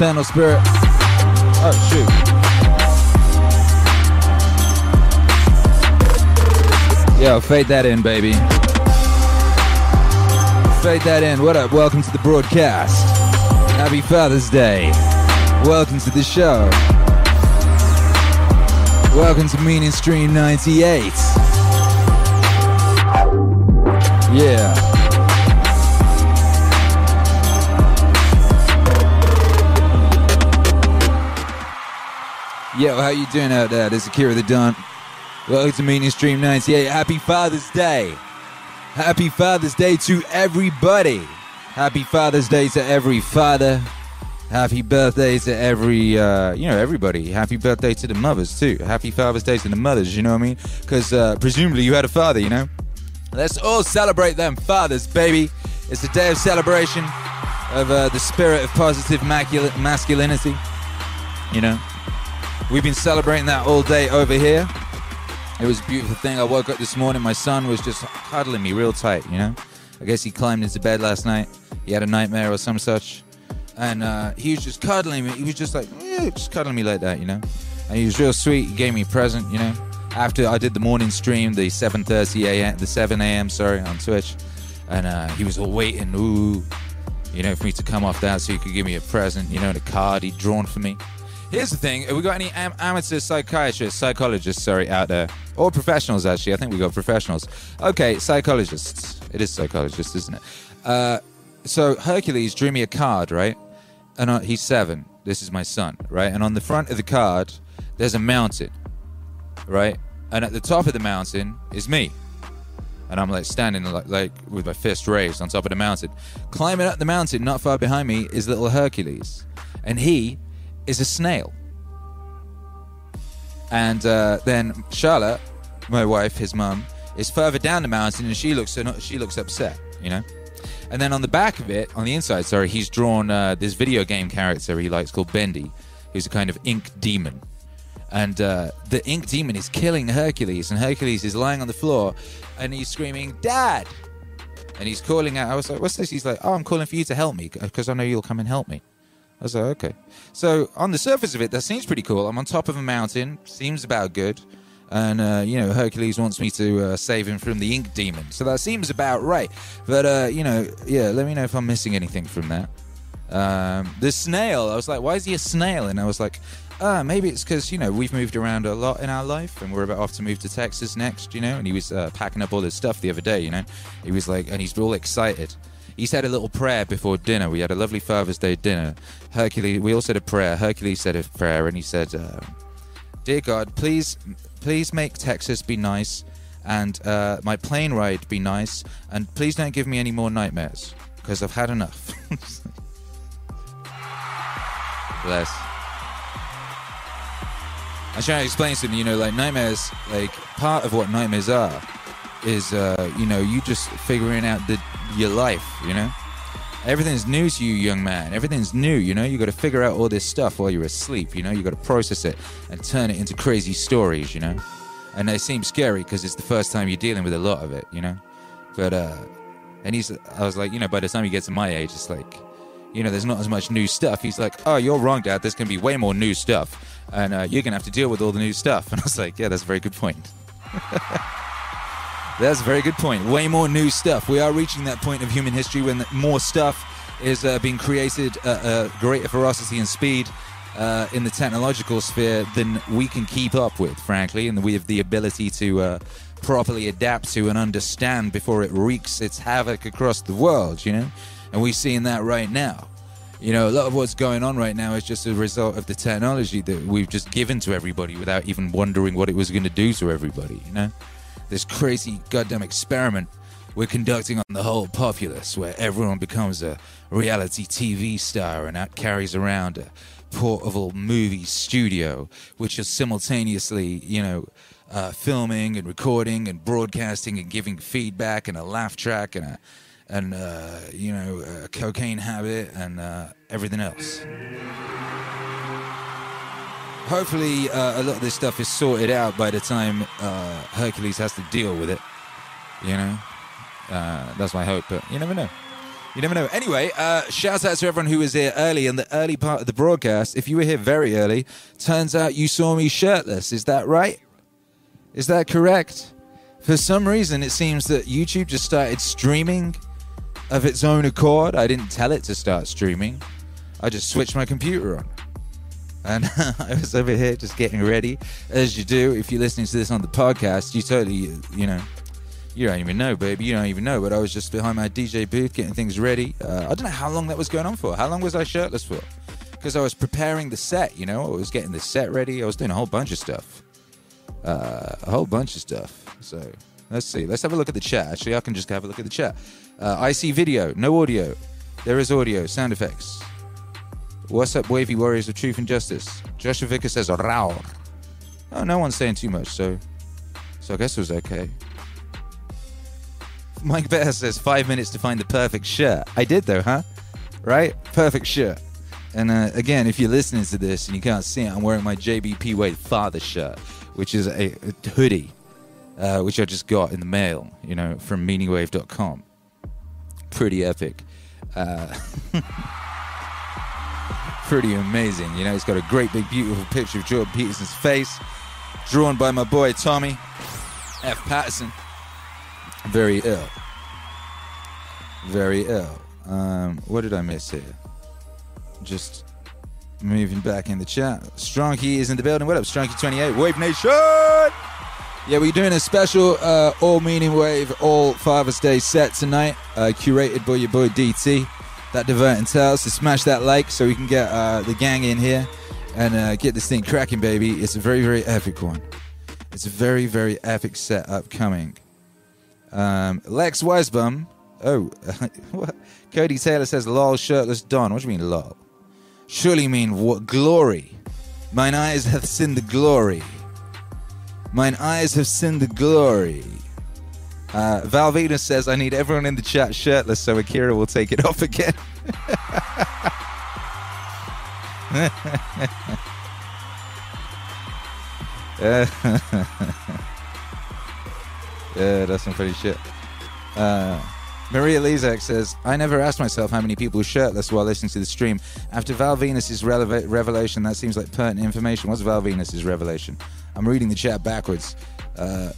eternal spirit. Oh, shoot. Yo, fade that in, baby. Fade that in. What up? Welcome to the broadcast. Happy Father's Day. Welcome to the show. Welcome to Meaning Stream 98. Yeah. Yo, how you doing out there? This is Akira the Don. Welcome to Meaning Stream 98. Happy Father's Day. Happy Father's Day to everybody. Happy Father's Day to every father. Happy birthday to every, uh, you know, everybody. Happy birthday to the mothers, too. Happy Father's Day to the mothers, you know what I mean? Because uh, presumably you had a father, you know? Let's all celebrate them fathers, baby. It's a day of celebration of uh, the spirit of positive masculinity, you know? We've been celebrating that all day over here. It was a beautiful thing. I woke up this morning, my son was just cuddling me real tight, you know? I guess he climbed into bed last night. He had a nightmare or some such. And uh, he was just cuddling me. He was just like, just cuddling me like that, you know? And he was real sweet. He gave me a present, you know? After I did the morning stream, the 7.30 a.m., the 7 a.m., sorry, on Twitch. And uh, he was all waiting, ooh, you know, for me to come off that so he could give me a present, you know, the card he'd drawn for me. Here's the thing: have we got any am- amateur psychiatrists, psychologists, sorry, out there, or professionals? Actually, I think we got professionals. Okay, psychologists. It is psychologists, isn't it? Uh, so Hercules drew me a card, right? And uh, he's seven. This is my son, right? And on the front of the card, there's a mountain, right? And at the top of the mountain is me. And I'm like standing like, like with my fist raised on top of the mountain. Climbing up the mountain, not far behind me, is little Hercules. And he is a snail. And uh, then Charlotte, my wife, his mum, is further down the mountain, and she looks she looks upset, you know. And then on the back of it, on the inside, sorry, he's drawn uh, this video game character he likes called Bendy, who's a kind of ink demon. And uh, the ink demon is killing Hercules, and Hercules is lying on the floor, and he's screaming, "Dad!" And he's calling out. I was like, "What's this?" He's like, "Oh, I'm calling for you to help me because I know you'll come and help me." I was like, okay. So on the surface of it, that seems pretty cool. I'm on top of a mountain, seems about good. And, uh, you know, Hercules wants me to uh, save him from the ink demon. So that seems about right. But, uh, you know, yeah, let me know if I'm missing anything from that. Um, the snail, I was like, why is he a snail? And I was like, ah, maybe it's because, you know, we've moved around a lot in our life and we're about off to move to Texas next, you know? And he was uh, packing up all his stuff the other day, you know? He was like, and he's all excited he said a little prayer before dinner. We had a lovely Father's Day dinner. Hercules, we all said a prayer. Hercules said a prayer, and he said, uh, "Dear God, please, please make Texas be nice, and uh, my plane ride be nice, and please don't give me any more nightmares because I've had enough." Bless. I'm trying to explain something. You know, like nightmares. Like part of what nightmares are is, uh, you know, you just figuring out the your life, you know? Everything's new to you, young man. Everything's new, you know? You got to figure out all this stuff while you're asleep, you know? You got to process it and turn it into crazy stories, you know? And they seem scary because it's the first time you're dealing with a lot of it, you know? But, uh, and he's, I was like, you know, by the time he gets to my age, it's like, you know, there's not as much new stuff. He's like, oh, you're wrong, Dad. There's going to be way more new stuff. And uh, you're going to have to deal with all the new stuff. And I was like, yeah, that's a very good point. that's a very good point. Way more new stuff. We are reaching that point of human history when more stuff is uh, being created at a greater ferocity and speed uh, in the technological sphere than we can keep up with, frankly. And we have the ability to uh, properly adapt to and understand before it wreaks its havoc across the world, you know? And we're seeing that right now. You know, a lot of what's going on right now is just a result of the technology that we've just given to everybody without even wondering what it was going to do to everybody, you know? This crazy goddamn experiment we're conducting on the whole populace where everyone becomes a reality TV star and that carries around a portable movie studio, which is simultaneously, you know, uh, filming and recording and broadcasting and giving feedback and a laugh track and a and uh, you know a cocaine habit and uh, everything else. Hopefully, uh, a lot of this stuff is sorted out by the time uh, Hercules has to deal with it. You know, uh, that's my hope. But you never know. You never know. Anyway, uh, shout out to everyone who was here early in the early part of the broadcast. If you were here very early, turns out you saw me shirtless. Is that right? Is that correct? For some reason, it seems that YouTube just started streaming of its own accord. I didn't tell it to start streaming. I just switched my computer on. And I was over here just getting ready, as you do. If you're listening to this on the podcast, you totally, you know, you don't even know, baby. You don't even know. But I was just behind my DJ booth getting things ready. Uh, I don't know how long that was going on for. How long was I shirtless for? Because I was preparing the set, you know, I was getting the set ready. I was doing a whole bunch of stuff. Uh, a whole bunch of stuff. So let's see. Let's have a look at the chat. Actually, I can just have a look at the chat. Uh, I see video, no audio. There is audio, sound effects. What's up, wavy warriors of truth and justice? Joshua Vicker says, Rao. Oh, no one's saying too much, so so I guess it was okay. Mike Bear says five minutes to find the perfect shirt. I did though, huh? Right? Perfect shirt. And uh, again, if you're listening to this and you can't see it, I'm wearing my JBP Wade father shirt, which is a, a hoodie, uh, which I just got in the mail, you know, from meaningwave.com. Pretty epic. Uh, pretty amazing. You know, he's got a great, big, beautiful picture of Jordan Peterson's face, drawn by my boy Tommy F. Patterson very ill. Very ill. Um, what did I miss here? Just moving back in the chat. Strongkey is in the building. What up, Strongkey28? Wave Nation! Yeah, we're doing a special uh, All Meaning Wave All Father's Day set tonight, uh, curated by your boy DT. That diverting tales. So smash that like so we can get uh, the gang in here and uh, get this thing cracking, baby. It's a very, very epic one. It's a very, very epic set upcoming. Um, Lex Weisbaum. Oh, Cody Taylor says, lol, shirtless Don. What do you mean, lol? Surely mean what glory. Mine eyes have seen the glory. Mine eyes have seen the glory. Uh, says, I need everyone in the chat shirtless so Akira will take it off again. Yeah, that's some funny shit. Uh, Maria Lezak says, I never asked myself how many people shirtless while listening to the stream. After Val Venus's rele- revelation, that seems like pertinent information. What's Val Venus's revelation? I'm reading the chat backwards. Uh,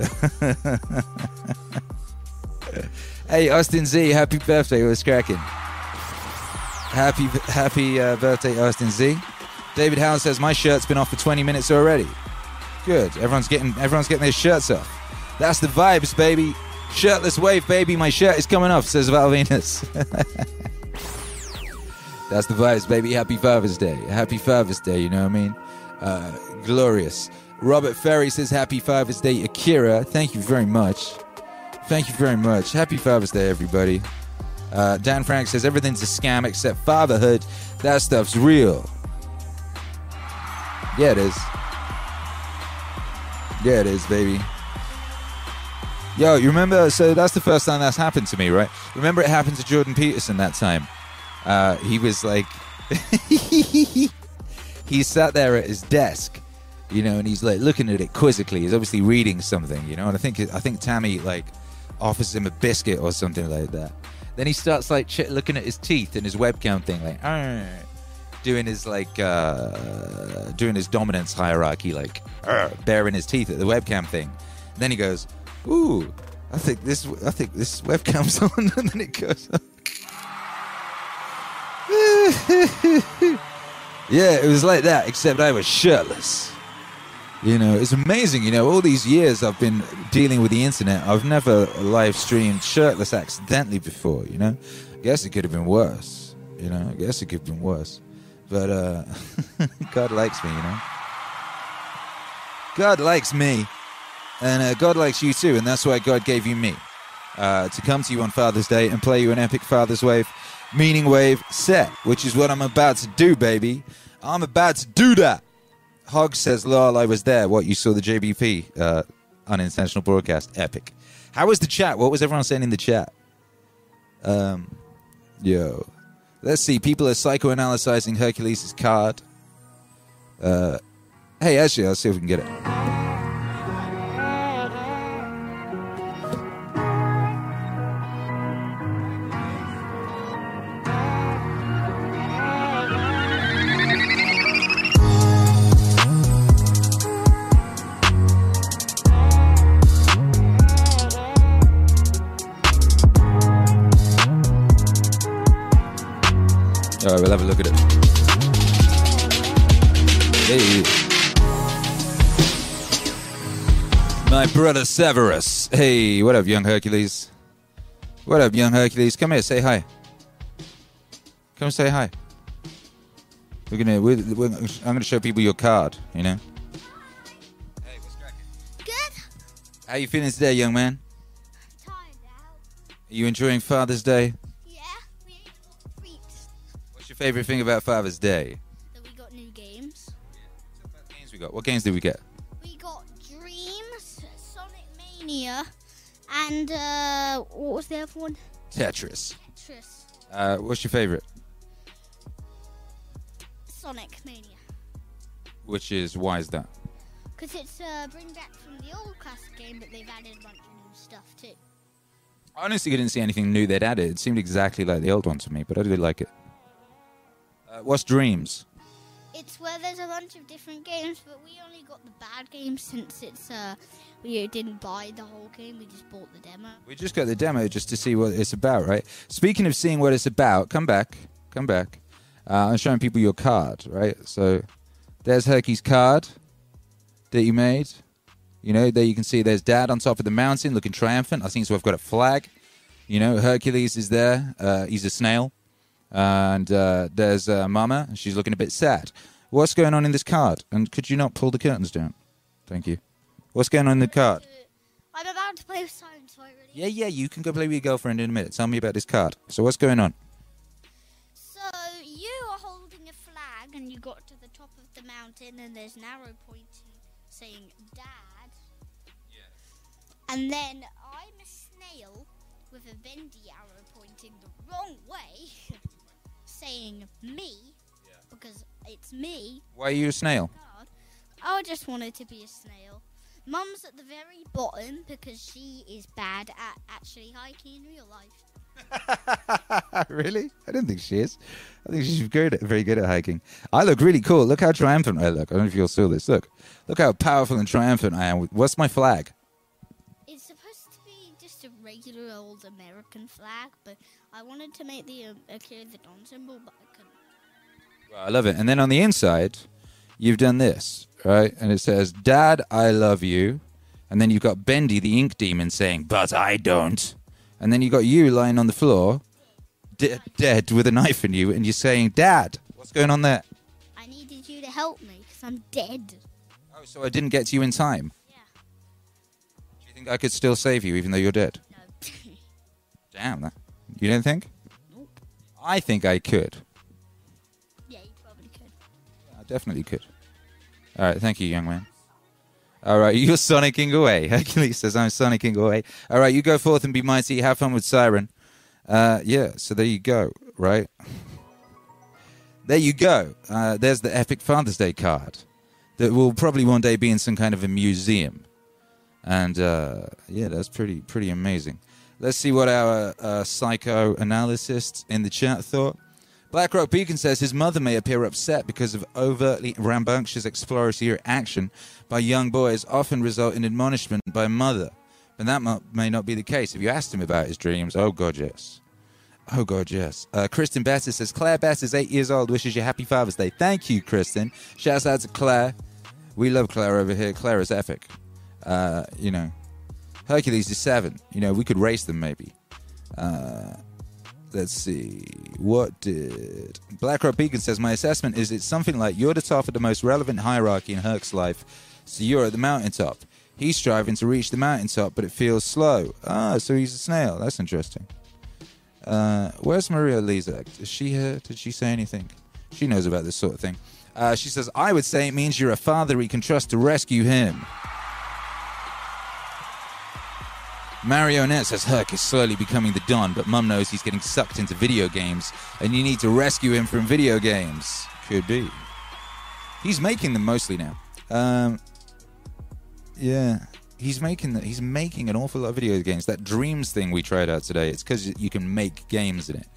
hey, Austin Z, happy birthday. What's cracking? Happy happy uh, birthday, Austin Z. David Howell says, my shirt's been off for 20 minutes already. Good. Everyone's getting everyone's getting their shirts off. That's the vibes, baby. Shirtless wave, baby. My shirt is coming off, says Val Venus. That's the vibes, baby. Happy Father's Day. Happy Father's Day, you know what I mean? Uh, glorious. Robert Ferry says, Happy Father's Day, Akira. Thank you very much. Thank you very much. Happy Father's Day, everybody. Uh, Dan Frank says, Everything's a scam except fatherhood. That stuff's real. Yeah, it is. Yeah, it is, baby. Yo, you remember? So that's the first time that's happened to me, right? Remember, it happened to Jordan Peterson that time. Uh, he was like, he sat there at his desk, you know, and he's like looking at it quizzically. He's obviously reading something, you know. And I think I think Tammy like offers him a biscuit or something like that. Then he starts like ch- looking at his teeth and his webcam thing, like doing his like uh, doing his dominance hierarchy, like baring his teeth at the webcam thing. then he goes, "Ooh, I think this I think this webcam's on," and then it goes. yeah, it was like that, except I was shirtless. You know, it's amazing. You know, all these years I've been dealing with the internet, I've never live streamed shirtless accidentally before. You know, I guess it could have been worse. You know, I guess it could have been worse. But uh, God likes me. You know, God likes me, and uh, God likes you too, and that's why God gave you me uh, to come to you on Father's Day and play you an epic Father's Wave, meaning wave set, which is what I'm about to do, baby. I'm about to do that. Hog says, lol, I was there. What, you saw the JBP uh, unintentional broadcast? Epic. How was the chat? What was everyone saying in the chat? Um, yo. Let's see. People are psychoanalyzing Hercules' card. Uh, hey, actually, I'll see if we can get it. All right, we'll have a look at it. Hey. My brother Severus. Hey, what up, young Hercules? What up, young Hercules? Come here, say hi. Come say hi. We're gonna. We're, we're, I'm gonna show people your card. You know. Hey, what's cracking? Good. How you feeling today, young man? Tired out. Are you enjoying Father's Day? Favorite thing about Father's Day? Then we got new games. What games we got? What games did we get? We got Dreams, Sonic Mania, and uh, what was the other one? Tetris. Tetris. Uh, what's your favorite? Sonic Mania. Which is why is that? Because it's uh, bring back from the old classic game, but they've added a bunch of new stuff too. Honestly, I didn't see anything new they'd added. It seemed exactly like the old one to me, but I did like it. Uh, what's Dreams? It's where there's a bunch of different games, but we only got the bad games since it's uh, we didn't buy the whole game. We just bought the demo. We just got the demo just to see what it's about, right? Speaking of seeing what it's about, come back, come back. Uh, I'm showing people your card, right? So there's Herky's card that you made. You know, there you can see there's Dad on top of the mountain looking triumphant. I think so. I've got a flag. You know, Hercules is there. Uh, he's a snail. And uh, there's uh, Mama. She's looking a bit sad. What's going on in this card? And could you not pull the curtains down? Thank you. What's going on in the card? I'm about to play with Simon, so I really. Yeah, yeah, you can go play with your girlfriend in a minute. Tell me about this card. So what's going on? So you are holding a flag, and you got to the top of the mountain, and there's an arrow pointing saying "Dad." And then I'm a snail with a bendy arrow pointing the wrong way, saying "me," because it's me. Why are you a snail? God. I just wanted to be a snail. Mum's at the very bottom because she is bad at actually hiking in real life. really? I don't think she is. I think she's good at, very good at hiking. I look really cool. Look how triumphant I look. I don't know if you'll see this. Look. Look how powerful and triumphant I am. What's my flag? It's supposed to be just a regular old American flag, but I wanted to make the um, Akira the Don symbol, but I couldn't. Well, I love it. And then on the inside, you've done this, right? And it says, Dad, I love you. And then you've got Bendy, the ink demon, saying, But I don't. And then you've got you lying on the floor, de- dead with a knife in you, and you're saying, Dad, what's going on there? I needed you to help me because I'm dead. Oh, so I didn't get to you in time. Yeah. Do you think I could still save you even though you're dead? No. Damn, that. You don't think? nope. I think I could. Yeah, you probably could. I definitely could. All right, thank you, young man. All right, you're sonicking away. Hercules says, I'm sonicking away. All right, you go forth and be mighty. Have fun with Siren. Uh, yeah, so there you go, right? There you go. Uh, there's the epic Father's Day card that will probably one day be in some kind of a museum. And uh, yeah, that's pretty pretty amazing. Let's see what our uh, psychoanalyst in the chat thought. Blackrock Beacon says his mother may appear upset because of overtly rambunctious exploratory action by young boys, often result in admonishment by mother. But that may not be the case. If you asked him about his dreams, oh god, yes. Oh god, yes. Uh, Kristen Bassett says Claire Bass is eight years old. Wishes you happy Father's Day. Thank you, Kristen. Shouts out to Claire. We love Claire over here. Claire is epic. Uh, you know, Hercules is seven. You know, we could race them maybe. Uh, let's see. What did BlackRock Beacon says? My assessment is it's something like you're the top of the most relevant hierarchy in Herc's life, so you're at the mountaintop. He's striving to reach the mountaintop, but it feels slow. Ah, so he's a snail. That's interesting. Uh, where's Maria Lisa? Is she here? Did she say anything? She knows about this sort of thing. Uh, she says, I would say it means you're a father he can trust to rescue him. Marionette says Herc is slowly becoming the Don, but Mum knows he's getting sucked into video games, and you need to rescue him from video games. Could be. He's making them mostly now. Um, yeah, he's making the, he's making an awful lot of video games. That Dreams thing we tried out today, it's because you can make games in it.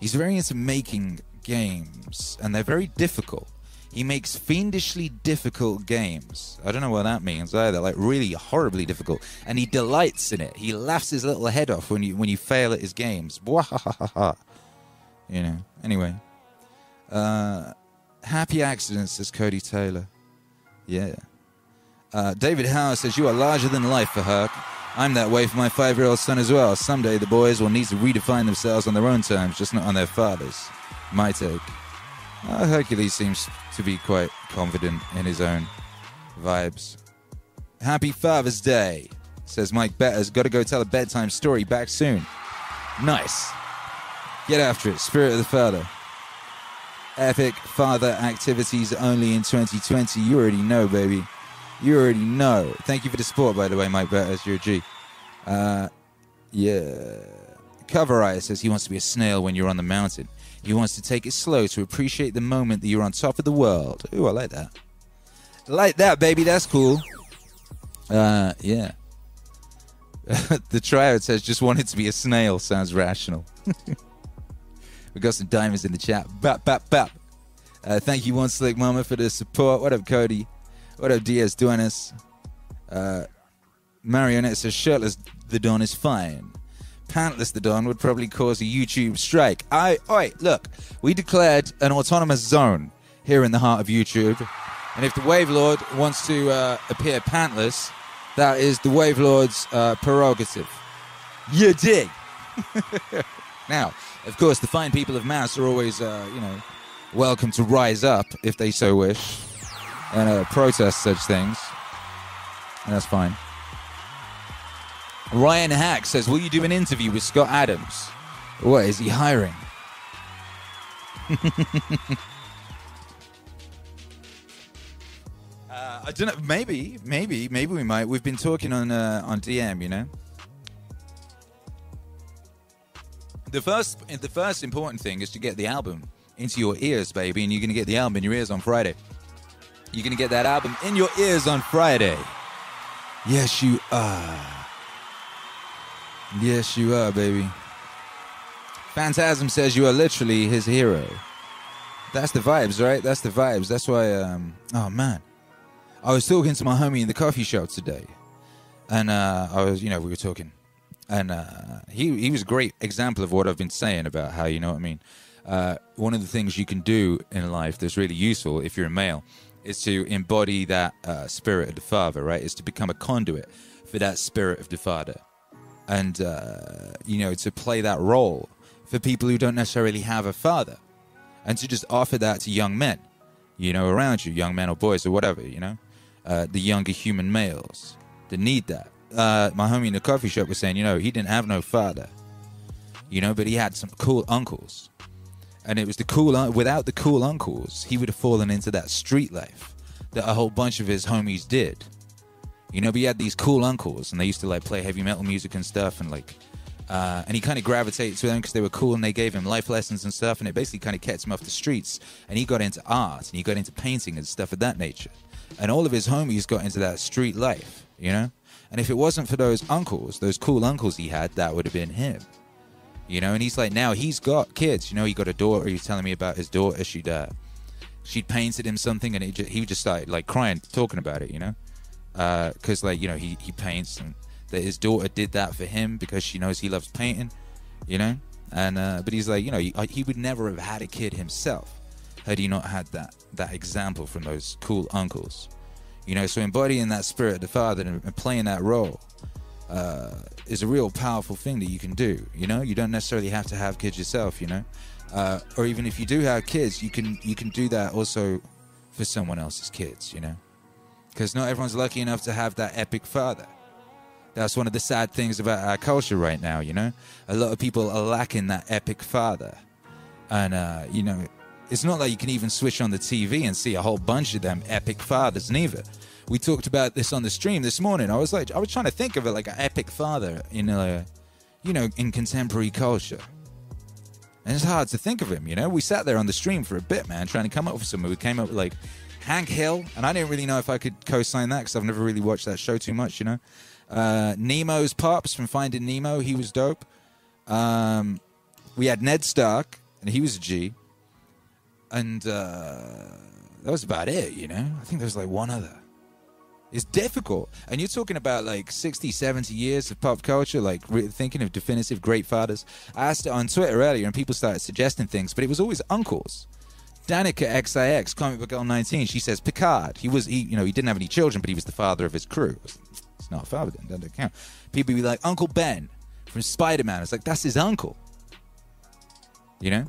He's very into making games, and they're very difficult. He makes fiendishly difficult games. I don't know what that means either. Like really horribly difficult, and he delights in it. He laughs his little head off when you when you fail at his games. You know. Anyway, uh, happy accidents, says Cody Taylor. Yeah. Uh, David Howard says you are larger than life for Herc. I'm that way for my five-year-old son as well. Someday the boys will need to redefine themselves on their own terms, just not on their fathers. My take. Uh, Hercules seems to be quite confident in his own vibes. Happy Father's Day, says Mike Better's got to go tell a bedtime story back soon. Nice. Get after it, Spirit of the Father. Epic father activities only in 2020. You already know, baby. You already know. Thank you for the support, by the way, Mike Betters. You're a G. Uh, yeah. Cover Eye says he wants to be a snail when you're on the mountain. He wants to take it slow to appreciate the moment that you're on top of the world. Ooh, I like that. like that, baby. That's cool. Uh, yeah. the triad says just wanted to be a snail. Sounds rational. we got some diamonds in the chat. Bap, bap, bap. Uh, thank you, One Slick Mama, for the support. What up, Cody? What up, Diaz Duenas? Uh, Marionette says shirtless. The Don is fine pantless the Don would probably cause a YouTube strike. I, oi, look, we declared an autonomous zone here in the heart of YouTube. And if the Wave Lord wants to uh, appear pantless, that is the Wave Lord's uh, prerogative. You dig? now, of course, the fine people of Mass are always, uh, you know, welcome to rise up if they so wish and uh, protest such things. And that's fine. Ryan Hack says, Will you do an interview with Scott Adams? What is he hiring? uh, I don't know. Maybe, maybe, maybe we might. We've been talking on uh, on DM, you know. The first, the first important thing is to get the album into your ears, baby, and you're gonna get the album in your ears on Friday. You're gonna get that album in your ears on Friday. Yes, you are. Yes, you are, baby. Phantasm says you are literally his hero. That's the vibes, right? That's the vibes. That's why, um, oh man. I was talking to my homie in the coffee shop today. And uh, I was, you know, we were talking. And uh, he, he was a great example of what I've been saying about how, you know what I mean? Uh, one of the things you can do in life that's really useful if you're a male is to embody that uh, spirit of the father, right? Is to become a conduit for that spirit of the father and uh, you know to play that role for people who don't necessarily have a father and to just offer that to young men you know around you young men or boys or whatever you know uh, the younger human males that need that. Uh, my homie in the coffee shop was saying you know he didn't have no father you know but he had some cool uncles. And it was the cool un- without the cool uncles he would have fallen into that street life that a whole bunch of his homies did You know, but he had these cool uncles, and they used to like play heavy metal music and stuff, and like, uh, and he kind of gravitated to them because they were cool and they gave him life lessons and stuff, and it basically kind of kept him off the streets. And he got into art and he got into painting and stuff of that nature. And all of his homies got into that street life, you know. And if it wasn't for those uncles, those cool uncles he had, that would have been him. You know, and he's like, now he's got kids. You know, he got a daughter. He's telling me about his daughter. She'd, uh, she'd painted him something, and he just, he just started like crying, talking about it. You know, because uh, like you know he he paints, and that his daughter did that for him because she knows he loves painting. You know, and uh, but he's like, you know, he, he would never have had a kid himself had he not had that that example from those cool uncles. You know, so embodying that spirit of the father and playing that role uh, is a real powerful thing that you can do. You know, you don't necessarily have to have kids yourself. You know, uh, or even if you do have kids, you can you can do that also for someone else's kids. You know, because not everyone's lucky enough to have that epic father. That's one of the sad things about our culture right now. You know, a lot of people are lacking that epic father, and uh, you know, it's not like you can even switch on the TV and see a whole bunch of them epic fathers neither. We talked about this on the stream this morning. I was like, I was trying to think of it like an epic father in a, you know, in contemporary culture. And it's hard to think of him, you know. We sat there on the stream for a bit, man, trying to come up with something. We came up with like Hank Hill, and I didn't really know if I could co-sign that because I've never really watched that show too much, you know. Uh, Nemo's pops from Finding Nemo, he was dope. Um, we had Ned Stark, and he was a G and uh, that was about it, you know. I think there was like one other. It's difficult. And you're talking about like 60, 70 years of pop culture, like re- thinking of definitive great fathers. I asked it on Twitter earlier and people started suggesting things, but it was always uncles. Danika XIX, comic book girl 19, she says Picard. He was, he, you know, he didn't have any children, but he was the father of his crew. It's not a father then, doesn't count. People be like, Uncle Ben from Spider Man. It's like, that's his uncle. You know?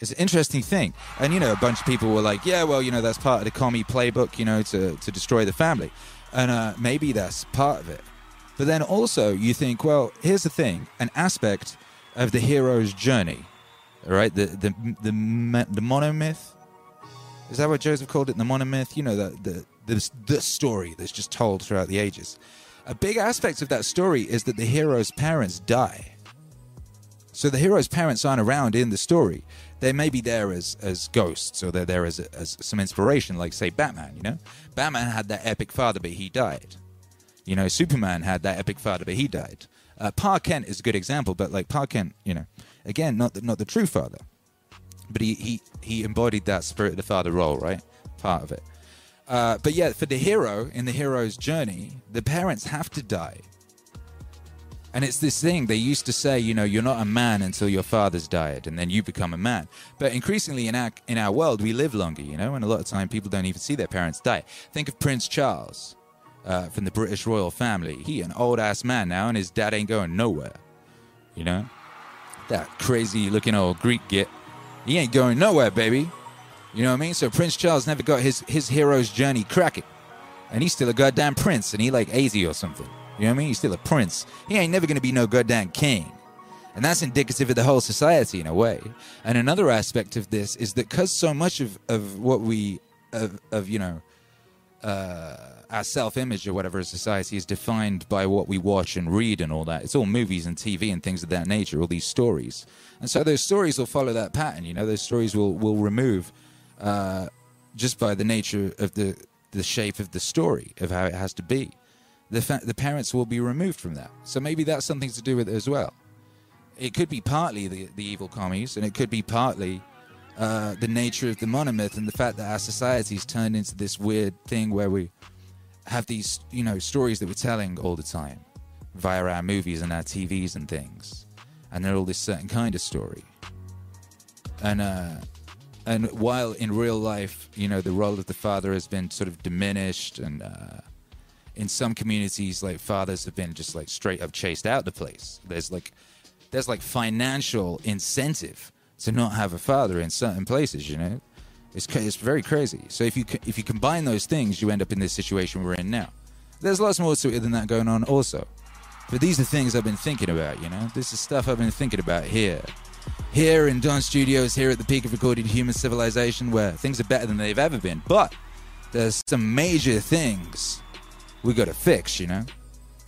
it's an interesting thing. And you know, a bunch of people were like, "Yeah, well, you know, that's part of the commie playbook, you know, to to destroy the family," and uh, maybe that's part of it. But then also, you think, well, here's the thing: an aspect of the hero's journey, right, the the the the monomyth. Is that what Joseph called it? The monomyth. You know, the the the, the story that's just told throughout the ages. A big aspect of that story is that the hero's parents die. So the hero's parents aren't around in the story they may be there as as ghosts or they're there as, as some inspiration, like say Batman. You know, Batman had that epic father, but he died. You know, Superman had that epic father, but he died. Uh, Pa Kent is a good example, but like Pa Kent, you know, again, not the, not the true father, but he he he embodied that spirit of the father role, right? Part of it. Uh, but yeah, for the hero in the hero's journey, the parents have to die and it's this thing they used to say, you know, you're not a man until your father's died, and then you become a man. But increasingly in our in our world, we live longer, you know, and a lot of time people don't even see their parents die. Think of Prince Charles uh, from the British royal family. He an old ass man now, and his dad ain't going nowhere. You know, that crazy looking old Greek git. He ain't going nowhere, baby. You know what I mean? So Prince Charles never got his his hero's journey cracking, and he's still a goddamn prince, and he like AZ or something. You know what I mean? He's still a prince. He ain't never to be no goddamn king. And that's indicative of the whole society in a way. And another aspect of this is that because so much of, of what we, of, of you know, uh, our self image or whatever as society is defined by what we watch and read and all that. It's all movies and TV and things of that nature, all these stories. And so those stories will follow that pattern, you know, those stories will, will remove uh, just by the nature of the, the shape of the story, of how it has to be the fa- the parents will be removed from that. So maybe that's something to do with it as well. It could be partly the, the evil commies, and it could be partly uh, the nature of the monomyth and the fact that our society's turned into this weird thing where we have these, you know, stories that we're telling all the time via our movies and our TVs and things, and they're all this certain kind of story. And uh, and while in real life, you know, the role of the father has been sort of diminished and uh, in some communities, like fathers have been just like straight up chased out the place. There's like there's like financial incentive to not have a father in certain places. You know, it's it's very crazy. So if you if you combine those things, you end up in this situation we're in now. There's lots more to it than that going on also. But these are things I've been thinking about, you know? This is stuff I've been thinking about here. Here in Don Studios, here at the peak of recorded human civilization, where things are better than they've ever been. But there's some major things we got to fix, you know?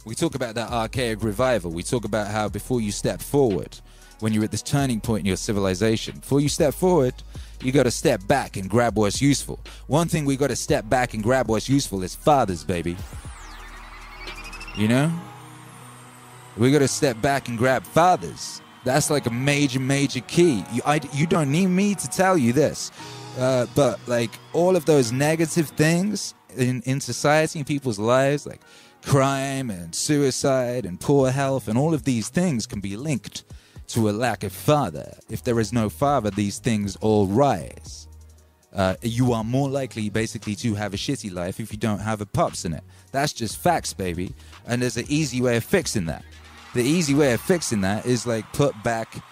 We talk about that archaic revival. We talk about how before you step forward, when you're at this turning point in your civilization, before you step forward, you got to step back and grab what's useful. One thing we got to step back and grab what's useful is fathers, baby. You know? We got to step back and grab fathers. That's like a major, major key. You, I, you don't need me to tell you this. Uh, but like all of those negative things in, in society, in people's lives, like crime and suicide and poor health and all of these things can be linked to a lack of father. If there is no father, these things all rise. Uh, you are more likely basically to have a shitty life if you don't have a pops in it. That's just facts, baby. And there's an easy way of fixing that. The easy way of fixing that is like put back,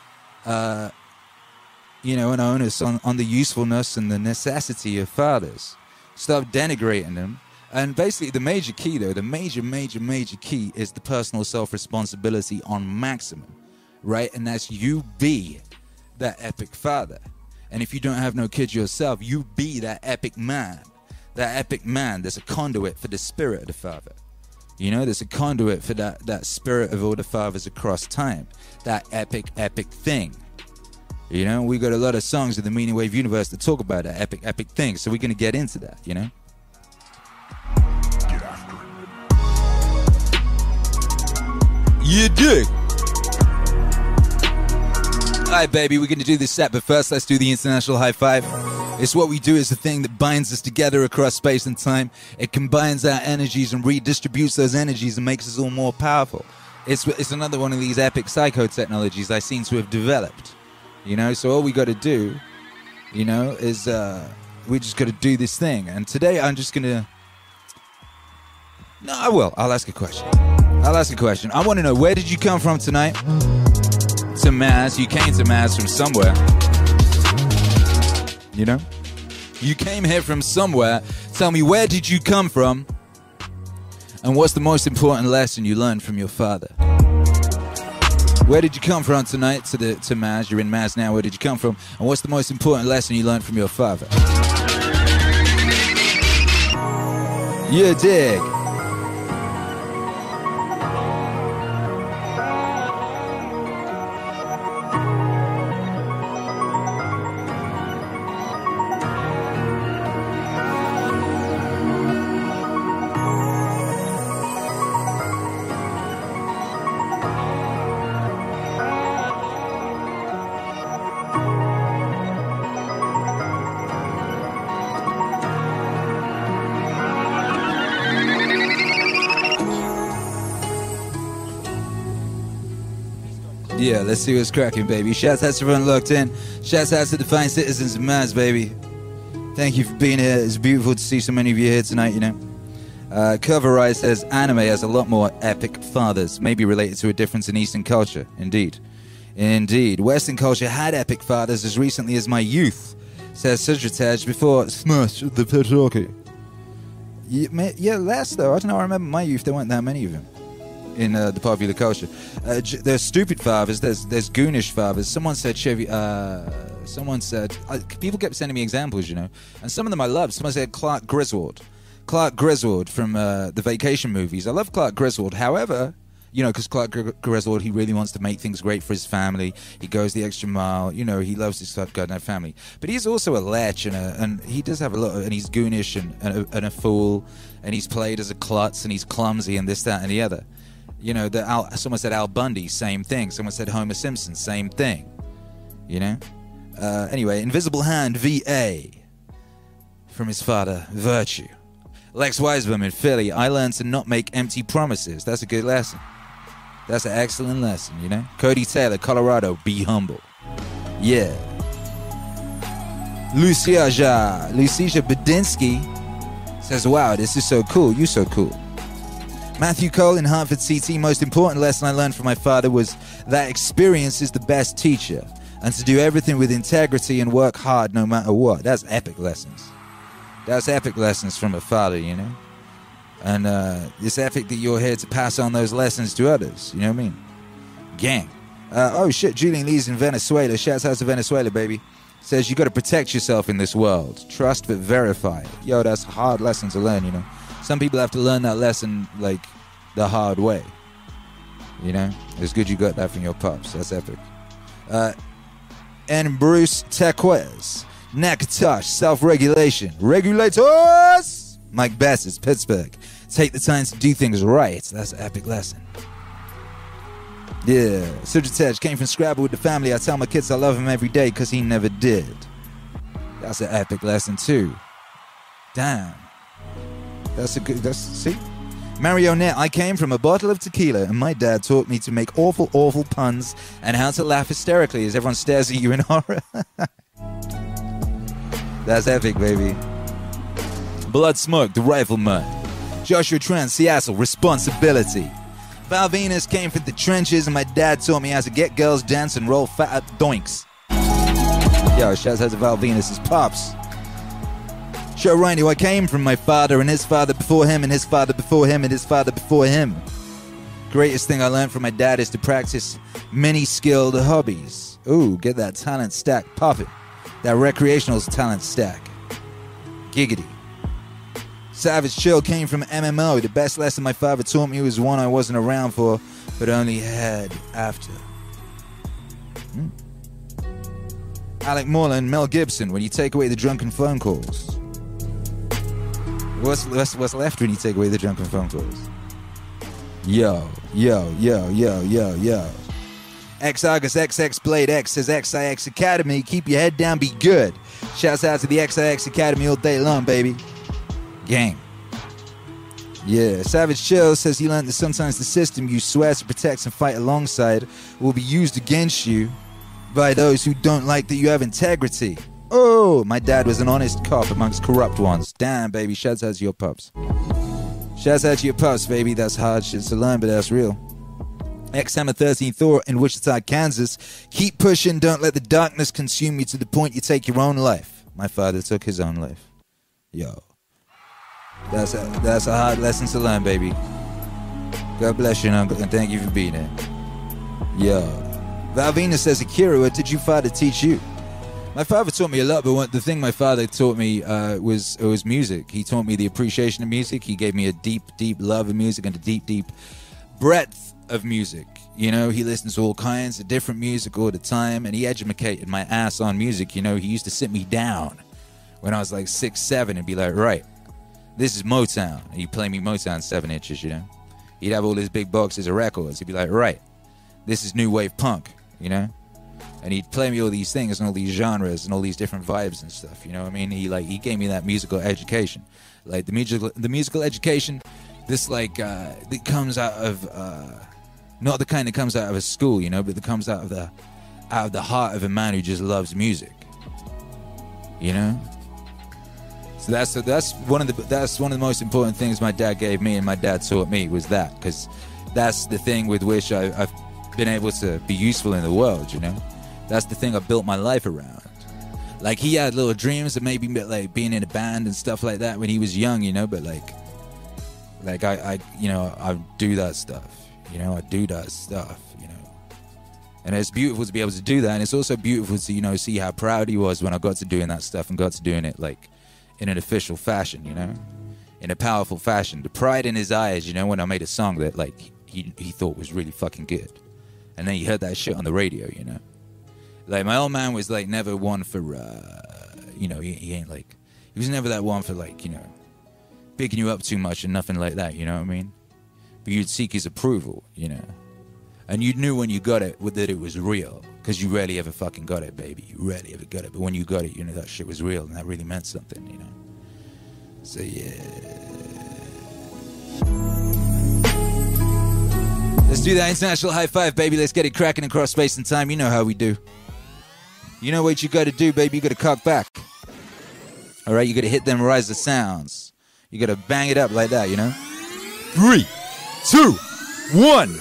uh, you know, an onus on, on the usefulness and the necessity of fathers. Stop denigrating them and basically, the major key, though, the major, major, major key is the personal self responsibility on maximum, right? And that's you be that epic father. And if you don't have no kids yourself, you be that epic man. That epic man, there's a conduit for the spirit of the father. You know, there's a conduit for that, that spirit of all the fathers across time. That epic, epic thing. You know, we got a lot of songs in the Meaning Wave universe that talk about that epic, epic thing. So we're going to get into that, you know? You dig? Alright, baby, we're gonna do this set, but first let's do the international high five. It's what we do, it's the thing that binds us together across space and time. It combines our energies and redistributes those energies and makes us all more powerful. It's, it's another one of these epic psycho technologies I seem to have developed. You know, so all we gotta do, you know, is uh, we just gotta do this thing. And today I'm just gonna. No, I will. I'll ask a question. I'll ask a question. I want to know where did you come from tonight? To Mass. You came to Mass from somewhere. You know? You came here from somewhere. Tell me, where did you come from? And what's the most important lesson you learned from your father? Where did you come from tonight to the to Mass? You're in Mass now. Where did you come from? And what's the most important lesson you learned from your father? You dig. Yeah, let's see what's cracking, baby. Shouts out to everyone locked in. Shouts out to the fine citizens of Mars, baby. Thank you for being here. It's beautiful to see so many of you here tonight, you know. Uh, Cover Rise says anime has a lot more epic fathers, maybe related to a difference in Eastern culture. Indeed. Indeed. Western culture had epic fathers as recently as my youth, says Sudrataj before Smash the Patriarchy. Yeah, yeah, less though. I don't know. I remember my youth, there weren't that many of them in uh, the popular culture. Uh, j- there's stupid fathers. There's there's goonish fathers. Someone said Chevy. Uh, someone said people kept sending me examples, you know, and some of them I loved. Someone said Clark Griswold. Clark Griswold from uh, the Vacation movies. I love Clark Griswold. However, you know, because Clark Gr- Griswold, he really wants to make things great for his family. He goes the extra mile. You know, he loves his goddamn family. But he's also a lech, and, a, and he does have a lot, of, and he's goonish and, and, a, and a fool, and he's played as a klutz, and he's clumsy, and this, that, and the other. You know, the Al, someone said Al Bundy, same thing. Someone said Homer Simpson, same thing. You know. Uh, anyway, Invisible Hand VA from his father, Virtue. Lex Weisbaum in Philly. I learned to not make empty promises. That's a good lesson. That's an excellent lesson, you know. Cody Taylor, Colorado. Be humble. Yeah. Lucia Lucia Bedinsky says, "Wow, this is so cool. You so cool." Matthew Cole in Hartford CT. Most important lesson I learned from my father was that experience is the best teacher, and to do everything with integrity and work hard no matter what. That's epic lessons. That's epic lessons from a father, you know. And uh, it's epic that you're here to pass on those lessons to others. You know what I mean? Gang. Uh, oh shit, Julian Lee's in Venezuela. Shouts out to Venezuela, baby. Says you got to protect yourself in this world. Trust but verify. Yo, that's hard lesson to learn, you know. Some people have to learn that lesson like the hard way. You know, it's good you got that from your pops. That's epic. Uh, and Bruce Tequez, Nakatosh, self regulation. Regulators! Mike Bassett, Pittsburgh. Take the time to do things right. That's an epic lesson. Yeah, Sujitej came from Scrabble with the family. I tell my kids I love him every day because he never did. That's an epic lesson, too. Damn. That's a good, that's, see? Marionette, I came from a bottle of tequila, and my dad taught me to make awful, awful puns and how to laugh hysterically as everyone stares at you in horror. That's epic, baby. Blood Smoke, the Rifleman. Joshua Trent, Seattle, Responsibility. Val Venus came from the trenches, and my dad taught me how to get girls dance and roll fat doinks. Yo, shouts out to Val Venus' pops. Show Randy, I came from my father and his father before him and his father before him and his father before him. Greatest thing I learned from my dad is to practice many skilled hobbies. Ooh, get that talent stack popping. That recreational talent stack. Giggity. Savage Chill came from MMO. The best lesson my father taught me was one I wasn't around for, but only had after. Hmm. Alec Moreland, Mel Gibson, when you take away the drunken phone calls. What's, what's, what's left when you take away the drunken phone calls? Yo, yo, yo, yo, yo, yo. X August XX Blade X says XIX Academy. Keep your head down, be good. Shouts out to the XIX Academy all day long, baby. Gang. Yeah, Savage Chill says he learned that sometimes the system you swear to protect and fight alongside will be used against you by those who don't like that you have integrity. Oh, my dad was an honest cop amongst corrupt ones. Damn, baby, out to your pups. Out to your pups, baby. That's hard shit to learn, but that's real. X-Hammer 13 Thor in Wichita, Kansas. Keep pushing, don't let the darkness consume you to the point you take your own life. My father took his own life. Yo. That's a, that's a hard lesson to learn, baby. God bless you, uncle, and thank you for being here. Yo. Valvina says, Akira, what did your father teach you? My father taught me a lot, but one, the thing my father taught me uh, was was music. He taught me the appreciation of music. He gave me a deep, deep love of music and a deep, deep breadth of music. You know, he listens to all kinds of different music all the time, and he educated my ass on music. You know, he used to sit me down when I was like six, seven, and be like, "Right, this is Motown." And he'd play me Motown seven inches. You know, he'd have all his big boxes of records. He'd be like, "Right, this is new wave punk." You know, and he'd play me all these things and all these genres and all these different vibes and stuff. You know I mean? He like he gave me that musical education, like the musical the musical education. This like uh, that comes out of uh, not the kind that comes out of a school, you know, but that comes out of the out of the heart of a man who just loves music. You know. So that's that's one of the that's one of the most important things my dad gave me and my dad taught me was that because that's the thing with which I, I've been able to be useful in the world. You know that's the thing I built my life around. Like he had little dreams of maybe like being in a band and stuff like that when he was young, you know. But like, like I, I, you know, I do that stuff. You know, I do that stuff. You know, and it's beautiful to be able to do that, and it's also beautiful to you know see how proud he was when I got to doing that stuff and got to doing it like in an official fashion. You know, in a powerful fashion. The pride in his eyes, you know, when I made a song that like he he thought was really fucking good, and then he heard that shit on the radio. You know. Like my old man was like never one for, uh, you know, he, he ain't like, he was never that one for like, you know, picking you up too much and nothing like that. You know what I mean? But you'd seek his approval, you know, and you knew when you got it that it was real because you rarely ever fucking got it, baby. You rarely ever got it, but when you got it, you know that shit was real and that really meant something, you know. So yeah. Let's do that international high five, baby. Let's get it cracking across space and time. You know how we do. You know what you got to do, baby? You got to cock back. All right, you got to hit them rise the sounds. You got to bang it up like that, you know? Three, two, one.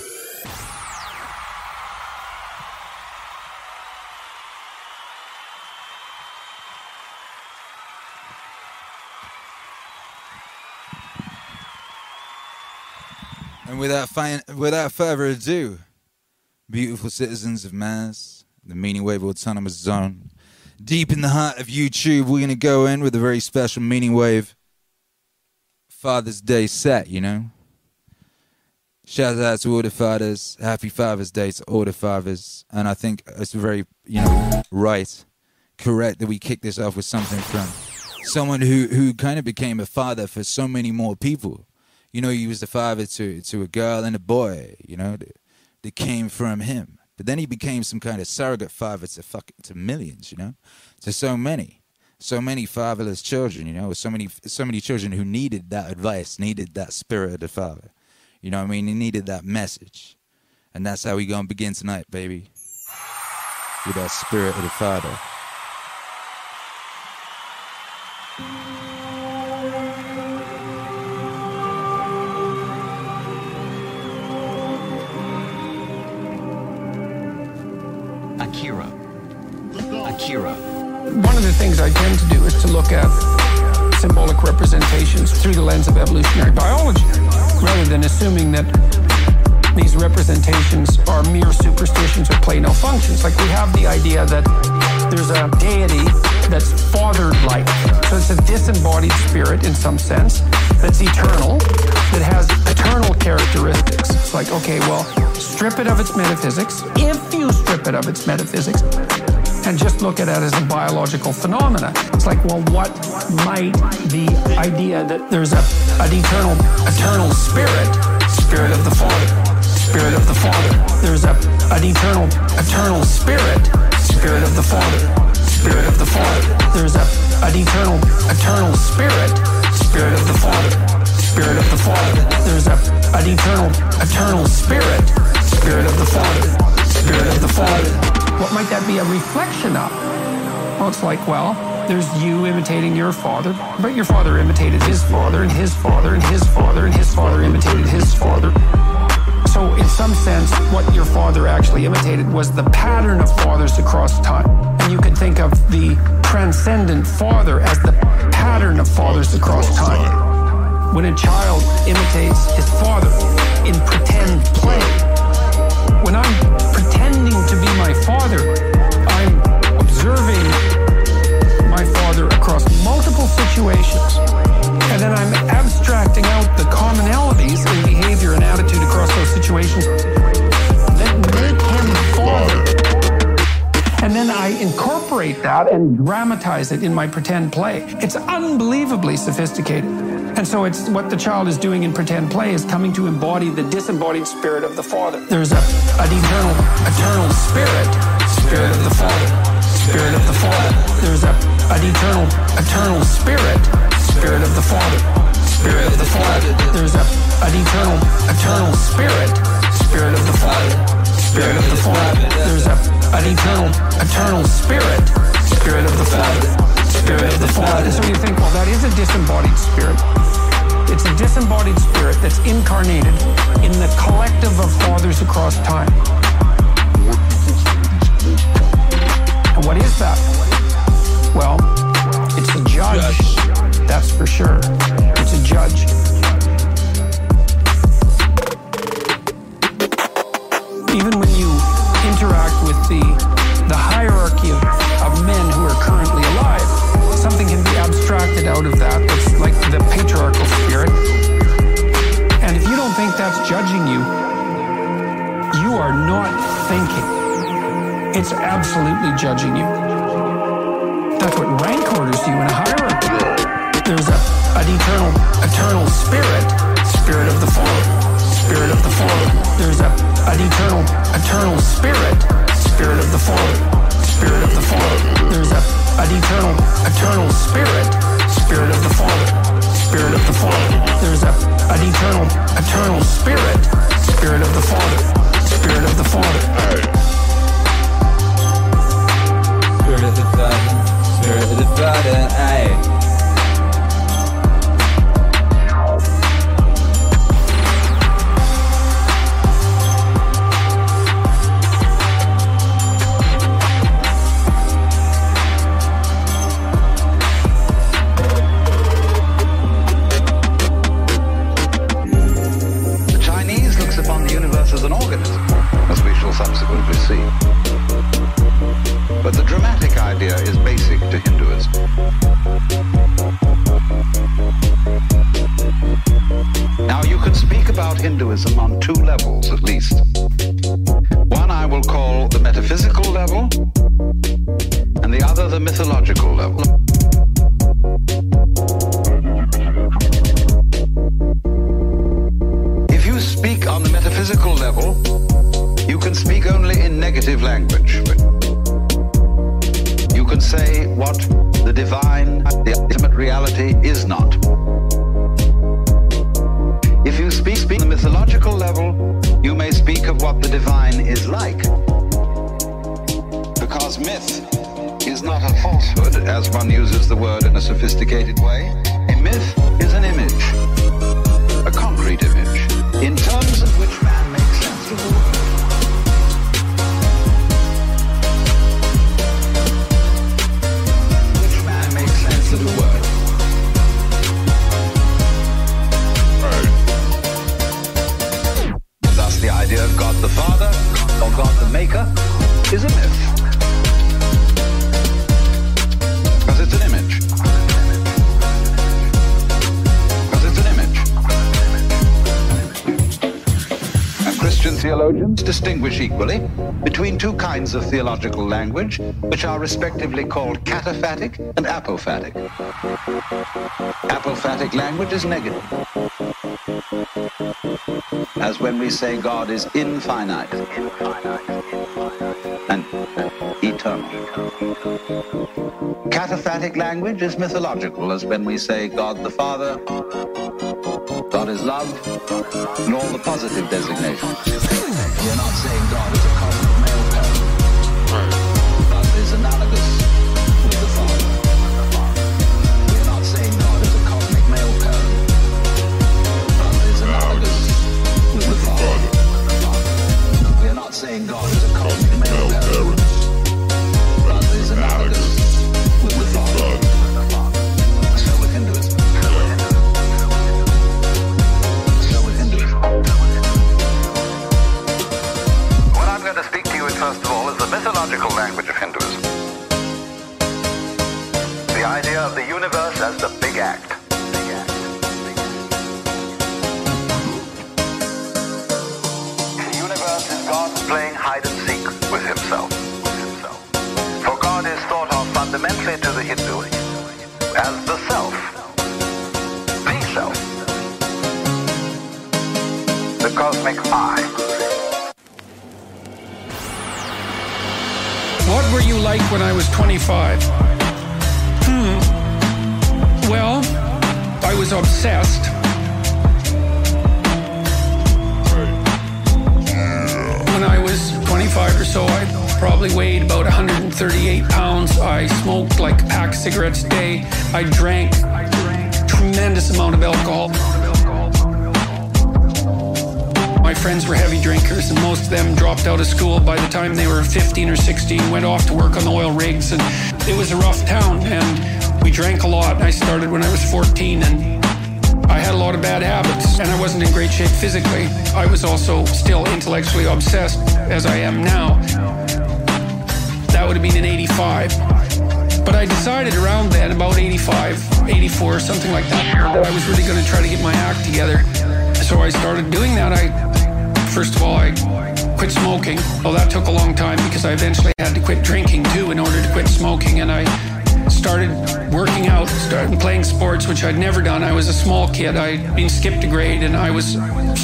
And without, without further ado, beautiful citizens of Mars, the Meaning Wave Autonomous Zone, deep in the heart of YouTube, we're going to go in with a very special Meaning Wave Father's Day set, you know? Shout out to all the fathers. Happy Father's Day to all the fathers. And I think it's very, you know, right, correct that we kick this off with something from someone who, who kind of became a father for so many more people. You know, he was the father to, to a girl and a boy, you know, that, that came from him. But then he became some kind of surrogate father to fuck, to millions, you know, to so many, so many fatherless children, you know, so many, so many children who needed that advice, needed that spirit of the father. You know I mean? He needed that message. And that's how we gonna begin tonight, baby. With that spirit of the Father. To look at symbolic representations through the lens of evolutionary biology, rather than assuming that these representations are mere superstitions or play no functions. Like we have the idea that there's a deity that's fathered like. So it's a disembodied spirit in some sense that's eternal, that has eternal characteristics. It's like, okay, well, strip it of its metaphysics. If you strip it of its metaphysics, and just look at it as a biological phenomena. It's like, well, what might the idea that there's a, an eternal, eternal spirit, spirit of the Father, spirit of the Father. There's a, an eternal, eternal spirit, spirit of the Father, spirit of the Father. There's a, an eternal, eternal spirit, spirit of the Father, spirit of the Father. There's a, an eternal, eternal spirit, spirit of the Father, spirit of the Father. What might that be a reflection of? Well, it's like, well, there's you imitating your father, but your father imitated his father, and his father, and his father, and his father imitated his father. So, in some sense, what your father actually imitated was the pattern of fathers across time. And you could think of the transcendent father as the pattern of fathers across time. When a child imitates his father in pretend play, when I'm father, I'm observing my father across multiple situations. And then I'm abstracting out the commonalities in behavior and attitude across those situations that make him father. And then I incorporate that and dramatize it in my pretend play. It's unbelievably sophisticated. And so it's what the child is doing in pretend play is coming to embody the disembodied spirit of the Father. There's a, an eternal, eternal spirit, spirit of the Father, spirit of the Father. There's a, an eternal, eternal spirit, spirit of the Father, spirit of the Father. There's a, an eternal, eternal spirit, spirit of the Father, spirit of the Father. There's a, an eternal, eternal spirit, spirit of the Father, spirit of the Father. So you think, well, that is a disembodied spirit. It's a disembodied spirit that's incarnated in the collective of fathers across time. And what is that? Well, it's a judge. That's for sure. It's a judge. Even when you interact with the the hierarchy of, of men who are something can be abstracted out of that. It's like the patriarchal spirit. And if you don't think that's judging you, you are not thinking. It's absolutely judging you. That's what rank orders you in a hierarchy. There's a, an eternal, eternal spirit, spirit of the Father, spirit of the Father. There's a, an eternal, eternal spirit, spirit of the Father, spirit of the Father. There's a, an eternal, eternal spirit, spirit of the Father, spirit of the Father. There's a, an eternal, eternal spirit, spirit of the Father, spirit of the Father. Spirit of the Father, Spirit of the Father, aye. Is negative as when we say God is infinite and eternal. Cataphatic language is mythological, as when we say God the Father, God is love, and all the positive designations. We're not saying God is a cosmic male cosmic I. What were you like when I was 25? Hmm. Well, I was obsessed. When I was 25 or so, I probably weighed about 138 pounds. I smoked like a pack of cigarettes a day. I drank tremendous amount of alcohol. Friends were heavy drinkers, and most of them dropped out of school by the time they were 15 or 16, went off to work on the oil rigs, and it was a rough town. And we drank a lot. I started when I was 14, and I had a lot of bad habits, and I wasn't in great shape physically. I was also still intellectually obsessed, as I am now. That would have been in 85. But I decided around then, about 85, 84, something like that, that I was really going to try to get my act together. So I started doing that. I, first of all, I quit smoking. Well, that took a long time because I eventually had to quit drinking too in order to quit smoking. And I started working out, started playing sports, which I'd never done. I was a small kid. I'd been skipped a grade and I was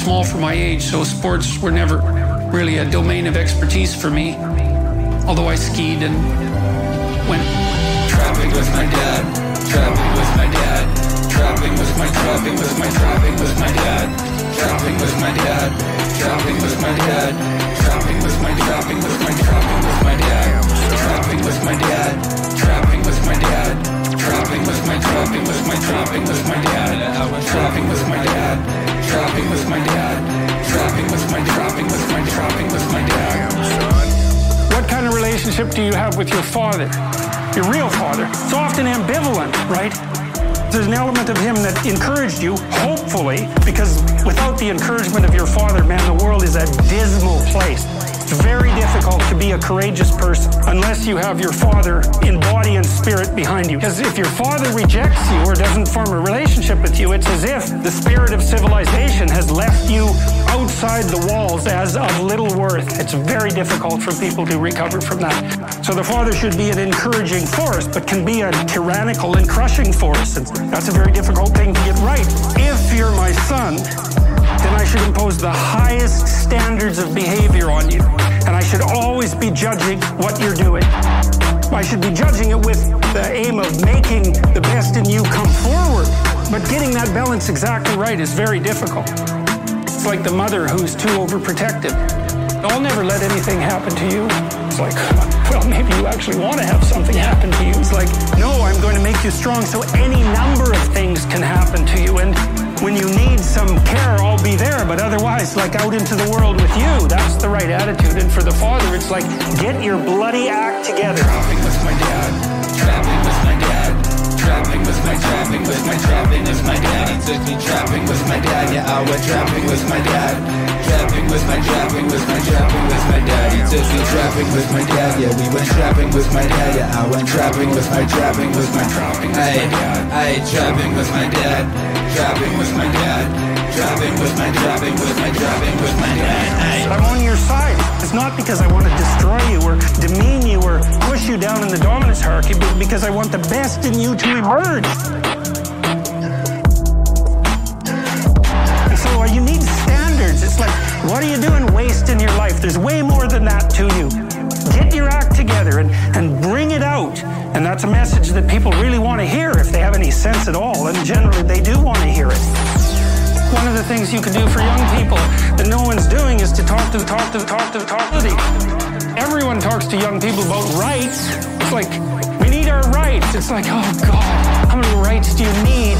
small for my age. So sports were never really a domain of expertise for me. Although I skied and went trapping with my dad, trapping with my dad, trapping with my trapping with my trapping with my dad, trapping with my dad, trapping with my dad, trapping with my trapping with my trapping with my dad, trapping with my dad, trapping with my dad, trapping with my trapping with my trapping with my dad, trapping with my dad, trapping with my dad, trapping with my trapping with my trapping with my dad. What kind of relationship do you have with your father? Your real father. It's often ambivalent, right? There's an element of him that encouraged you, hopefully, because without the encouragement of your father, man, the world is a dismal place. It's very difficult to be a courageous person unless you have your father in body and spirit behind you. Because if your father rejects you or doesn't form a relationship with you, it's as if the spirit of civilization has left you outside the walls as of little worth. It's very difficult for people to recover from that. So the father should be an encouraging force, but can be a tyrannical and crushing force. And that's a very difficult thing to get right. If you're my son, then I should impose the highest standards of behavior on you. And I should always be judging what you're doing. I should be judging it with the aim of making the best in you come forward. But getting that balance exactly right is very difficult. It's like the mother who's too overprotective. I'll never let anything happen to you. It's like, well, maybe you actually want to have something happen to you. It's like, no, I'm going to make you strong so any number of things can happen to you. And when you need some care, I'll be there. But otherwise, like out into the world with you, that's the right attitude. And for the father, it's like, get your bloody act together. Trapping with my dad. Trapping with my dad. With my trapping with my trapping with my dad. He took me trapping with my dad. Yeah, I went trapping with my dad. Trapping with my trapping with my trapping with my dad. He took me trapping with my dad. Yeah, we went trapping with my dad. Yeah, I went trapping with my trapping with my trapping dad. Hey, trapping with my dad. Trapping with my dad. Trapping with my trapping with my trapping with my dad. I'm on your side. It's not because I want to destroy you or demean you or push you down in the dominance hierarchy, but because I want the best in you to emerge. And so uh, you need standards. It's like, what are you doing wasting your life? There's way more than that to you. Get your act together and, and bring it out. And that's a message that people really want to hear if they have any sense at all. And generally, they do want to hear it. One of the things you can do for young people that no one's doing is to talk to talk to talk to talk to. Everyone talks to young people about rights. It's like, we need our rights. It's like, oh God, how many rights do you need?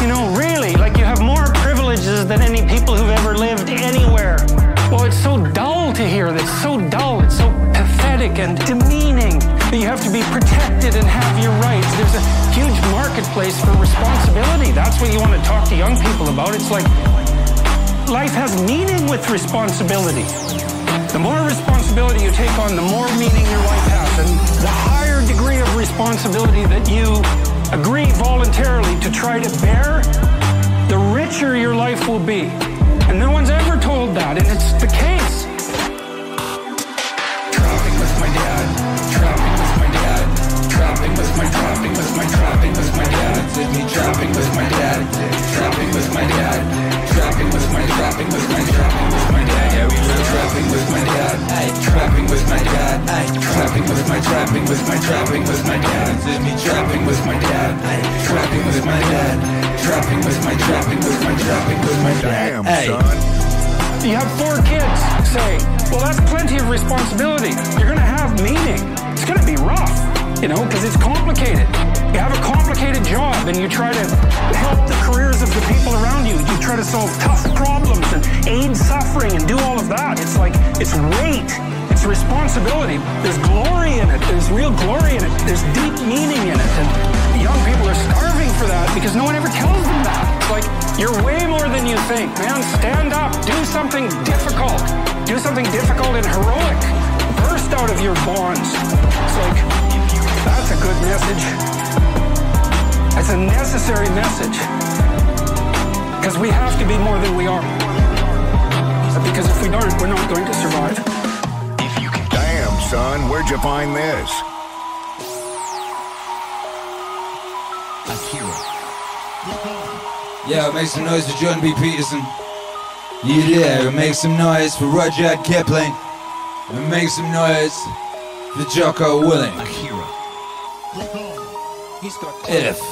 You know, really, like you have more privileges than any people who've ever lived anywhere. Well, it's so dull to hear this, so dull, it's so pathetic and demeaning that you have to be protected and have your rights. There's a huge marketplace for responsibility. That's what you want to talk to young people about. It's like life has meaning with responsibility. The more responsibility you take on, the more meaning your life has. And the higher degree of responsibility that you agree voluntarily to try to bear, the richer your life will be. And no one's ever told that, and it's the case. Trapping with my dad. Trapping with my dad. Trapping with my trapping with my trapping with my dad. Trapping with my dad. Trapping with my dad. Trapping with my trapping with my trapping with my dad. Yeah, we were trapping with my dad. Trapping with my dad. Trapping with my trapping with my trapping with my dad. Trapping with my dad. Trapping with my dad. Trapping with my trapping with my trapping with my dad. You have four kids, say, well, that's plenty of responsibility. You're going to have meaning. It's going to be rough, you know, because it's complicated. You have a complicated job and you try to help the careers of the people around you. You try to solve tough problems and aid suffering and do all of that. It's like, it's weight. It's responsibility. There's glory in it. There's real glory in it. There's deep meaning in it. And young people are starving for that because no one ever tells them that. It's like, you're way more than you think. Man, stand up. Do something difficult. Do something difficult and heroic. Burst out of your bonds. It's like, that's a good message. It's a necessary message. Because we have to be more than we are. Because if we don't, we're not going to survive. If you can Damn, son, where'd you find this? Akira. Yo, make some noise for Jordan B. Peterson. You there, make some noise for Rudyard Kipling. And make some noise for Jocko Willink. Akira. If. If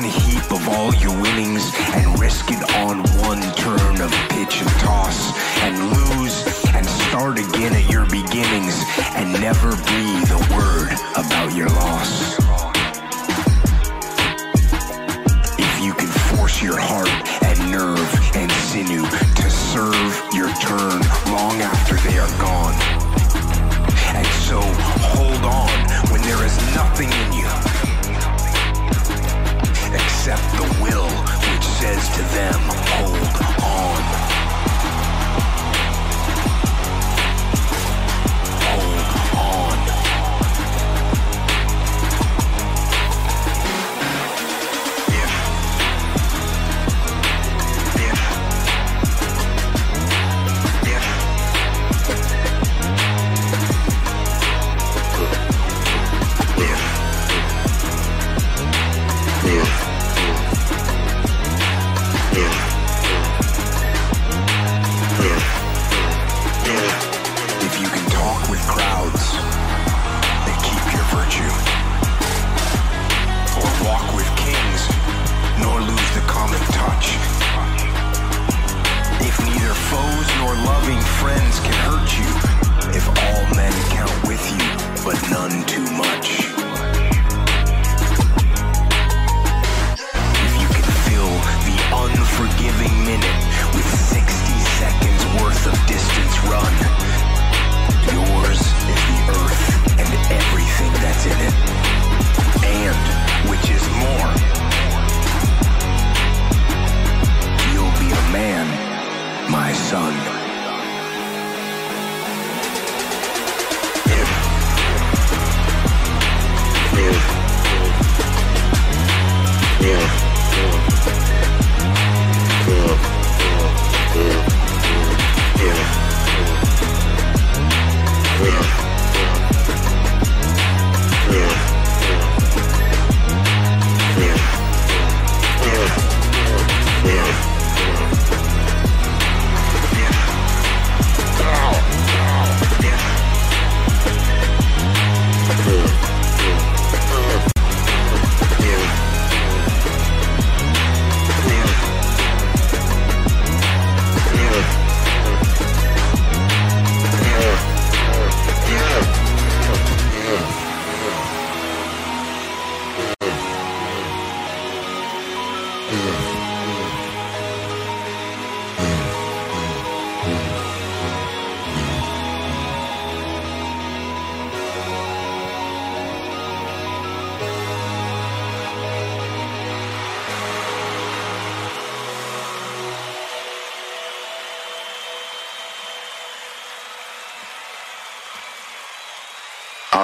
One heap of all your winnings and risk it on one turn of pitch and toss and lose and start again at your beginnings and never breathe a word about your loss. Except the will which says to them,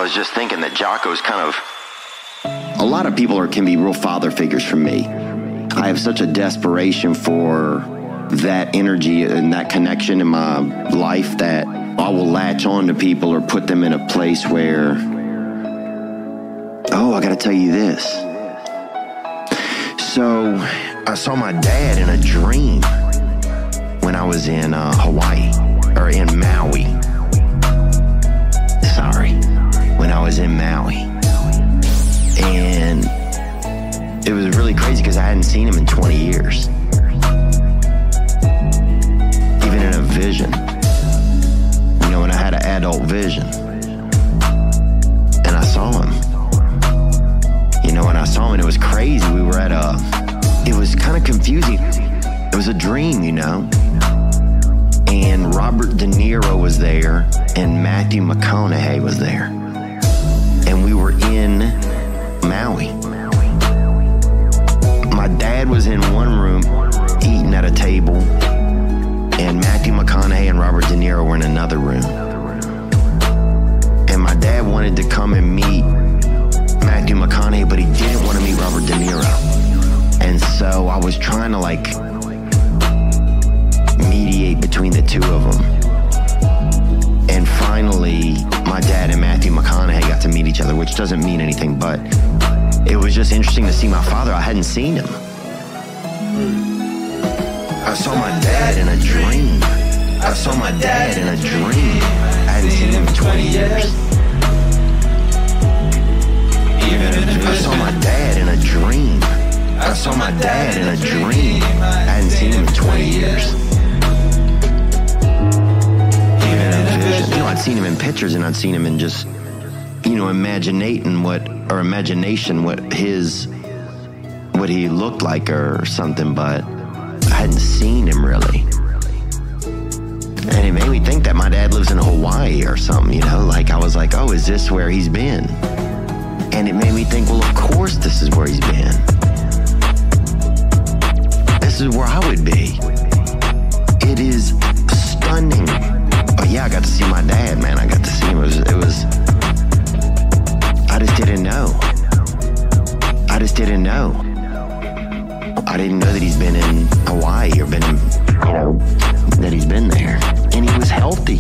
was just thinking that Jocko's kind of. A lot of people are, can be real father figures for me. I have such a desperation for that energy and that connection in my life that I will latch on to people or put them in a place where, oh, I got to tell you this. So I saw my dad in a dream when I was in uh, Hawaii or in Maui. Was in Maui. And it was really crazy because I hadn't seen him in 20 years. Even in a vision. You know, when I had an adult vision. And I saw him. You know, when I saw him, and it was crazy. We were at a, it was kind of confusing. It was a dream, you know. And Robert De Niro was there, and Matthew McConaughey was there. Maui. My dad was in one room eating at a table, and Matthew McConaughey and Robert De Niro were in another room. And my dad wanted to come and meet Matthew McConaughey, but he didn't want to meet Robert De Niro. And so I was trying to like mediate between the two of them. Finally, my dad and Matthew McConaughey got to meet each other, which doesn't mean anything, but it was just interesting to see my father. I hadn't seen him. I saw my dad in a dream. I saw my dad in a dream. I hadn't seen him in 20 years. I saw my dad in a dream. I saw my dad in a dream. I hadn't seen him in 20 years. Vision. You know, I'd seen him in pictures and I'd seen him in just, you know, imaginating what, or imagination what his, what he looked like or something, but I hadn't seen him really. And it made me think that my dad lives in Hawaii or something, you know? Like, I was like, oh, is this where he's been? And it made me think, well, of course this is where he's been. This is where I would be. It is stunning. Yeah, I got to see my dad, man. I got to see him. It was, it was I just didn't know. I just didn't know. I didn't know that he's been in Hawaii or been in, you know, that he's been there. And he was healthy.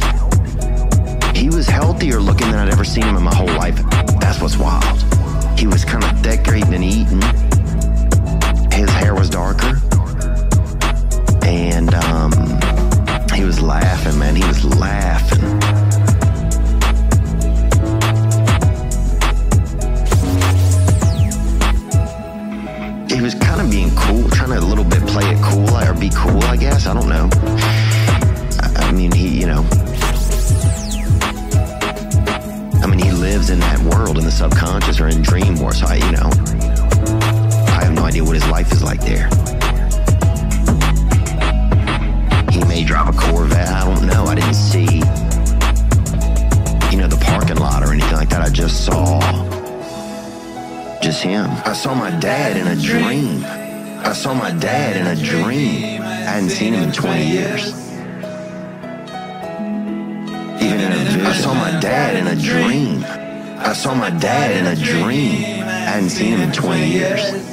He was healthier looking than I'd ever seen him in my whole life. That's what's wild. He was kind of thicker, he'd been eating. His hair was darker. And um, he was laughing, man. He was laughing. He was kind of being cool, trying to a little bit play it cool or be cool, I guess. I don't know. I, mean, he, you know, I mean, he lives in that world, in the subconscious or in dream world. So I, you know, I have no idea what his life is like there. May drive a Corvette. I don't know. I didn't see, you know, the parking lot or anything like that. I just saw just him. I saw my dad in a dream. I saw my dad in a dream. I hadn't seen him in 20 years. Even in a vision. I saw my dad in a dream. I saw my dad in a dream. I hadn't seen him in 20 years.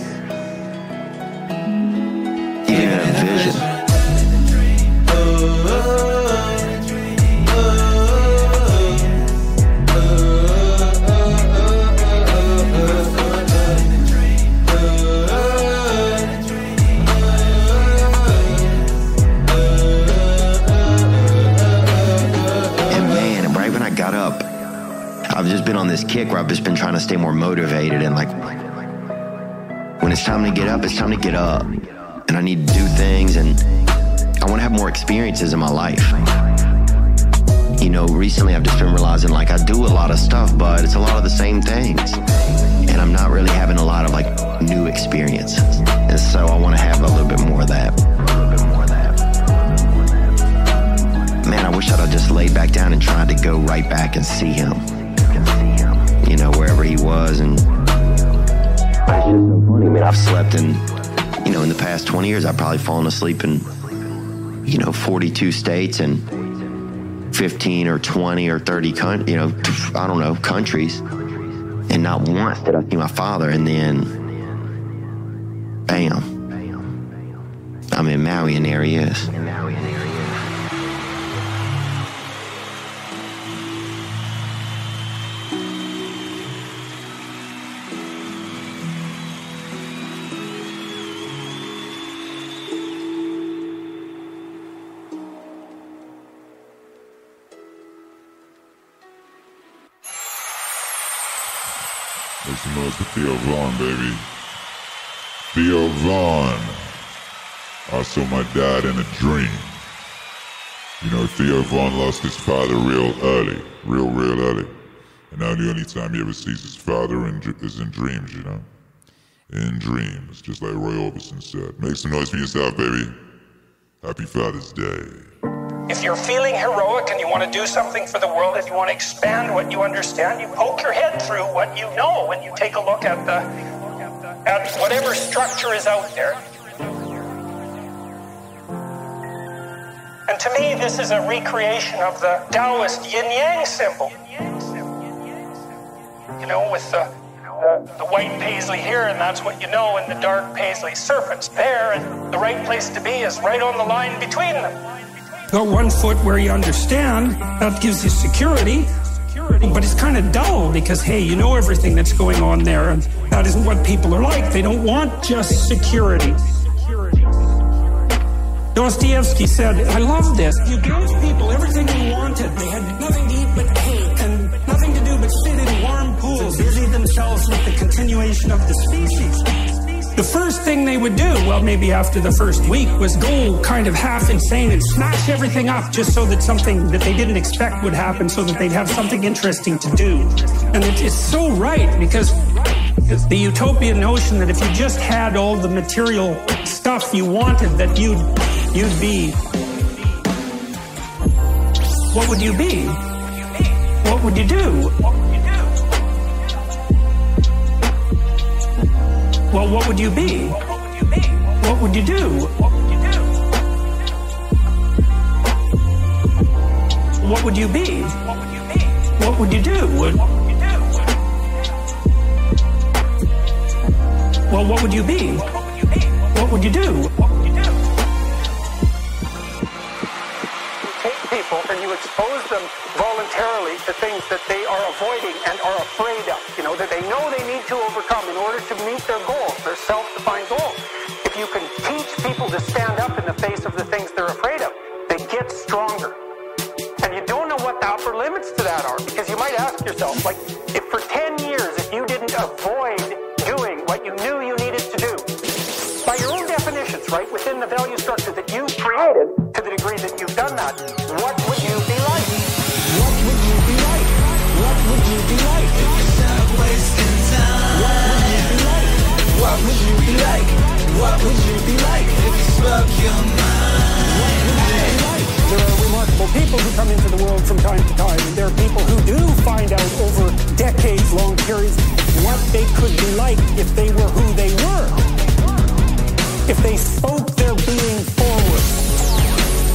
Kick where I've just been trying to stay more motivated and like when it's time to get up, it's time to get up. And I need to do things and I want to have more experiences in my life. You know, recently I've just been realizing like I do a lot of stuff, but it's a lot of the same things. And I'm not really having a lot of like new experiences. And so I want to have a little bit more of that. Man, I wish I'd have just laid back down and tried to go right back and see him. You know, wherever he was. And it's just so funny, man. I've slept in, you know, in the past 20 years, I've probably fallen asleep in, you know, 42 states and 15 or 20 or 30, coun- you know, I don't know, countries. And not once did I see my father. And then, bam, I'm in Maui and there he is. Theo Von, baby. Theo Von. I saw my dad in a dream. You know, Theo Von lost his father real early, real, real early. And now the only time he ever sees his father in, is in dreams, you know? In dreams, just like Roy Orbison said. Make some noise for yourself, baby. Happy Father's Day. If you're feeling heroic and you want to do something for the world if you want to expand what you understand, you poke your head through what you know and you take a look at the at whatever structure is out there. And to me, this is a recreation of the Taoist yin yang symbol. You know, with the the, the white paisley here, and that's what you know, and the dark paisley surface there, and the right place to be is right on the line between them. Got one foot where you understand, that gives you security, but it's kind of dull because, hey, you know everything that's going on there, and that isn't what people are like. They don't want just security. Dostoevsky said, I love this. You gave people everything they wanted. They had nothing to eat but cake and nothing to do but sit in warm pools, busy themselves with the continuation of the species. The first thing they would do, well, maybe after the first week, was go kind of half insane and smash everything up just so that something that they didn't expect would happen, so that they'd have something interesting to do. And it, it's so right because the utopian notion that if you just had all the material stuff you wanted, that you'd you'd be. What would you be? What would you do? Well, what would you be? What would you do? What would you be? What would you do? Well, what would you be? What would you do? Expose them voluntarily to things that they are avoiding and are afraid of, you know, that they know they need to overcome in order to meet their goals, their self-defined goals. If you can teach people to stand up in the face of the things they're afraid of, they get stronger. And you don't know what the upper limits to that are because you might ask yourself, like, if for 10 years, if you didn't avoid doing what you knew you needed to do, by your own definitions, right, within the value structure that you created, to the degree that you've done that, what would you be like? What would you be like? What would you be like? You stop wasting time. What would you be like? What would you be like? If you spoke your mind. What would you be like? There are remarkable people who come into the world from time to time, and there are people who do find out over decades-long periods what they could be like if they were who they were. If they spoke their being.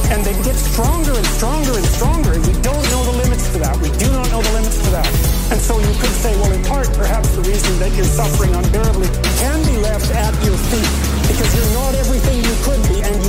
And they get stronger and stronger and stronger, and we don't know the limits to that. We do not know the limits to that. And so you could say, well, in part, perhaps the reason that you're suffering unbearably can be left at your feet, because you're not everything you could be, and you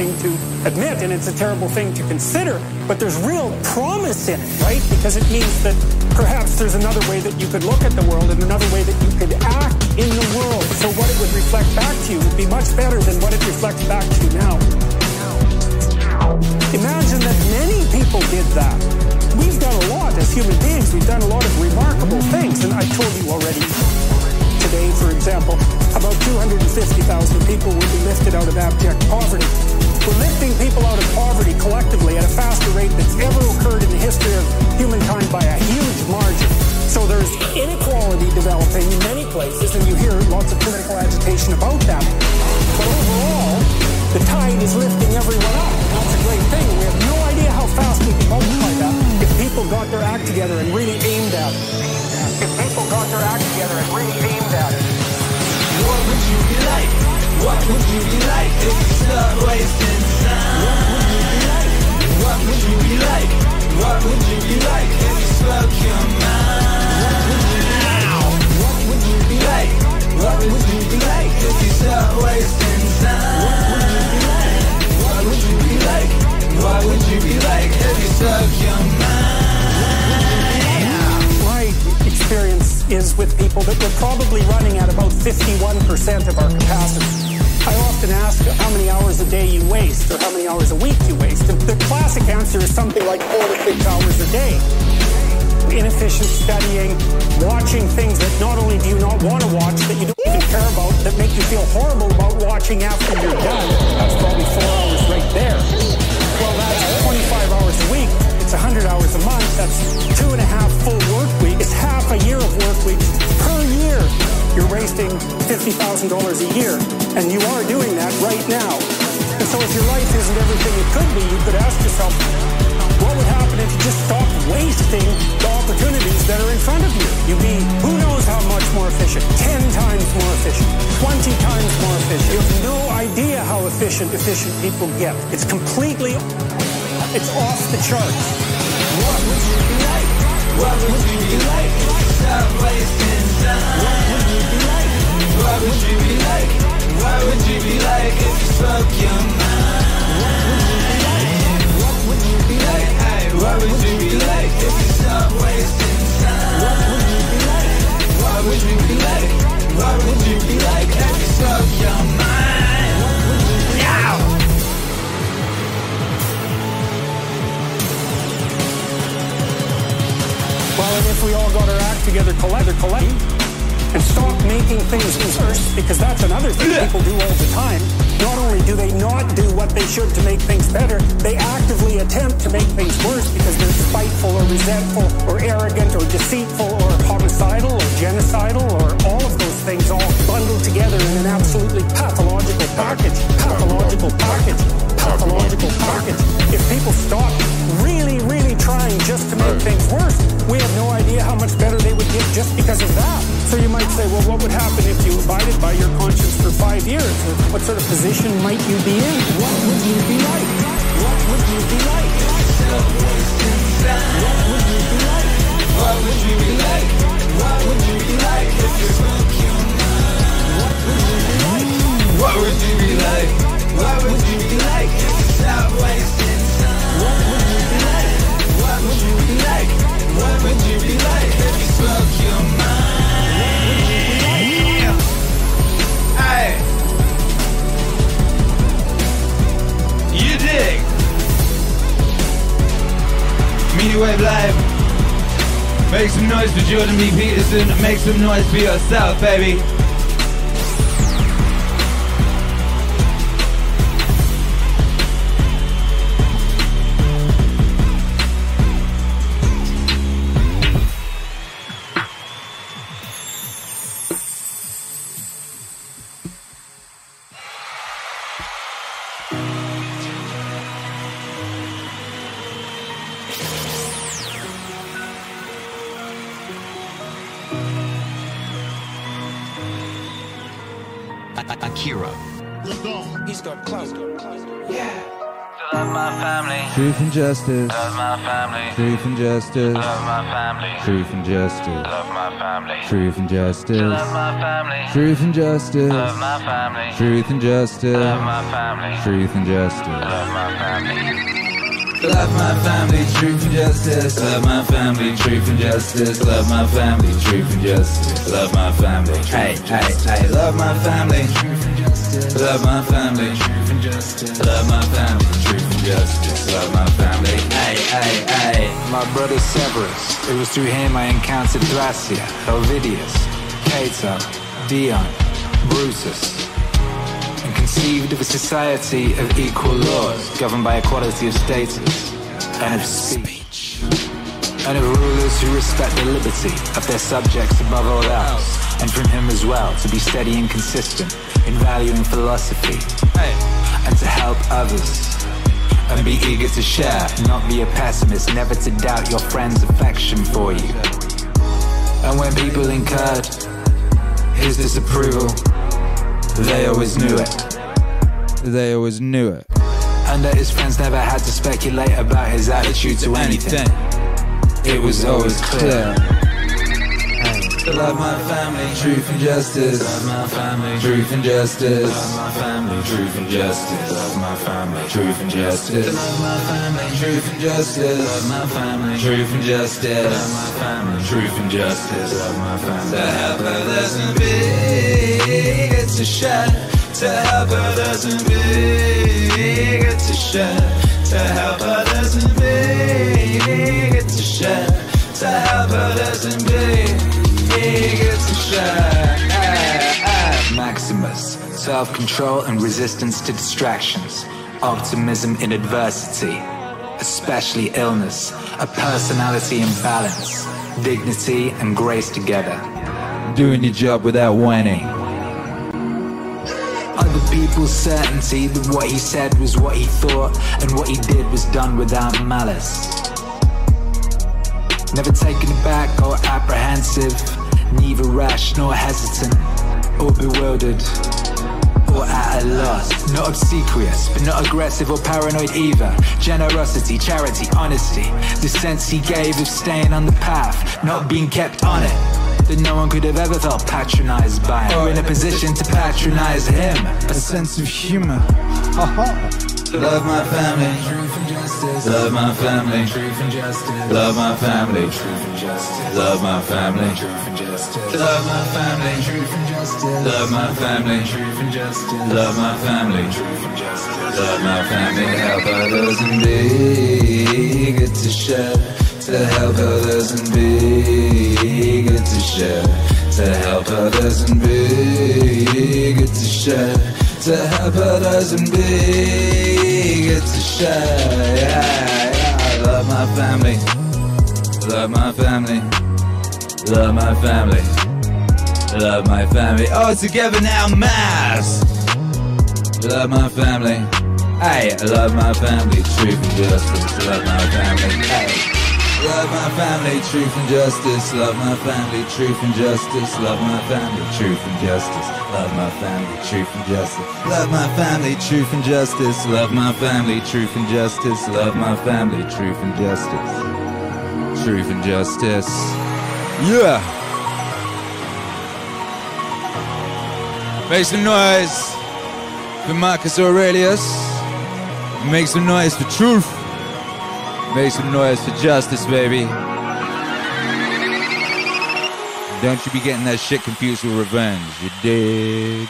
thing to admit, and it's a terrible thing to consider, but there's real promise in it, right? Because it means that perhaps there's another way that you could look at the world and another way that you could act in the world. So what it would reflect back to you would be much better than what it reflects back to you now. Imagine that many people did that. We've done a lot as human beings. We've done a lot of remarkable things, and I told you already today, for example, about 250,000 people will be lifted out of abject poverty. We're lifting people out of poverty collectively at a faster rate that's ever occurred in the history of humankind by a huge margin. So there's inequality developing in many places, and you hear lots of political agitation about that. But overall, the tide is lifting everyone up. That's a great thing. We have no idea how fast we can multiply that if people got their act together and really aimed at it. If people got their act together and really aimed at it. What would you be like? What would you be like if you stop wasting time? What would you be like? What would you be like if you spoke your mind? What would you be like? What would you be like if you stop wasting time? What would you be like? What would you be like if you spoke your mind? Is with people that we're probably running at about 51% of our capacity. I often ask how many hours a day you waste or how many hours a week you waste. And the classic answer is something like four to six hours a day. Inefficient studying, watching things that not only do you not want to watch, that you don't even care about, that make you feel horrible about watching after you're done. That's probably four hours right there. Well, that's 25 hours a week. It's 100 hours a month. That's two and a half full work weeks. It's half a year of work weeks per year. You're wasting $50,000 a year. And you are doing that right now And so if your life isn't everything it could be, you could ask yourself, what would happen if you just stopped wasting the opportunities that are in front of you? You'd be, who knows how much more efficient? 10 times more efficient, 20 times more efficient. You have no idea how efficient, efficient people get. It's completely, it's off the charts. What would you be like? What would you be like? Stop wasting time. What would you be like? What would you be like? What would you be like if you spoke your mind? What would you be like? What would you be like if you stop wasting time? What would you be like? What would you be like? What would you be like if you spoke your mind? Well, and if we all got our act together, collect, collect, and stop making things worse, because that's another thing people do all the time. Not only do they not do what they should to make things better, they actively attempt to make things worse because they're spiteful or resentful or arrogant or deceitful or homicidal or genocidal or all of those things all bundled together in an absolutely pathological package. Pathological package. Pathological package. If people stop really, trying just to make things worse, we have no idea how much better they would get just because of that. So you might say, well, what would happen if you abided by your conscience for five years? What sort of position might you be in? What would you be like? What would you be like? What would you be like? What would you be like? What would you be like if you spoke your? What would you be like? What would you be like? What would you be like if you stopped wasting you be like? What would you be like if you your mind? You? Dig? Live. Make some noise for Jordan B. Peterson. Make some noise for yourself, baby. Akira. He's got clout. Love my family. Truth and justice. Love my family. Truth and justice. Love my family. Truth and justice. Love my family. Truth and justice. Love my family. Truth and justice. Love my family. Truth and justice. Love my family. Truth and justice. Love my family. Love my family, truth and justice. Love my family, truth and justice. Love my family, truth and justice. Love my family, hey, hey, hey. Love my family, truth and justice. Love my family, truth and justice. Love my family, truth and justice. Love my family, hey, hey, hey. My brother Severus. It was through him I encountered Thrasea, Helvidius, Cato, Dion, Brutus, and conceived of a society of equal laws governed by equality of status and of speech, and of rulers who respect the liberty of their subjects above all else, and from him as well to be steady and consistent in valuing philosophy and to help others and be eager to share, not be a pessimist, never to doubt your friend's affection for you. And when people incurred his disapproval, they always knew it. They always knew it. And that his friends never had to speculate about his attitude to anything. It was always clear. Love my family, truth and justice. Love my family, truth and justice. Love my family, truth and justice. Love my family, truth and justice. Love my family, truth and justice. Love my family, truth and justice. Love my family, truth and justice. Love my family. To help others and be, it's a shot. To help others and be, it's a shot. To help others and be, it's a shot. To help others and be. Eager to share. Maximus, self control and resistance to distractions, optimism in adversity, especially illness, a personality in balance, dignity and grace together. Doing your job without whining. Other people's certainty that what he said was what he thought and what he did was done without malice. Never taken aback or apprehensive, neither rash nor hesitant or bewildered or at a loss. Not obsequious, but not aggressive or paranoid either. Generosity, charity, honesty. The sense he gave of staying on the path, not being kept on it. That no one could have ever felt patronized by or in a position to patronize him. A sense of humor. Love my family. Truth and justice. Love my family. Truth and justice. Love my family. Truth and justice. Love my family. Truth and justice. Love my family. Truth and justice. Love my family. Truth and justice. Love my family. Truth and justice. Love my family. Help others and be good to share. To help others and be good to share. To help others and be good to share. To help others and be good to share. Yeah, yeah. I Love my family. Love my family. Love my family. Love my family. Oh, together now, mass. Love my family. Hey, I love my family. Truth and justice. Love my family. Hey. Love my family, truth and justice. Love my family, truth and justice. Love my family, truth and justice. Love my family, truth and justice. Love my family, truth and justice. Love my family, truth and justice. Love my family, truth and justice. Truth and justice. Yeah. Make some noise for Marcus Aurelius. Make some noise for truth. Make some noise for justice, baby. Don't you be getting that shit confused with revenge, you dig?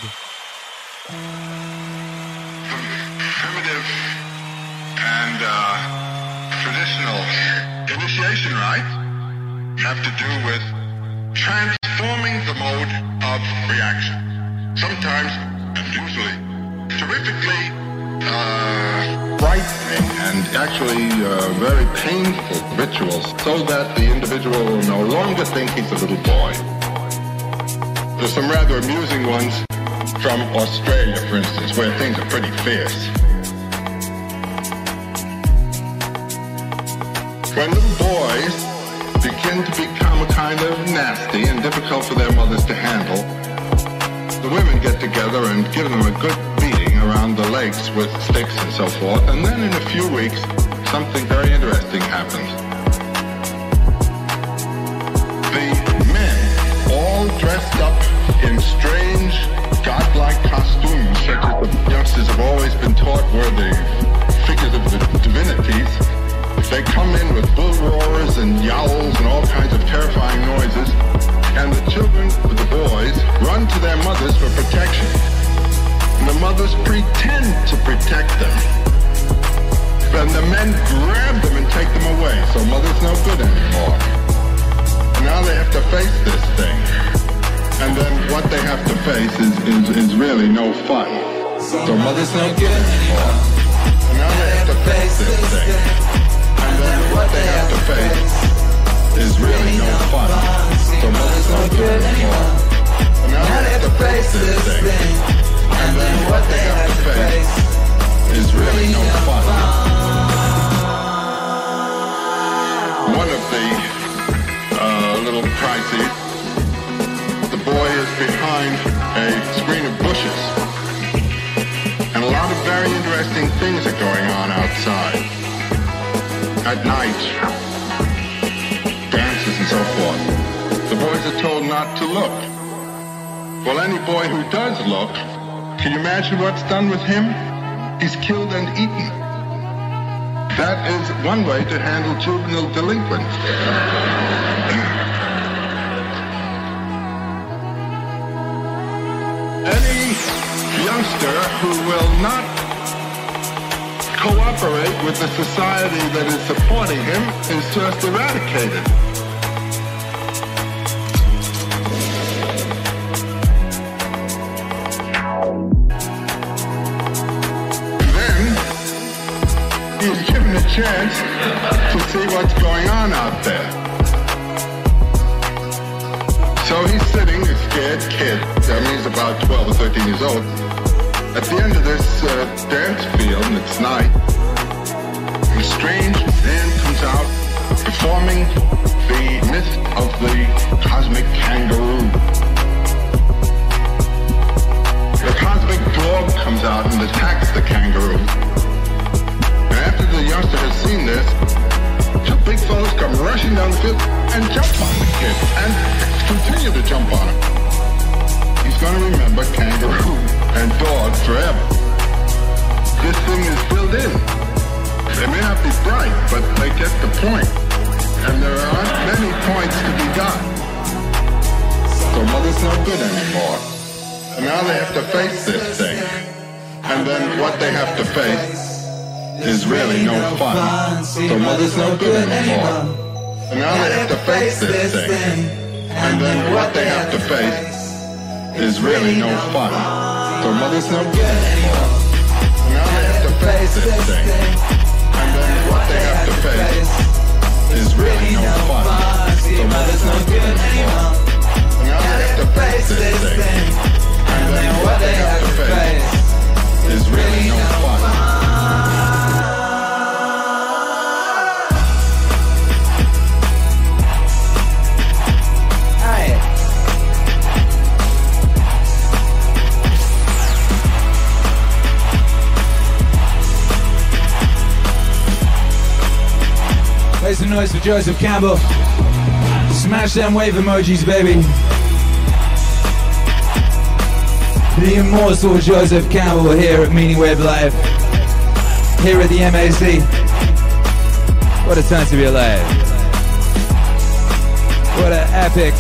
primitive and uh, traditional initiation rites have to do with transforming the mode of reaction. Sometimes, and usually, terrifically uh, frightening and actually uh, very painful rituals so that the individual will no longer think he's a little boy. There's some rather amusing ones from Australia, for instance, where things are pretty fierce. When little boys begin to become kind of nasty and difficult for their mothers to handle, the women get together and give them a good beating around the legs with sticks and so forth, and then in a few weeks, something very interesting happens. The men, all dressed up in strange, godlike costumes, such as the youngsters have always been taught were the figures of the divinities, they come in with bull roars and yowls and all kinds of terrifying noises, and the children, the boys, run to their mothers for protection. And the mothers pretend to protect them. And the men grab them and take them away, so mother's no good anymore. Now they have to face this thing. And then what they have to face is, is, is really no fun. So mother's no good anymore. Now they have to face this thing. And then what they have to face is really no fun. So mother's no good anymore. Now they have to face this thing. And then what they have to face is really no fun. One of the uh, little crises, the boy is behind a screen of bushes. And a lot of very interesting things are going on outside at night, dances and so forth. The boys are told not to look. Well, any boy who does look, can you imagine what's done with him? He's killed and eaten. That is one way to handle juvenile delinquents. any youngster who will not cooperate with the society that is supporting him is just eradicated. Chance to see what's going on out there. So he's sitting, a scared kid. I mean, he's about 12 or 13 years old. At the end of this uh, dance field, and it's night, a strange man comes out performing the myth of the cosmic kangaroo. The cosmic dog comes out and attacks the kangaroo. After the youngster has seen this, two big fellows come rushing down the field and jump on the kid and continue to jump on him. He's going to remember kangaroo and dog forever. This thing is built in. They may not be bright, but they get the point. And there aren't many points to be got. So mother's no good anymore. And now they have to face this thing. And then what they have to face is really no fun. So mother's no good anymore. And now they have to face this thing. And then what they have to face is really no fun. So mother's no good anymore. And now they have to face this thing. And then what they have to face is really no fun. So mother's no good anymore. And now they have to face this thing. And then what they have to face is really no fun. Make some noise for Joseph Campbell. Smash them wave emojis, baby. The immortal Joseph Campbell here at Meaning Wave Live. Here at the MAC. What a time to be alive. What an epic.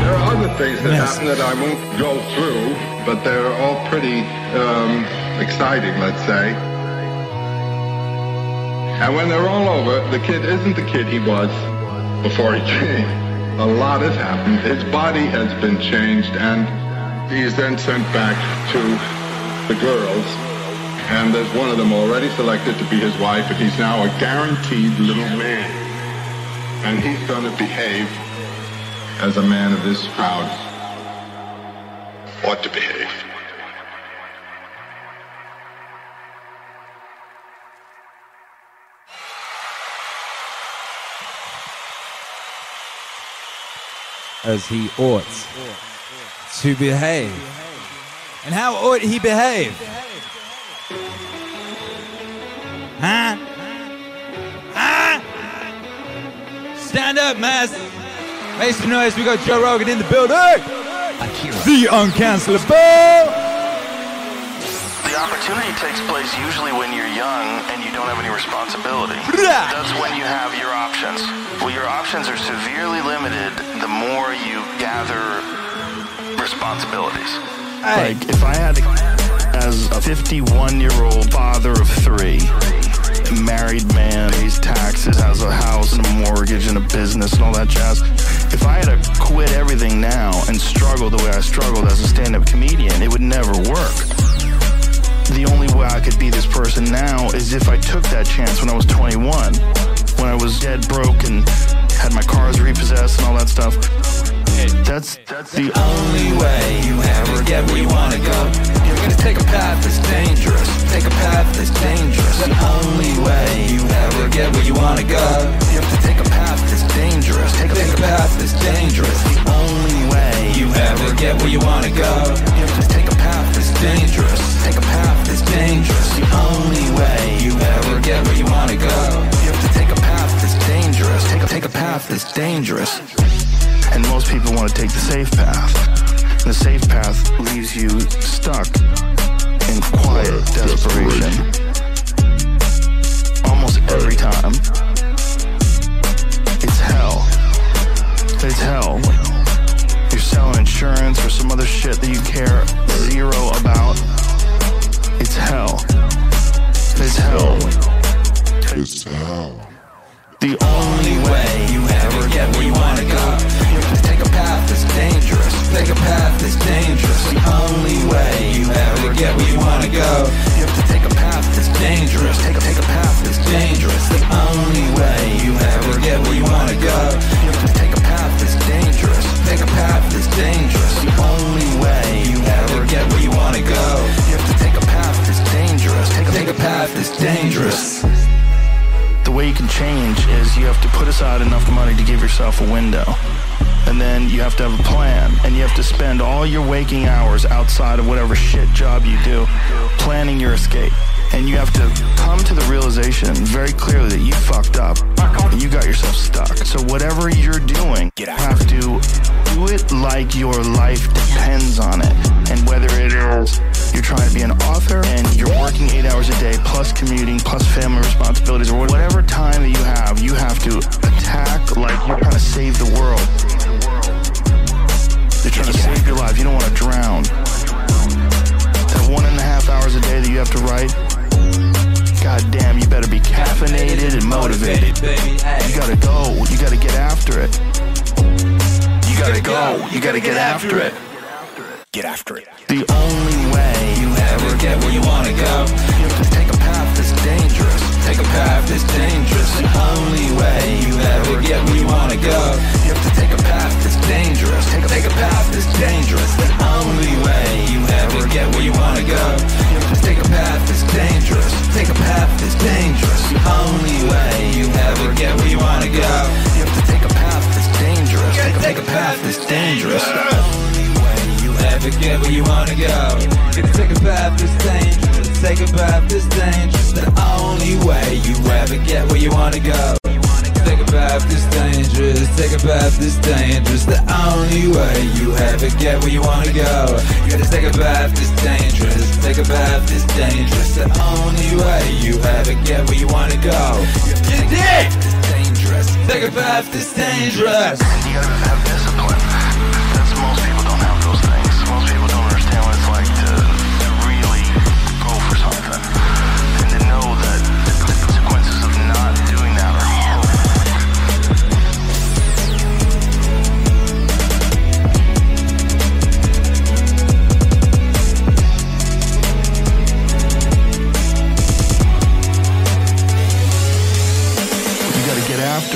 There are other things that happen that I won't go through, but they're all pretty um, exciting, let's say. And when they're all over, the kid isn't the kid he was before he came. A lot has happened. His body has been changed, and he's then sent back to the girls. And there's one of them already selected to be his wife, and he's now a guaranteed little man. And he's going to behave as a man of this crowd ought to behave. As he ought to behave. And how ought he behave? Huh? Huh? Stand up, mass. Make some noise. We got Joe Rogan in the building. The uncancelable. The opportunity takes place usually when you're young and you don't have any responsibility. That's when you have your options. Well, your options are severely limited more you gather responsibilities. Like, if I had, as a 51 year old father of three, married man, pays taxes, has a house and a mortgage and a business and all that jazz. If I had to quit everything now and struggle the way I struggled as a stand up comedian, it would never work. The only way I could be this person now is if I took that chance when I was 21, when I was dead broke and had my cars repossessed and all that stuff. That's that's the only way you ever get where you wanna go. You're gonna take a path that's dangerous. Take a path that's dangerous. The only way you ever get where you wanna go. You have to take a path that's dangerous. Take a, take a path that's dangerous. The only way you ever get where you wanna go. You have to take a path that's dangerous. Take a path that's dangerous. The only way you ever get where you wanna go. You have to take a path. Take a, path that's dangerous. And most people want to take the safe path. The safe path leaves you stuck in quiet desperation. Almost every time. It's hell. It's hell. You're selling insurance or some other shit that you care zero about. It's hell. It's hell. It's hell. The only way you ever get where you wanna go take a path that's dangerous. Take a path that's dangerous. The only way you ever get where you wanna go. You have to take a path that's dangerous. Take a take a path that's dangerous. The only way you ever get where you wanna go. You have to take a path that's dangerous. Take a path that's dangerous. The only way you ever get where you wanna go. You have to take a path that's dangerous. Take a, take a path that's dangerous put aside enough money to give yourself a window. And then you have to have a plan, and you have to spend all your waking hours outside of whatever shit job you do planning your escape. And you have to come to the realization very clearly that you fucked up and you got yourself stuck. So whatever you're doing, you have to do it like your life depends on it. And whether it is you're trying to be an author and you're working eight hours a day plus commuting plus family responsibilities or whatever time that you have, you have to attack like you're trying to save the world. You're trying to save your life. You don't want to drown. That one and a half hours a day that you have to write, God damn, you better be caffeinated and motivated. You gotta go. You gotta get after it. You gotta go. You gotta get after it. Get after it. The only way get where you wanna go, you have to take a path that's dangerous. Take a path that's dangerous. The only way you ever get where you wanna go, you have to take a path that's dangerous. Take a, take a path that's dangerous. The only way you ever get where you wanna go, you have to take a path that's dangerous. Take a path that's dangerous. The only way you ever get where you wanna go, you have to take a path that's dangerous. Take a, take a path that's dangerous. You get where you wanna go, you have to take a path that's dangerous. Take a path that's dangerous. The only way you ever get where you wanna go. Take a path that's dangerous. Take a path that's dangerous. The only way you ever get where you wanna go. You gotta take a path that's dangerous. Take a path that's dangerous. The only way you ever get where you wanna go. You? Dangerous. Take a path that's dangerous. You gotta have discipline. That's most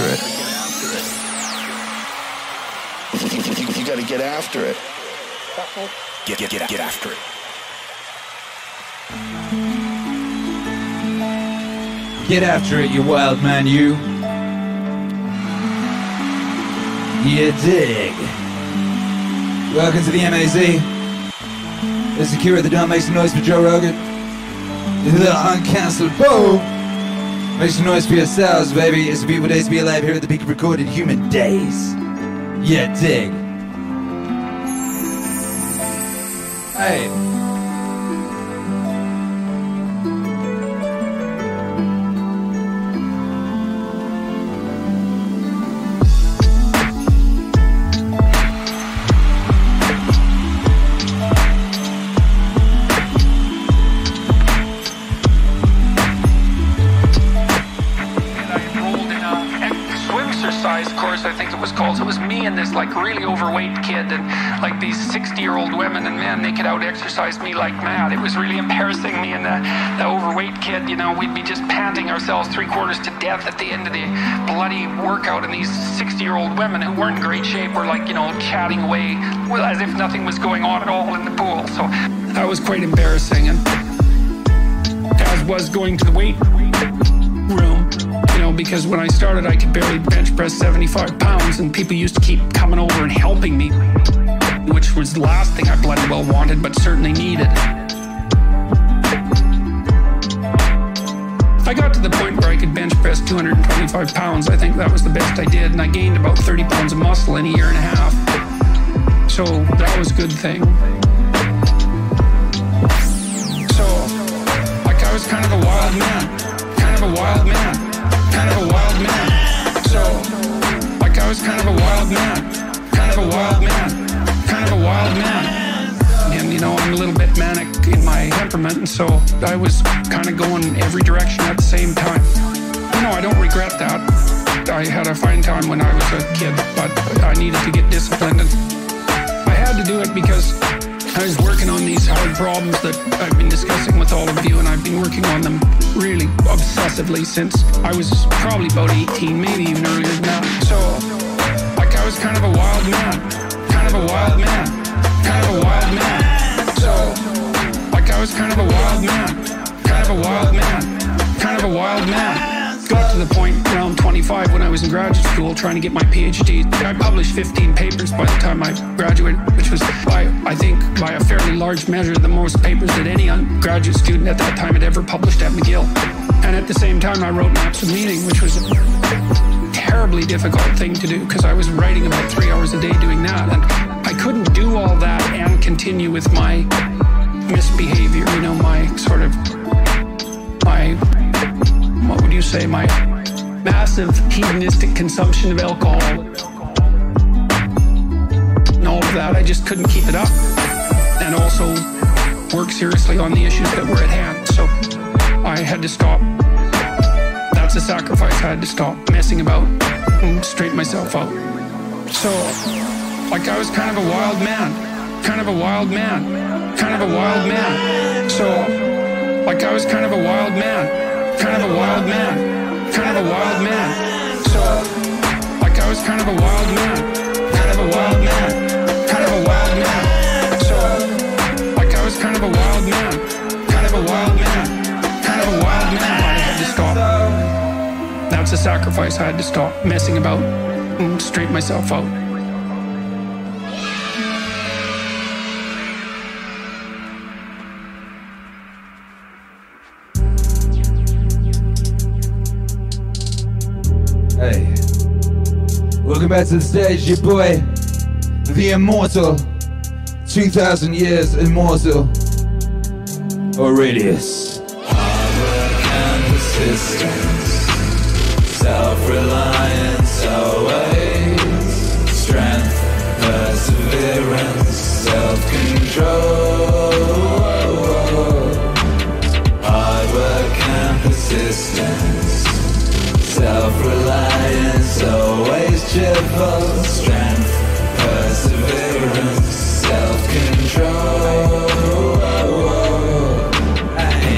after it. You, you- you gotta get after it. Get, get, get, get after it. Get after it, you wild man, you. You dig. Welcome to the MAZ. This is Akira the Don. Make some noise for Joe Rogan. The uncancelable. Make some noise for yourselves, baby. It's the beautiful day to be alive here at the peak of recorded human days. Yeah, dig. Hey. 50 year old women, and men—they could out exercise me like mad. It was really embarrassing me and the, the overweight kid, you know, we'd be just panting ourselves three quarters to death at the end of the bloody workout. And these 60 year old women who weren't in great shape were like, you know, chatting away as if nothing was going on at all in the pool. So that was quite embarrassing. And as was going to the weight room, you know, because when I started, I could barely bench press 75 pounds, and people used to keep coming over and helping me which was the last thing I bloody well wanted, but certainly needed. I got to the point where I could bench press 225 pounds. I think that was the best I did, and I gained about 30 pounds of muscle in a year and a half. So that was a good thing. So, like, I was kind of a wild man. Kind of a wild man. Kind of a wild man. So, like, I was kind of a wild man. Kind of a wild man. Kind of a wild man. And, you know, I'm a little bit manic in my temperament, and so I was kind of going every direction at the same time. You know, I don't regret that. I had a fine time when I was a kid, but I needed to get disciplined. And I had to do it because I was working on these hard problems that I've been discussing with all of you, and I've been working on them really obsessively since I was probably about 18, maybe even earlier than that. So, like, I was kind of a wild man, a wild man, kind of a wild man. So, like, I was kind of a wild man, kind of a wild man, kind of a wild man. got to the point around 25 when I was in graduate school trying to get my PhD. I published 15 papers by the time I graduated, which was, by, I think, by a fairly large measure, the most papers that any undergraduate student at that time had ever published at McGill. And at the same time, I wrote Maps of Meaning, which was a terribly difficult thing to do because I was writing about three hours a day doing that. And I couldn't do all that and continue with my misbehavior, you know, my sort of, my what would you say, my massive hedonistic consumption of alcohol and all of that. I just couldn't keep it up. And also work seriously on the issues that were at hand. So I had to stop. That's a sacrifice. I had to stop messing about and straighten myself out. So, like, I was kind of a wild man. Kind of a wild man. Kind of a wild man. So, like, I was kind of a wild man kind of a wild man, kind of a wild man. So, like I was kind of a wild man, kind of a wild man, kind of a wild man. So, like I was kind of a wild man, kind of a wild man, kind of a wild man. I had to stop. That's a sacrifice. I had to stop messing about and straighten myself out. Back to the stage, your boy, the immortal, 2,000 years immortal, Aurelius. Hard work and persistence, self-reliance always, strength, perseverance, self-control. Hard work and persistence, self-reliance strength, perseverance, self-control.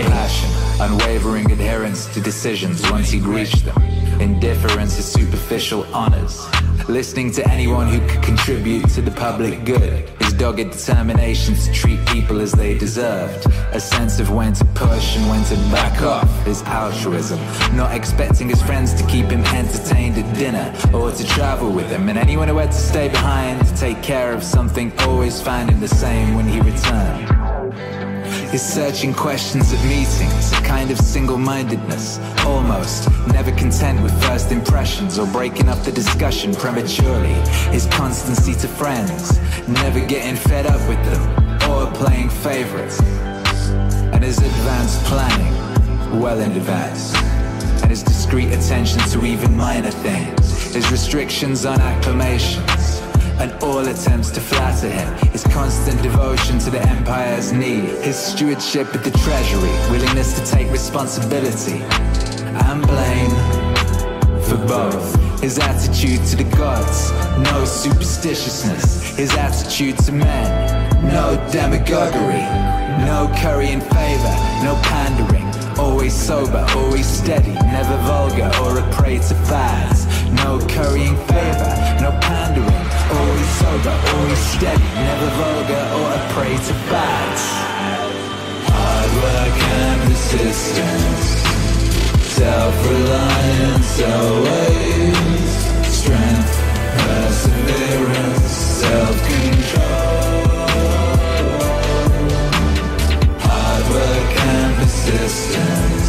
Passion, unwavering adherence to decisions once he'd reached them. Indifference is superficial honors. Listening to anyone who could contribute to the public good. His dogged determination to treat people as they deserved. A sense of when to push and when to back off. His altruism. Not expecting his friends to keep him entertained at dinner or to travel with him. And anyone who had to stay behind to take care of something always finding the same when he returned. His searching questions at meetings, a kind of single-mindedness, almost, never content with first impressions or breaking up the discussion prematurely. His constancy to friends, never getting fed up with them, or playing favorites. And his advanced planning, well in advance. And his discreet attention to even minor things. His restrictions on acclamations and all attempts to flatter him. His constant devotion to the empire's need, his stewardship of the treasury, willingness to take responsibility and blame for both. His attitude to the gods, no superstitiousness. His attitude to men, no demagoguery, no currying favor, no pandering. Always sober, always steady, never vulgar or a prey to fads. No currying favor, no pandering Always sober, always steady, never vulgar or a prey to fads. Hard work and persistence, self-reliance always, strength, perseverance, self-control. Hard work and persistence,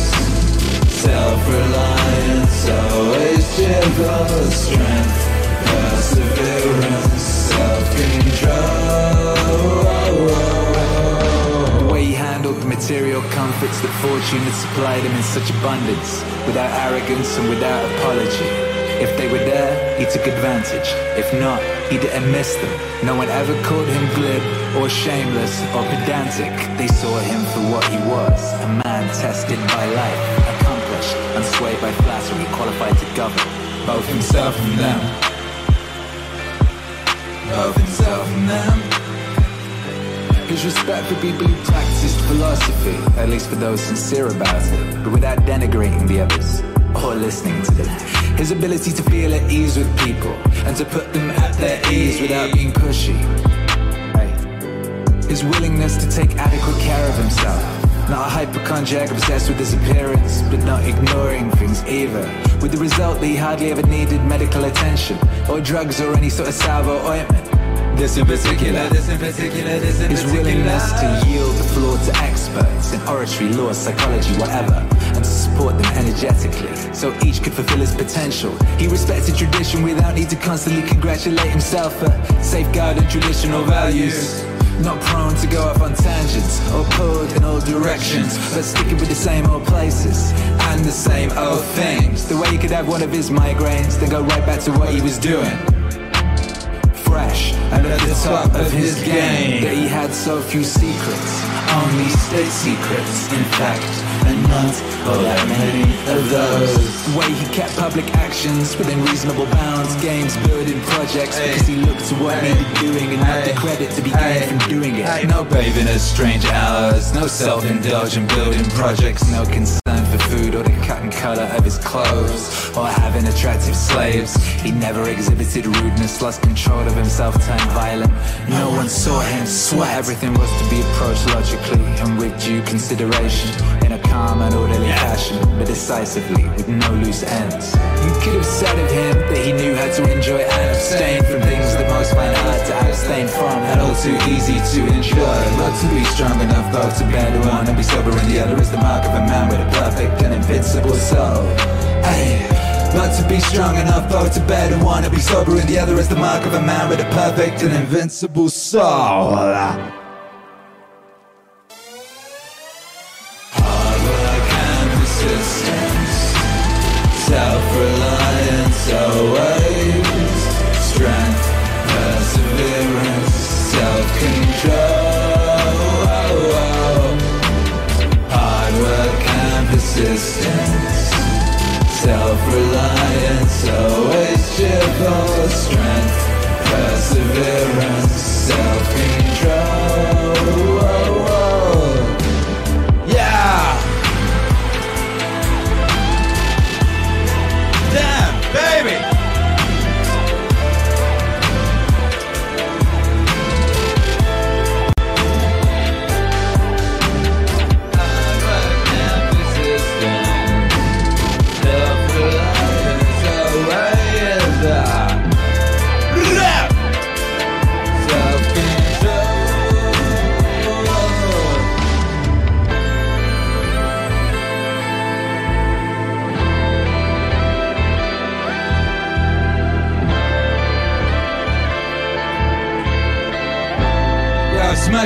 self-reliance always, cheerful strength The way he handled the material comforts that fortune had supplied him in such abundance, without arrogance and without apology. If they were there, he took advantage. If not, he didn't miss them. No one ever called him glib or shameless or pedantic. They saw him for what he was, a man tested by life, accomplished, unswayed by flattery, qualified to govern both himself and them of. His respect for people who practiced philosophy, at least for those sincere about it, but without denigrating the others or listening to them. His ability to feel at ease with people and to put them at their ease without being pushy. His willingness to take adequate care of himself Not a hypochondriac obsessed with his appearance, but not ignoring things either. With the result that he hardly ever needed medical attention, or drugs, or any sort of salve or ointment. This in particular, this in particular, this in His willingness to yield the floor to experts in oratory, law, psychology, whatever, and to support them energetically, so each could fulfill his potential. He respected tradition without need to constantly congratulate himself for safeguarding traditional values. Not prone to go off on tangents or pulled in all directions, but sticking with the same old places and the same old things. The way he could have one of his migraines, then go right back to what he was doing fresh and at the top of his game. That he had so few secrets, only state secrets, in fact and not all that many of those. The way he kept public actions within reasonable bounds, games, building projects, because he looked to what needed doing and not the credit to be gained from doing it. No bathing at strange hours, no self-indulgent building projects, no concern or the cut and color of his clothes, or having attractive slaves. He never exhibited rudeness, lost control of himself, turned violent. No one saw him sweat. Everything was to be approached logically and with due consideration calm and orderly fashion, but decisively, with no loose ends. You could have said of him that he knew how to enjoy and abstain from things that most find hard to abstain from, and all too easy to enjoy. Not to be strong enough both to bear the one and be sober, in the other is the mark of a man with a perfect and invincible soul. Hey. Not to be strong enough both to bear the one and be sober, and the other is the mark of a man with a perfect and invincible soul. Self-reliance always cheerful strength perseverance self-control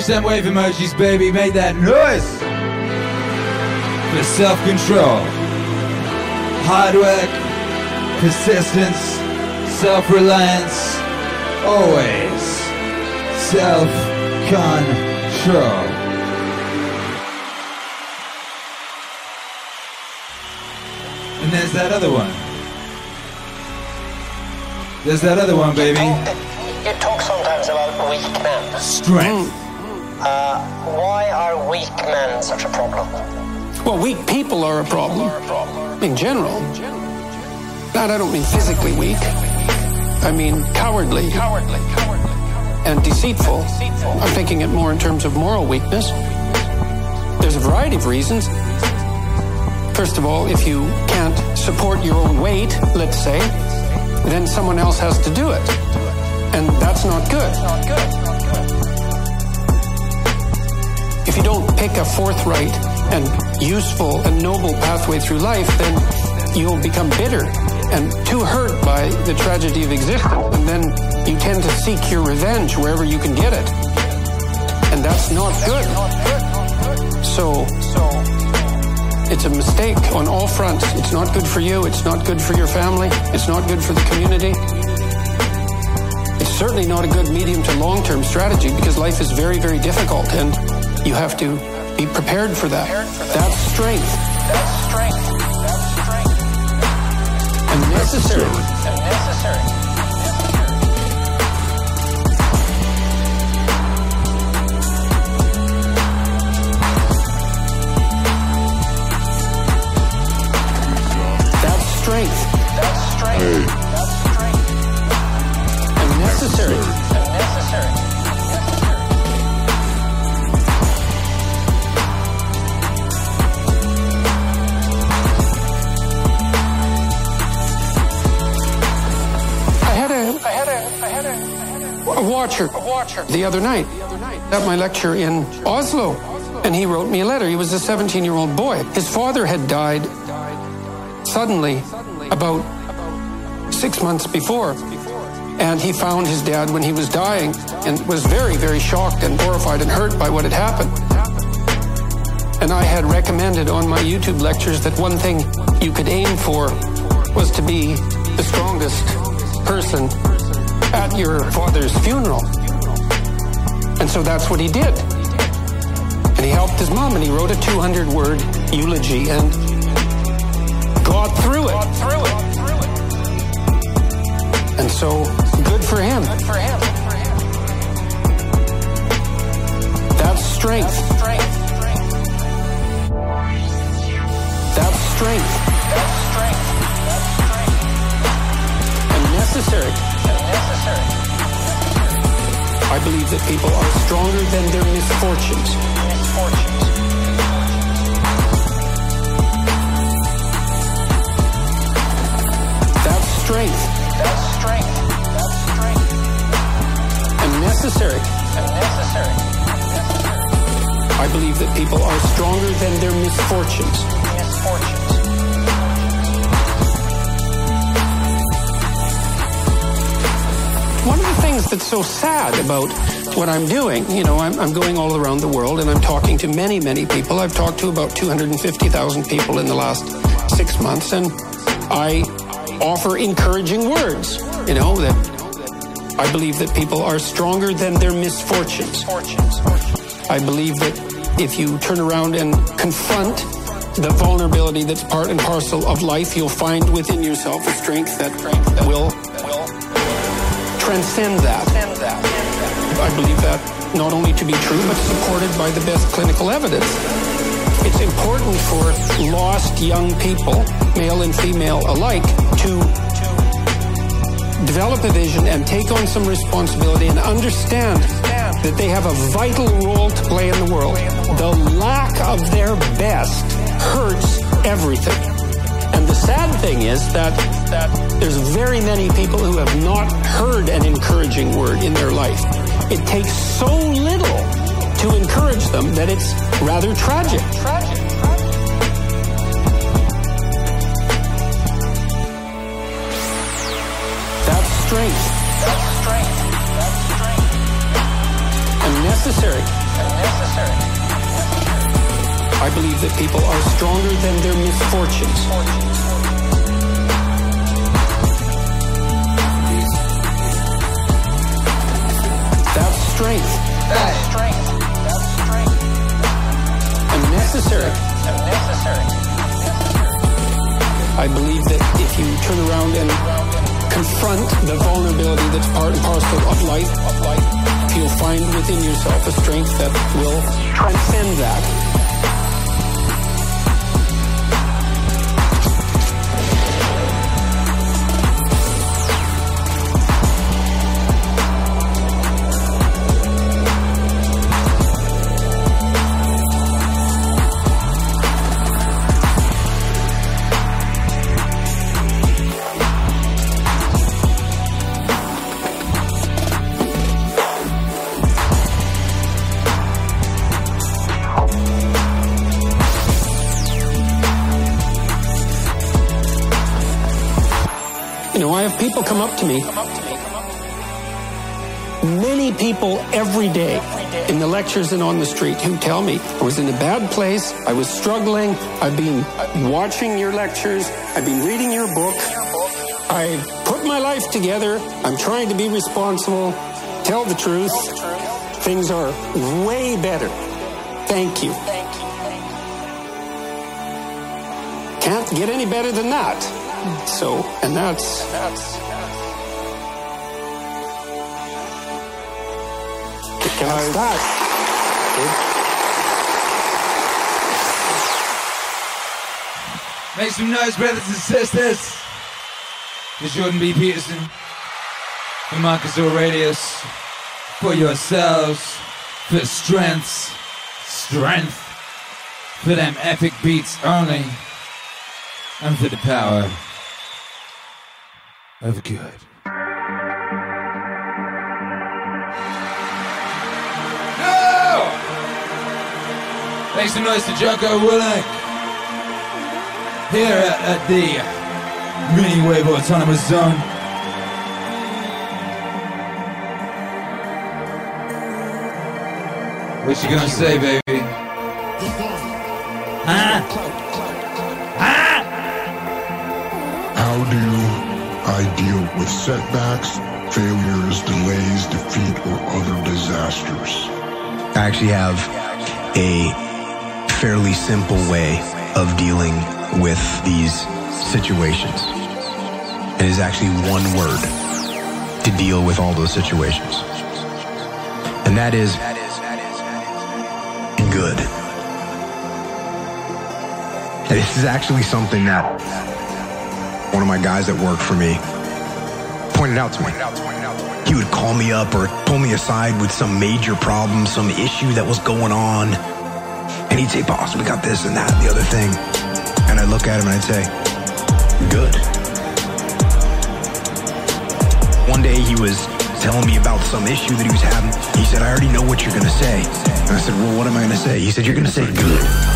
them wave emojis, baby. Make that noise for self control. Hard work, persistence, self reliance, always self control. And there's that other one. There's that other one, baby. You talk sometimes about weak men. Strength. Mm. Uh, why are weak men such a problem? Well, weak people are a problem. In general. That I don't mean physically weak. I mean cowardly. Cowardly. And deceitful. I'm thinking it more in terms of moral weakness. There's a variety of reasons. First of all, if you can't support your own weight, let's say, then someone else has to do it. And that's not not good. If you don't pick a forthright and useful and noble pathway through life, then you'll become bitter and too hurt by the tragedy of existence. And then you tend to seek your revenge wherever you can get it. And that's not good. So, it's a mistake on all fronts. It's not good for you. It's not good for your family. It's not good for the community. It's certainly not a good medium to long term strategy because life is very, very difficult and you have to be prepared for that. That's strength. That's strength. That's strength. And necessary. And necessary. That's strength. That's strength. Hey. That's strength. And necessary. And necessary. Watcher A watcher. the other night at my lecture in Oslo, and he wrote me a letter. He was a 17 year old boy. His father had died suddenly about six months before. And he found his dad when he was dying and was very, very shocked and horrified and hurt by what had happened. And I had recommended on my YouTube lectures that one thing you could aim for was to be the strongest person at your father's funeral. And so that's what he did. And he helped his mom and he wrote a 200 word eulogy and got through it. And so good for him. That's strength. That's strength. And necessary. I believe that people are stronger than their misfortunes. That's strength. And necessary. I believe that people are stronger than their misfortunes. One of the things that's so sad about what I'm doing, you know, I'm, I'm going all around the world and I'm talking to many, many people. I've talked to about 250,000 people in the last six months, and I offer encouraging words, you know, that I believe that people are stronger than their misfortunes. I believe that if you turn around and confront the vulnerability that's part and parcel of life, you'll find within yourself a strength that will transcend that. I believe that not only to be true, but supported by the best clinical evidence. It's important for lost young people, male and female alike, to develop a vision and take on some responsibility and understand that they have a vital role to play in the world. The lack of their best hurts everything. Sad thing is that, that there's very many people who have not heard an encouraging word in their life. It takes so little to encourage them that it's rather tragic. Tragic. That's strength. That's strength. That's strength. And necessary. And necessary. I believe that people are stronger than their misfortunes. That's strength. And necessary. I believe that if you turn around and confront the vulnerability that's part and parcel of life, you'll find within yourself a strength that will transcend that. People come up to me. Many people every day in the lectures and on the street who tell me I was in a bad place, I was struggling, I've been watching your lectures, I've been reading your book, I put my life together, I'm trying to be responsible, tell the truth. Things are way better. Thank you. Can't get any better than that. So, and that's Can I? Make some noise, brothers and sisters. For Jordan B. Peterson, for Marcus Aurelius, for yourselves, for strengths, strength, for them epic beats only, and for the power of good. Make some noise to Jocko Willink. Here at, at the Meaning Wave Autonomous Zone. What you gonna say, baby? Huh? How do I deal with setbacks, failures, delays, defeat, or other disasters? I actually have a fairly simple way of dealing with these situations. It is actually one word to deal with all those situations. And that is good. This is actually something that one of my guys that worked for me pointed out to me. He would call me up or pull me aside with some major problem, some issue that was going on. And he'd say, boss, we got this and that and the other thing. And I'd look at him and I'd say, good. One day he was telling me about some issue that he was having. He said, I already know what you're going to say. And I said, well, what am I going to say? He said, you're going to say good.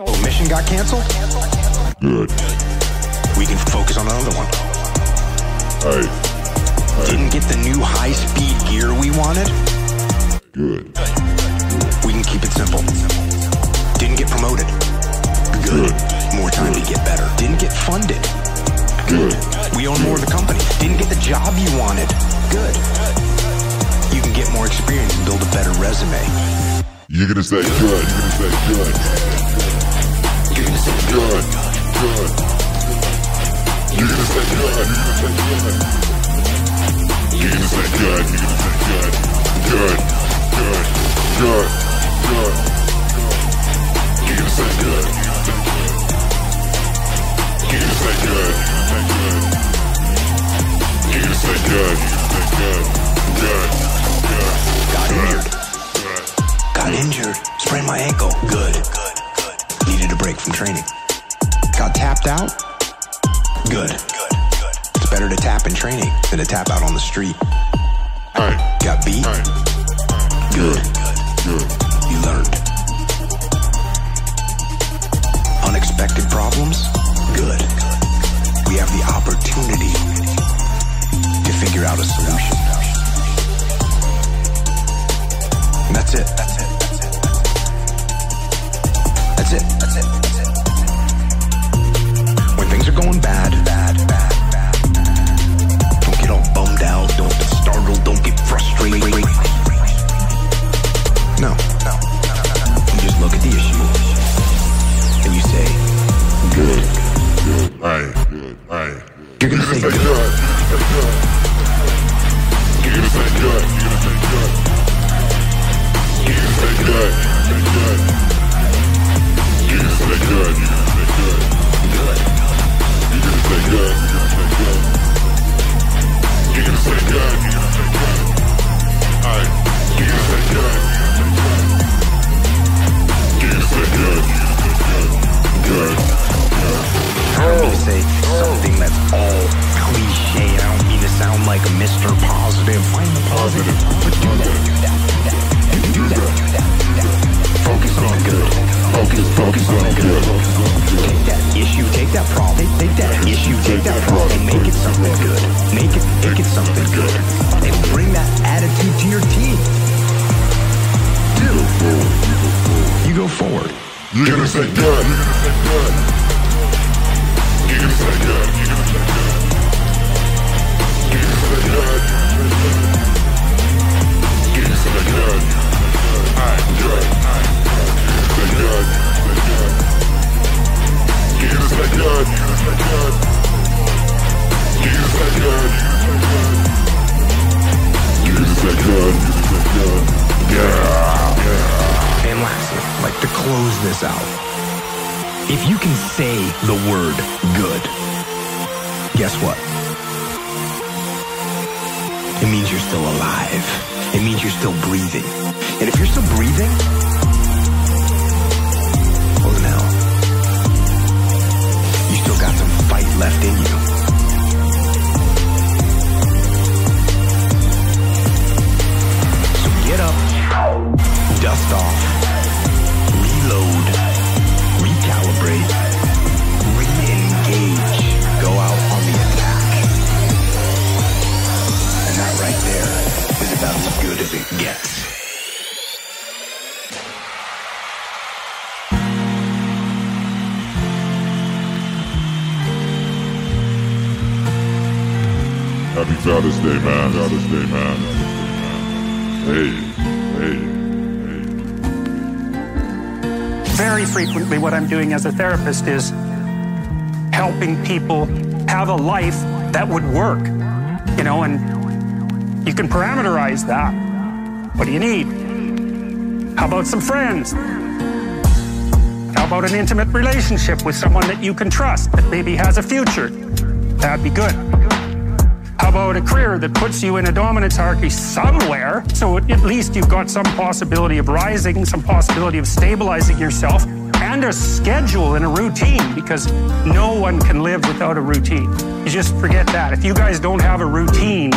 Oh, mission got canceled? Good. We can focus on another one. Hey. Didn't get the new high speed gear we wanted? Good. We can keep it simple. Didn't get promoted? Good. More time to get better. Didn't get funded? Good. We own more of the company. Didn't get the job you wanted? Good. You can get more experience and build a better resume. You're gonna say good. You're gonna say good. Gonna say Good. Good. You're gonna say gonna say good. Good. Good. Good. Good. You're gonna say good. You're gonna say good. You're gonna say good. Good. Good. Good. Got injured. Got injured. Sprained my ankle. Good. Good. Needed a break from training. Got tapped out. Good. Good. Good. It's better to tap in training than to tap out on the street. Got beat. Good. Good. You learned. Unexpected problems. Good. We have the opportunity to figure out a solution. And that's it. That's That's it. That's it. When things are going bad, bad, bad, bad, don't get all bummed out. Don't get startled. Don't get frustrated. No. No. You just look at the issue and you say, Good. Good. Good. You're gonna say You're good. gonna say good. You're gonna say good. You're gonna say good. You're gonna say good. Good. I don't mean to say something that's all cliche. I don't mean to sound like Mr. Positive. Find the positive, but do that. Do that. Do that. Do that. Do that. Focus on good focus, focus on good. Take that issue, take that problem, take, take that issue, take that problem, and make it something good. Make it, make it something good, and bring that attitude to your team. Do. You go forward. You're gonna say good. You're gonna say good. You're gonna say good. You're gonna say good. You're gonna say good. Good. And lastly, like to close this out. If you can say the word good, guess what? It means you're still alive. It means you're still breathing. And if you're still breathing, left in you. So get up, dust off, reload, recalibrate, re-engage, go out on the attack. And that right there is about as good as it gets. Happy Father's Day, man. Father's Day, man. Hey, hey. Very frequently, what I'm doing as a therapist is helping people have a life that would work, you know, and you can parameterize that. What do you need? How about some friends? How about an intimate relationship with someone that you can trust that maybe has a future? That'd be good. How about a career that puts you in a dominance hierarchy somewhere, so at least you've got some possibility of rising, some possibility of stabilizing yourself, and a schedule and a routine, because no one can live without a routine. You just forget that. If you guys don't have a routine,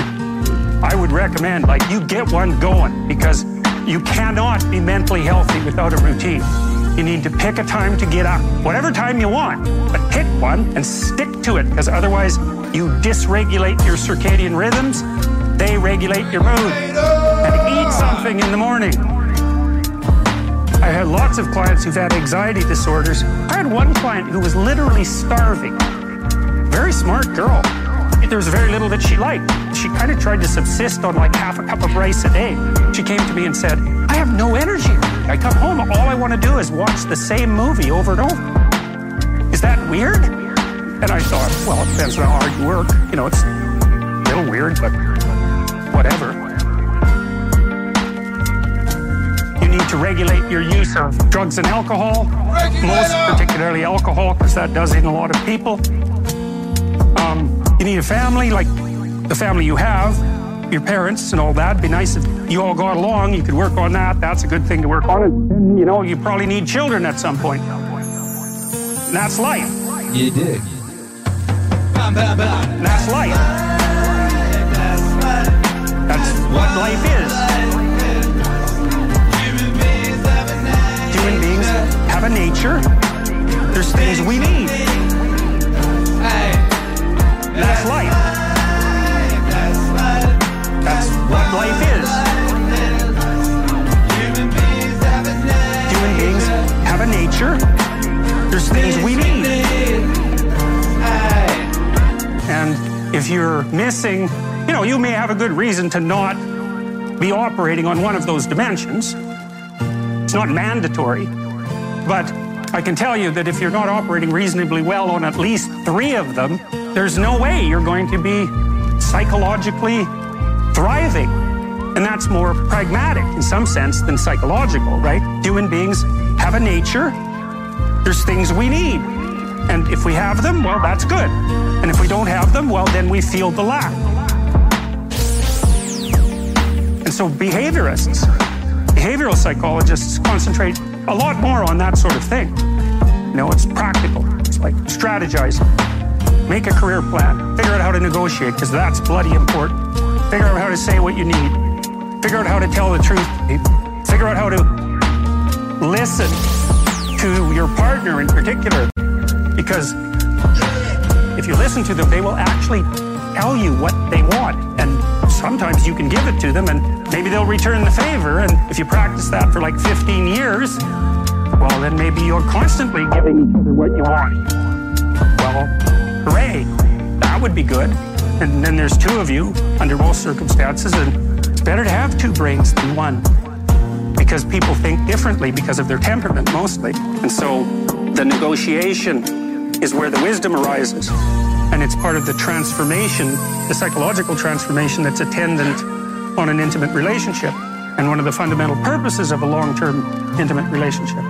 I would recommend, like, you get one going, because you cannot be mentally healthy without a routine. You need to pick a time to get up, whatever time you want, but pick one and stick to it, because otherwise you dysregulate your circadian rhythms, they regulate your mood. And eat something in the morning. I had lots of clients who've had anxiety disorders. I had one client who was literally starving. Very smart girl. There was very little that she liked. She kind of tried to subsist on like half a cup of rice a day. She came to me and said, I have no energy. I come home, all I want to do is watch the same movie over and over. Is that weird? And I thought, well, it depends on how hard you work. You know, it's a little weird, but whatever. You need to regulate your use of drugs and alcohol, most particularly alcohol, because that does in a lot of people. Um, you need a family, like the family you have, your parents and all that. It'd be nice if you all got along. You could work on that. That's a good thing to work on. And, you know, you probably need children at some point. And that's life. You did. And that's life. That's what life is. Human beings have a nature. There's things we need. That's life. What life is. Human beings have a nature. There's things we need. And if you're missing, you know, you may have a good reason to not be operating on one of those dimensions. It's not mandatory. But I can tell you that if you're not operating reasonably well on at least three of them, there's no way you're going to be psychologically thriving. And that's more pragmatic in some sense than psychological, right? Human beings have a nature. There's things we need. And if we have them, well, that's good. And if we don't have them, well, then we feel the lack. And so behaviorists, behavioral psychologists concentrate a lot more on that sort of thing. You know, it's practical. It's like strategize, make a career plan, figure out how to negotiate, because that's bloody important. Figure out how to say what you need, figure out how to tell the truth figure out how to listen to your partner in particular, because if you listen to them, they will actually tell you what they want. And sometimes you can give it to them and maybe they'll return the favor. And if you practice that for like 15 years, well, then maybe you're constantly giving each other what you want. Well, hooray, that would be good. And then there's two of you under most circumstances, and it's better to have two brains than one because people think differently because of their temperament mostly. And so the negotiation is where the wisdom arises. And it's part of the transformation, the psychological transformation that's attendant on an intimate relationship and one of the fundamental purposes of a long term intimate relationship.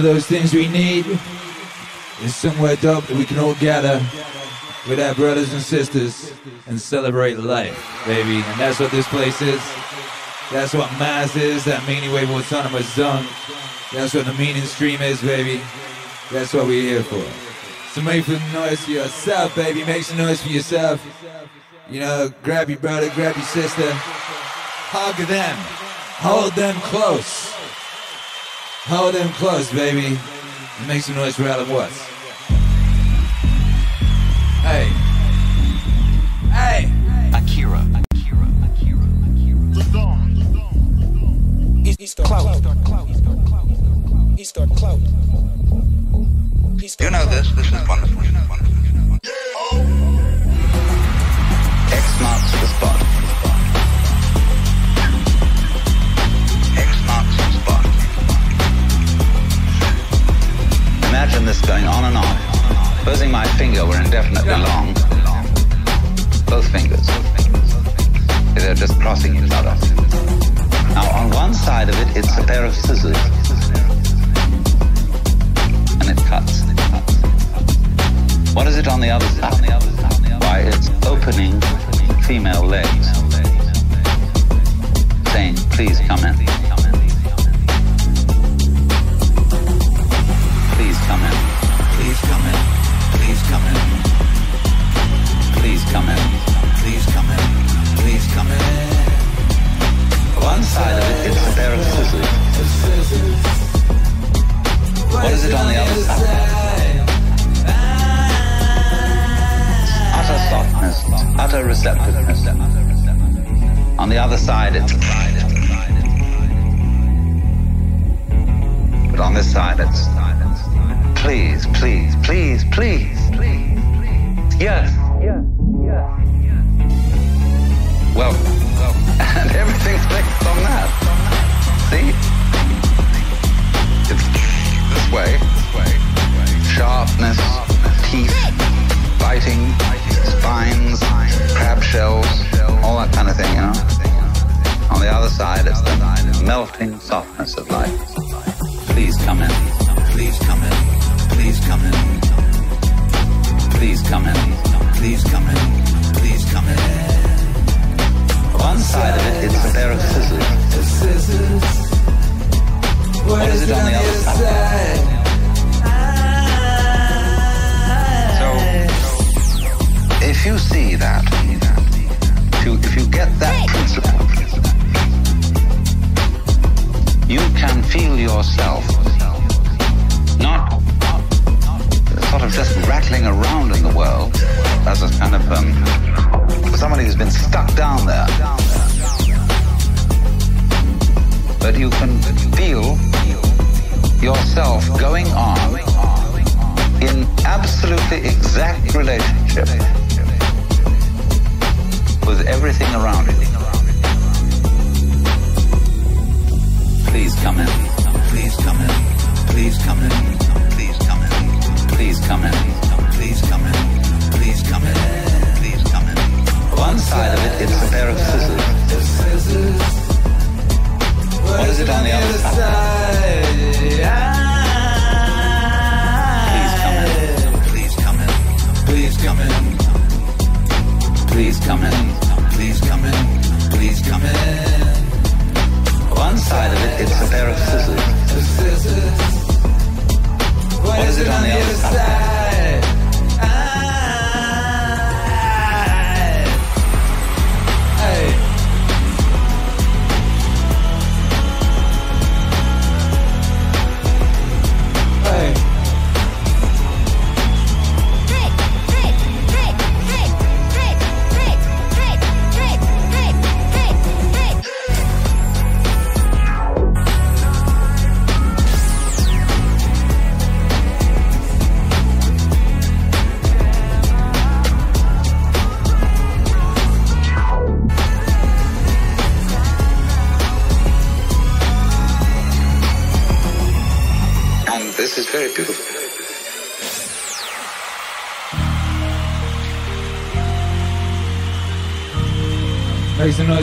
of those things we need is somewhere dope that we can all gather with our brothers and sisters and celebrate life, baby. And that's what this place is. That's what mass is, that Meaning Wave Autonomous Zone. That's what the Meaning Stream is, baby. That's what we're here for. So make some noise for yourself, baby. Make some noise for yourself. You know, grab your brother, grab your sister. Hug them. Hold them close. Hold them close, baby. Make some noise for Alan Watts. Hey. Hey. Akira. Akira. Akira. Akira. The Don. The Don. The Don. East clout. Eastern clout. Eastern clout. Eastern clout. You know this. This is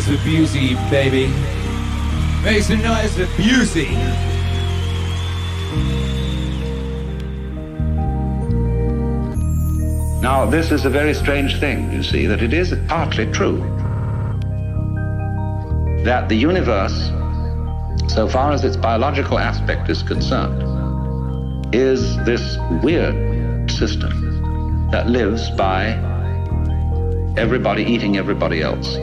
noise with Busey, baby. Make some noise with Busey. Now, this is a very strange thing, you see, that it is partly true that the universe, so far as its biological aspect is concerned, is this weird system that lives by everybody eating everybody else.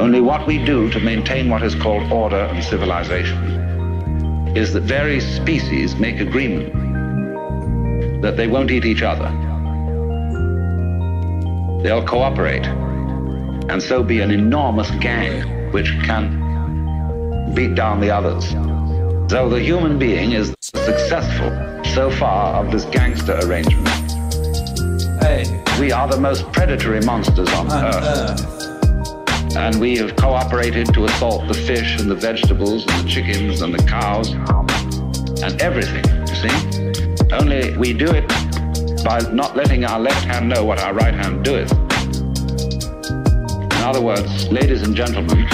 Only what we do to maintain what is called order and civilization is that various species make agreement that they won't eat each other. They'll cooperate and so be an enormous gang which can beat down the others. So the human being is successful so far of this gangster arrangement. Hey. We are the most predatory monsters on earth. Uh. And we have cooperated to assault the fish and the vegetables and the chickens and the cows and everything, you see? Only we do it by not letting our left hand know what our right hand doeth. In other words, ladies and gentlemen,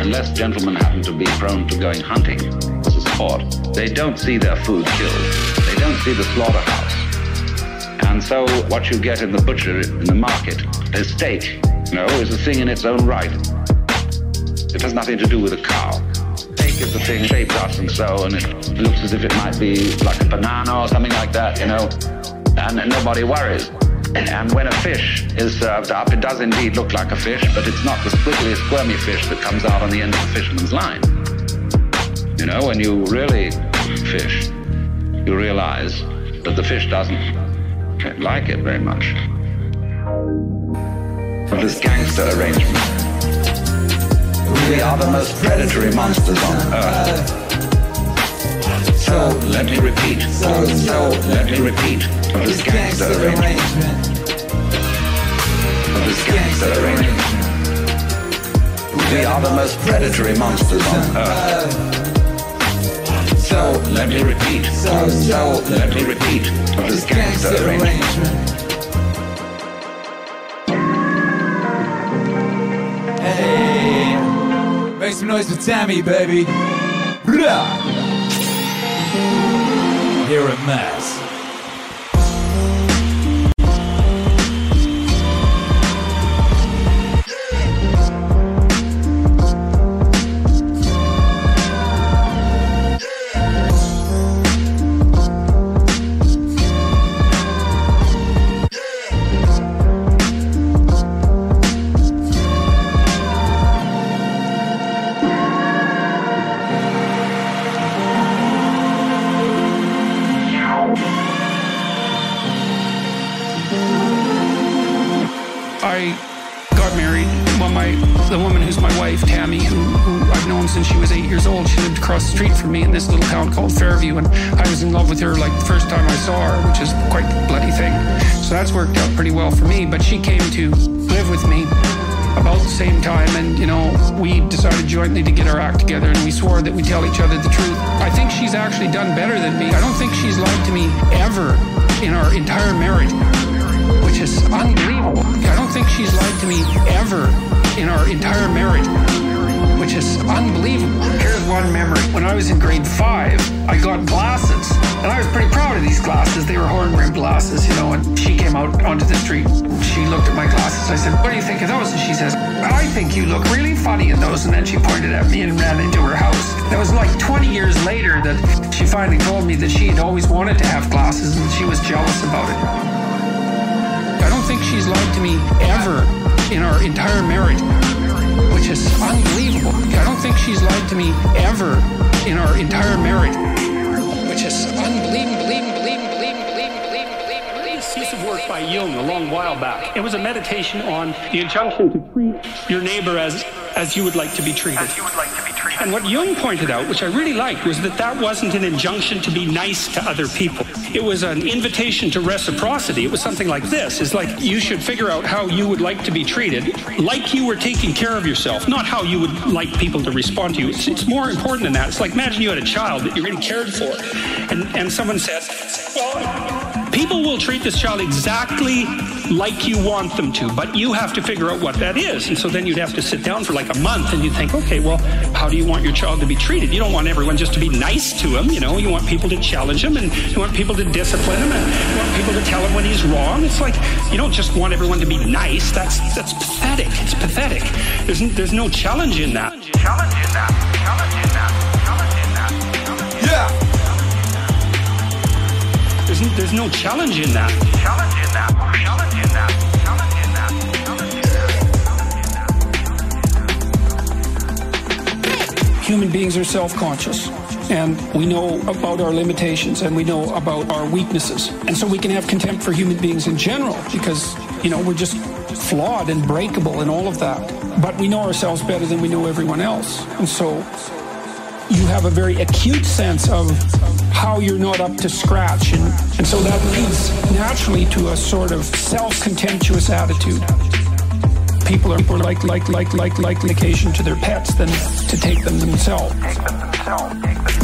unless gentlemen happen to be prone to going hunting as a sport, they don't see their food killed. They don't see the slaughterhouse. And so what you get in the butcher, in the market, is steak, know, is a thing in its own right. It has nothing to do with a cow. Steak is the thing shaped thus and so, and it looks as if it might be like a banana or something like that, you know, and nobody worries. And when a fish is served up, it does indeed look like a fish, but it's not the squiggly, squirmy fish that comes out on the end of the fisherman's line. You know, when you really fish, you realize that the fish doesn't like it very much. For this gangster arrangement. We are the most predatory monsters on earth. So let me repeat. So, so let me repeat. For this gangster arrangement. For this gangster arrangement. We are the most predatory monsters on earth. So let me repeat. So, so let me repeat. For this gangster arrangement. Some noise for Tammy, baby. Here at Mass. Called Fairview, and I was in love with her like the first time I saw her, which is quite a bloody thing. So that's worked out pretty well for me. But she came to live with me about the same time, and you know, we decided jointly to get our act together, and we swore that we'd tell each other the truth. I think she's actually done better than me. I don't think she's lied to me ever in our entire marriage which is unbelievable. I don't think she's lied to me ever in our entire marriage, which is unbelievable. Here's one memory. When I was in grade five, I got glasses, and I was pretty proud of these glasses. They were horn rimmed glasses, you know, and she came out onto the street. She looked at my glasses. I said, What do you think of those? And she says, I think you look really funny in those. And then she pointed at me and ran into her house. That was like 20 years later that she finally told me that she had always wanted to have glasses and she was jealous about it. I don't think she's lied to me ever in our entire marriage, which is unbelievable. I don't think she's lied to me ever in our entire marriage, which is unbelievable. This piece of work by Jung a long while back. It was a meditation on the injunction to treat your neighbor as as you would like to be treated. And what Jung pointed out, which I really liked, was that that wasn't an injunction to be nice to other people. It was an invitation to reciprocity. It was something like this: "Is like you should figure out how you would like to be treated, like you were taking care of yourself, not how you would like people to respond to you." It's, it's more important than that. It's like imagine you had a child that you're really cared for, and and someone said, "Well." People will treat this child exactly like you want them to, but you have to figure out what that is. And so then you'd have to sit down for like a month and you think, okay, well, how do you want your child to be treated? You don't want everyone just to be nice to him, you know, you want people to challenge him and you want people to discipline him and you want people to tell him when he's wrong. It's like you don't just want everyone to be nice. That's that's pathetic. It's pathetic. There's there's no challenge in that. Challenge in that. There's there's no challenge in that. Challenge in that. Challenge in that. Challenge in that. Human beings are self conscious. And we know about our limitations and we know about our weaknesses. And so we can have contempt for human beings in general because, you know, we're just flawed and breakable and all of that. But we know ourselves better than we know everyone else. And so you have a very acute sense of how you're not up to scratch. And, and so that leads naturally to a sort of self contemptuous attitude. People are more like, like, like, like, like occasion to their pets than to take them themselves.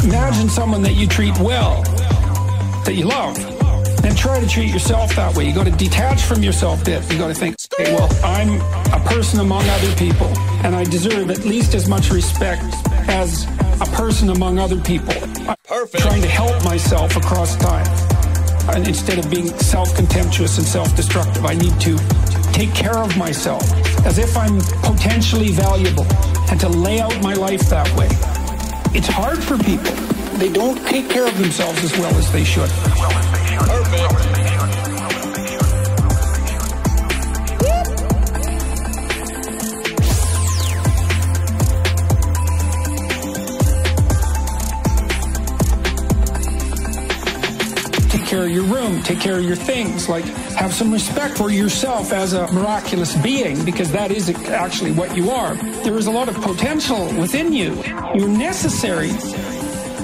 Imagine someone that you treat well, that you love, and try to treat yourself that way. You got to detach from yourself a bit. You got to think, okay, well, I'm a person among other people, and I deserve at least as much respect as person among other people. Perfect. I'm trying to help myself across time. And instead of being self contemptuous and self destructive, I need to take care of myself as if I'm potentially valuable and to lay out my life that way. It's hard for people. They don't take care of themselves as well as they should. Perfect. Care of your room, take care of your things, like have some respect for yourself as a miraculous being, because that is actually what you are. There is a lot of potential within you. You're necessary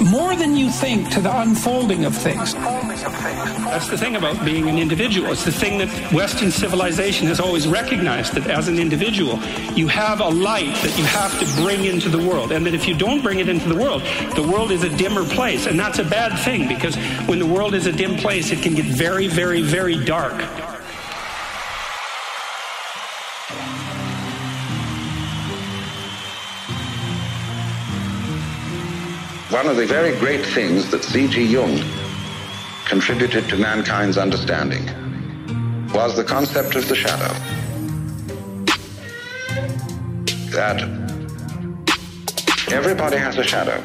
more than you think to the unfolding of things. That's the thing about being an individual. It's the thing that Western civilization has always recognized that as an individual, you have a light that you have to bring into the world. And that if you don't bring it into the world, the world is a dimmer place. And that's a bad thing because when the world is a dim place, it can get very, very, very dark. One of the very great things that C.G. Jung contributed to mankind's understanding was the concept of the shadow. That everybody has a shadow.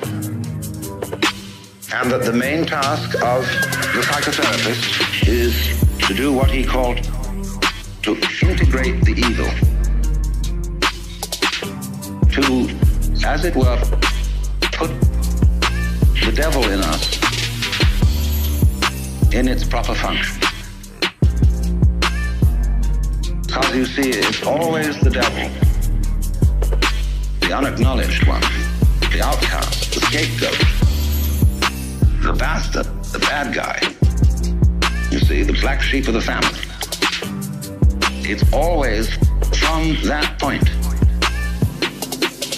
And that the main task of the psychotherapist is to do what he called to integrate the evil. To, as it were, put the devil in us in its proper function. Because you see, it's always the devil, the unacknowledged one, the outcast, the scapegoat, the bastard, the bad guy. You see, the black sheep of the family. It's always from that point,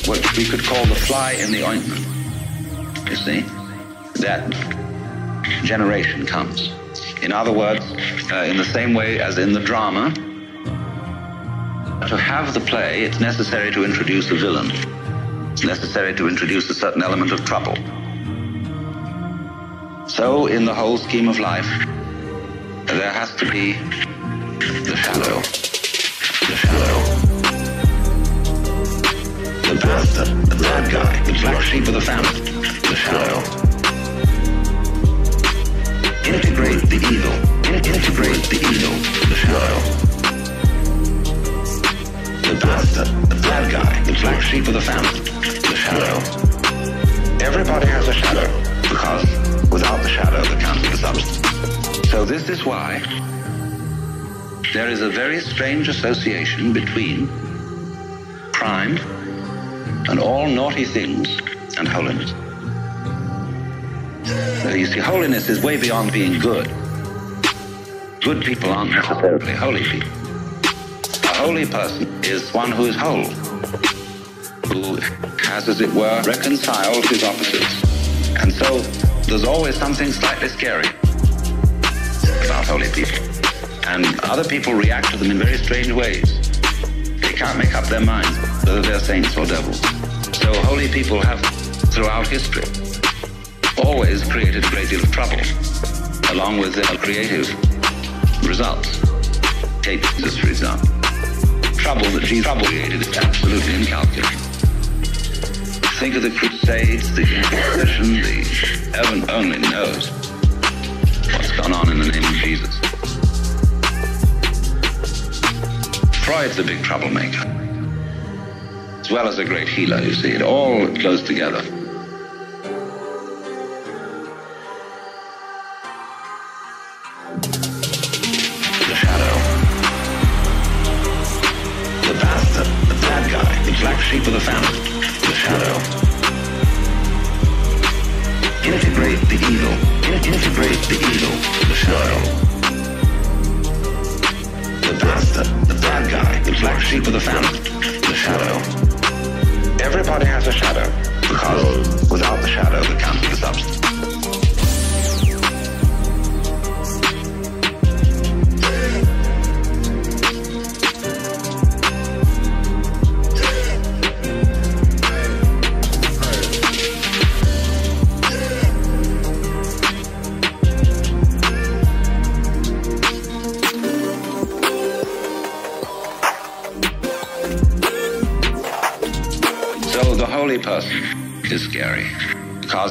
which we could call the fly in the ointment you see, that generation comes. In other words, uh, in the same way as in the drama, to have the play, it's necessary to introduce a villain. It's necessary to introduce a certain element of trouble. So, in the whole scheme of life, there has to be the shadow. The shadow the bastard, the bad guy, the black sheep of the family, the shadow. Integrate the evil, integrate the evil, the shadow. The bastard, the bad guy, the black sheep of the family, the shadow. Everybody has a shadow, because without the shadow there can't be the substance. So this is why there is a very strange association between crime and all naughty things and holiness. You see, holiness is way beyond being good. Good people aren't necessarily holy people. A holy person is one who is whole, who has, as it were, reconciled his opposites. And so there's always something slightly scary about holy people. And other people react to them in very strange ways. They can't make up their minds whether they're saints or devils. So holy people have, throughout history, always created a great deal of trouble, along with their creative results. Take this, for example. Trouble that Jesus created is absolutely incalculable. Think of the Crusades, the Inquisition, the heaven only knows what's gone on in the name of Jesus. Freud's a big troublemaker, as well as a great healer, you see. It all goes together. The shadow. The bastard, the bad guy, the black sheep of the family. The shadow. Integrate the evil. Integrate the evil. The shadow. The bastard, the bad guy, the black sheep of the family. The shadow. Everybody has a shadow. Because without the shadow, there can't be the substance.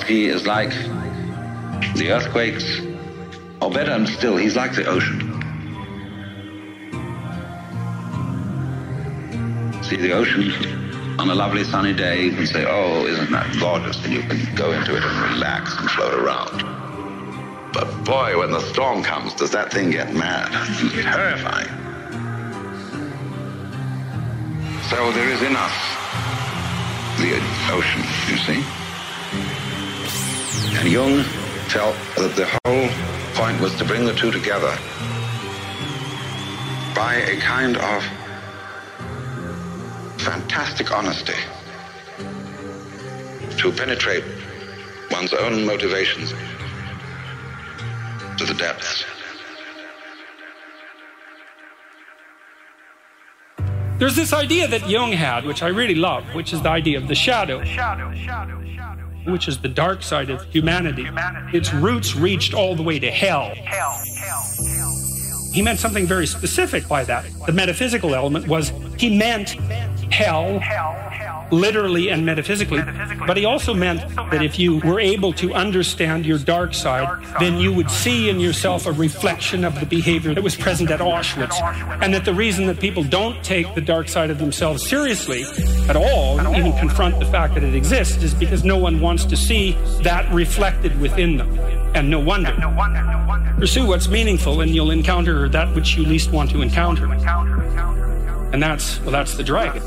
He is like the earthquakes, or better still, he's like the ocean. See the ocean on a lovely sunny day, you can say, Oh, isn't that gorgeous? And you can go into it and relax and float around. But boy, when the storm comes, does that thing get mad? It's terrifying. So there is in us the ocean, you see. And Jung felt that the whole point was to bring the two together by a kind of fantastic honesty to penetrate one's own motivations to the depths. There's this idea that Jung had, which I really love, which is the idea of the shadow, which is the dark side of humanity. Its roots reached all the way to hell. He meant something very specific by that. The metaphysical element was he meant hell, literally and metaphysically, but he also meant that if you were able to understand your dark side, then you would see in yourself a reflection of the behavior that was present at Auschwitz. And that the reason that people don't take the dark side of themselves seriously at all, even confront the fact that it exists, is because no one wants to see that reflected within them. And no wonder. Pursue what's meaningful, and you'll encounter that which you least want to encounter. And that's, well, that's the dragon.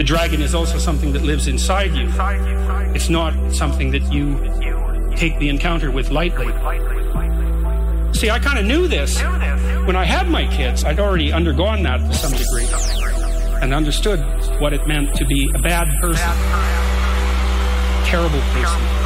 The dragon is also something that lives inside you. It's not something that you take the encounter with lightly. See, I kind of knew this when I had my kids. I'd already undergone that to some degree and understood what it meant to be a bad person, terrible person.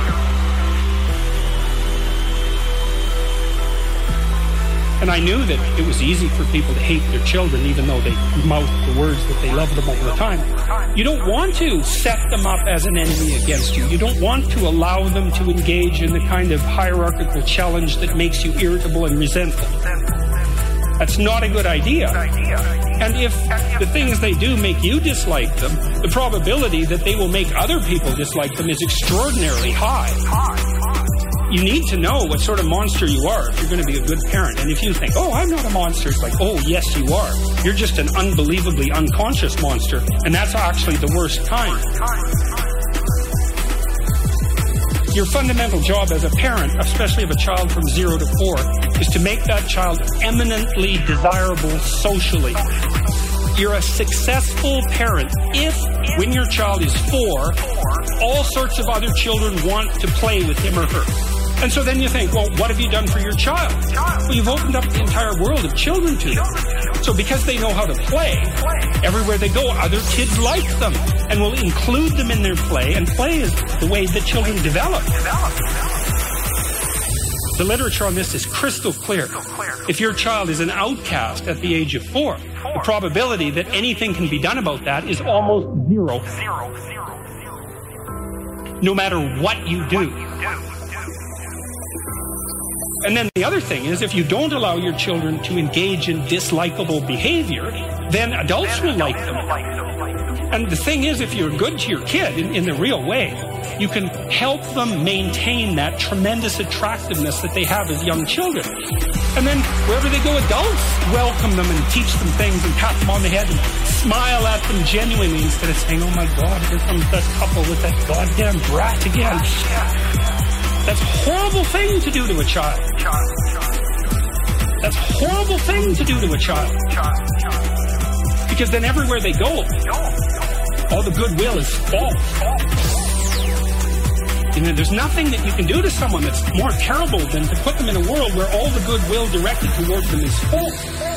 And I knew that it was easy for people to hate their children, even though they mouth the words that they love them all the time. You don't want to set them up as an enemy against you. You don't want to allow them to engage in the kind of hierarchical challenge that makes you irritable and resentful. That's not a good idea. And if the things they do make you dislike them, the probability that they will make other people dislike them is extraordinarily high you need to know what sort of monster you are if you're going to be a good parent. And if you think, oh, I'm not a monster, it's like, oh, yes, you are. You're just an unbelievably unconscious monster. And that's actually the worst kind. Your fundamental job as a parent, especially of a child from zero to four, is to make that child eminently desirable socially. You're a successful parent if, when your child is four, all sorts of other children want to play with him or her. And so then you think, well, what have you done for your child? Well, you've opened up the entire world of children to them. So because they know how to play, everywhere they go, other kids like them and will include them in their play. And play is the way that children develop. The literature on this is crystal clear. If your child is an outcast at the age of four, the probability that anything can be done about that is almost zero. No matter what you do. And then the other thing is, if you don't allow your children to engage in dislikable behavior, then adults will like them. And the thing is, if you're good to your kid in, in the real way, you can help them maintain that tremendous attractiveness that they have as young children. And then wherever they go, adults welcome them and teach them things and pat them on the head and smile at them genuinely instead of saying, oh my God, here comes that couple with that goddamn brat again. That's a horrible thing to do to a child. That's a horrible thing to do to a child. Because then everywhere they go, all the goodwill is false. You know, there's nothing that you can do to someone that's more terrible than to put them in a world where all the goodwill directed towards them is false.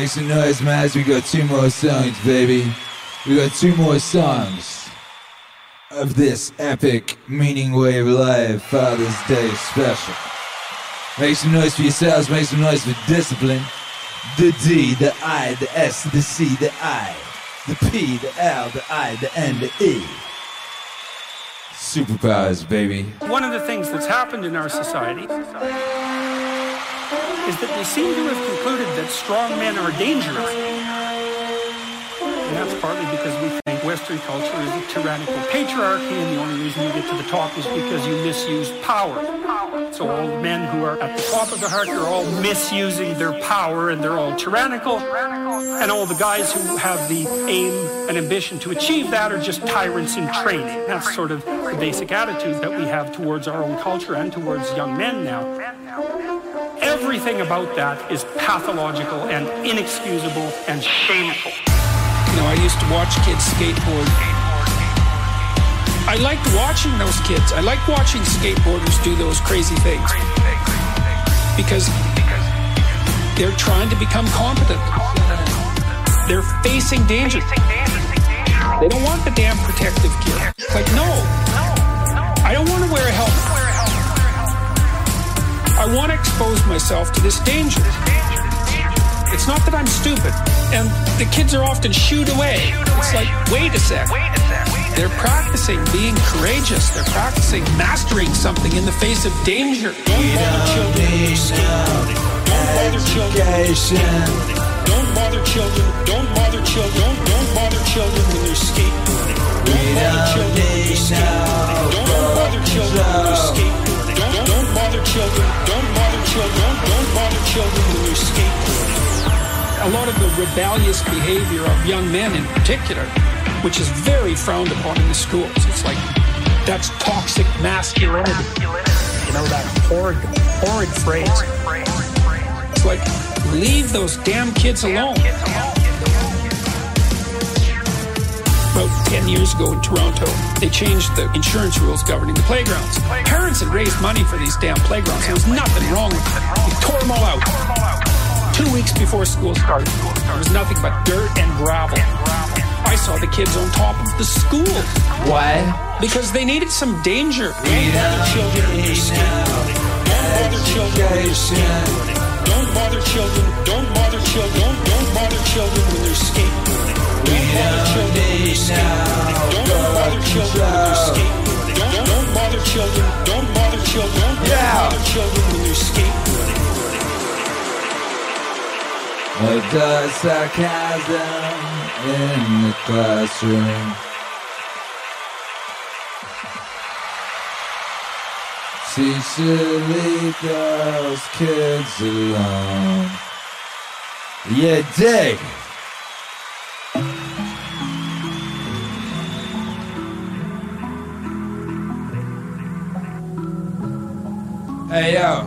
Make some noise, man. We got two more songs, baby. We got two more songs of this epic Meaning Wave Live Father's Day special. Make some noise for yourselves, make some noise for discipline. The D, the I, the S, the C, the I, the P, the L, the I, the N, the E. Superpowers, baby. One of the things that's happened in our society is that we seem to have concluded that strong men are dangerous. And that's partly because we think Western culture is a tyrannical patriarchy, and the only reason you get to the top is because you misuse power. So all the men who are at the top of the heart are all misusing their power, and they're all tyrannical. And all the guys who have the aim and ambition to achieve that are just tyrants in training. That's sort of the basic attitude that we have towards our own culture and towards young men now. Everything about that is pathological and inexcusable and shameful. You know, I used to watch kids skateboard. I liked watching those kids. I liked watching skateboarders do those crazy things. Because they're trying to become competent. They're facing danger. They don't want the damn protective gear. Like, no. I don't want to wear a helmet. I want to expose myself to this danger. It's not that I'm stupid. And the kids are often shooed away. It's like, wait a sec. They're practicing being courageous. They're practicing mastering something in the face of danger. Don't bother children when they're skateboarding. Don't bother children. Don't bother children. Don't bother children when they're skateboarding. Don't bother children when they're skateboarding. Don't bother children when they're skateboarding. Children. Don't bother children. Don't bother children when you're skateboarding a lot of the rebellious behavior of young men in particular, which is very frowned upon in the schools. It's like that's toxic masculinity. You know that horrid, horrid phrase. It's like leave those damn kids alone. About 10 years ago in Toronto, they changed the insurance rules governing the playgrounds. Parents had raised money for these damn playgrounds. There was nothing wrong with them. They tore them all out two weeks before school started. There was nothing but dirt and gravel. I saw the kids on top of the school. Why? Because they needed some danger. Don't bother children when you're skateboarding. Don't bother children when you're skateboarding. Don't bother children. Don't bother children. Don't, don't bother children when they're skateboarding. Don't bother children. Don't bother children. Don't, bother children. Don't bother children. The sarcasm in the classroom. Teach to leave those kids alone. Yeah, dig. Hey yo.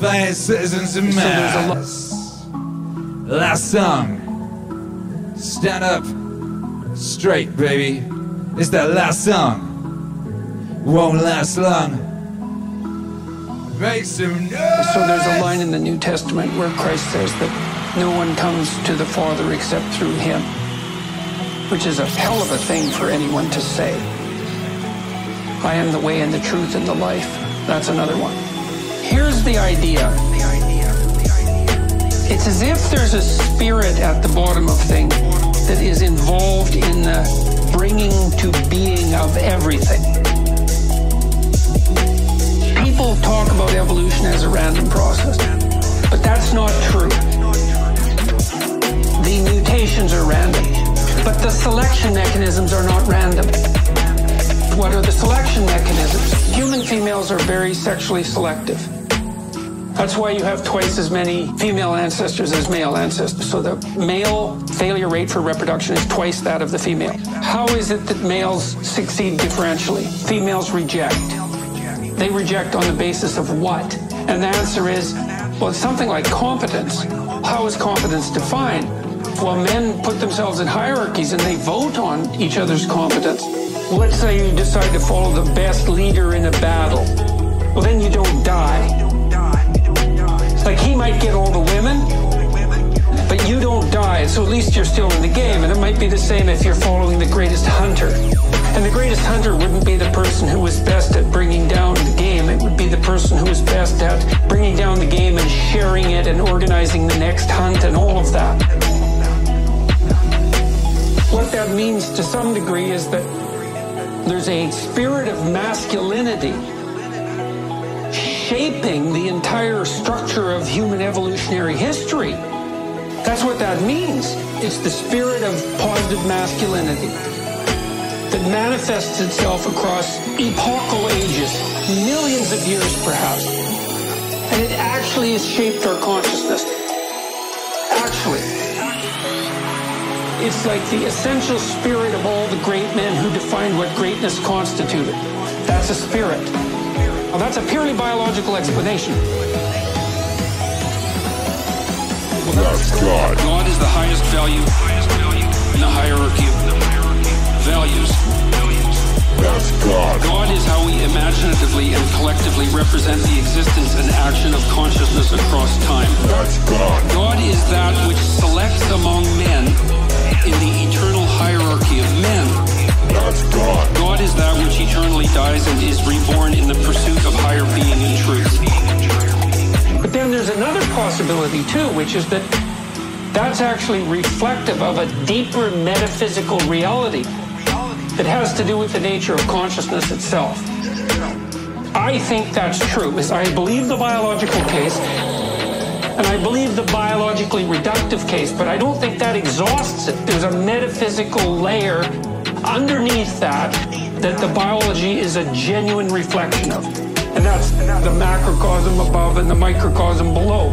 Fine citizens of mass. Last song. Stand up straight, baby. It's that last song. Won't last long. Make some noise. So there's a line in the New Testament where Christ says that no one comes to the Father except through him, which is a hell of a thing for anyone to say. I am the way and the truth and the life. That's another one. Here's the idea. It's as if there's a spirit at the bottom of things that is involved in the bringing to being of everything. People talk about evolution as a random process, but that's not true. The mutations are random, but the selection mechanisms are not random. What are the selection mechanisms? Human females are very sexually selective. That's why you have twice as many female ancestors as male ancestors. So the male failure rate for reproduction is twice that of the female. How is it that males succeed differentially? Females reject. They reject on the basis of what? And the answer is, well, it's something like competence. How is competence defined? Well, men put themselves in hierarchies and they vote on each other's competence. Let's say you decide to follow the best leader in a battle. Well, then you don't die. Like he might get all the women, but you don't die, so at least you're still in the game. And it might be the same if you're following the greatest hunter. And the greatest hunter wouldn't be the person who was best at bringing down the game. It would be the person who was best at bringing down the game and sharing it and organizing the next hunt and all of that. What that means to some degree is that there's a spirit of masculinity shaping the entire structure of human evolutionary history. That's what that means. It's the spirit of positive masculinity that manifests itself across epochal ages, millions of years perhaps. And it actually has shaped our consciousness. It's like the essential spirit of all the great men who defined what greatness constituted. That's a spirit. Well, that's a purely biological explanation. Well, that's God. God is the highest value in the hierarchy of values. That's God. God is how we imaginatively and collectively represent the existence and action of consciousness across time. That's God. God is that which selects among men in the eternal hierarchy of men. That's God. God is that which eternally dies and is reborn in the pursuit of higher being and truth. But then there's another possibility too, which is that that's actually reflective of a deeper metaphysical reality that has to do with the nature of consciousness itself. I think that's true, I believe the biological case and I believe the biologically reductive case, but I don't think that exhausts it. There's a metaphysical layer underneath that that the biology is a genuine reflection of. And that's the macrocosm above and the microcosm below.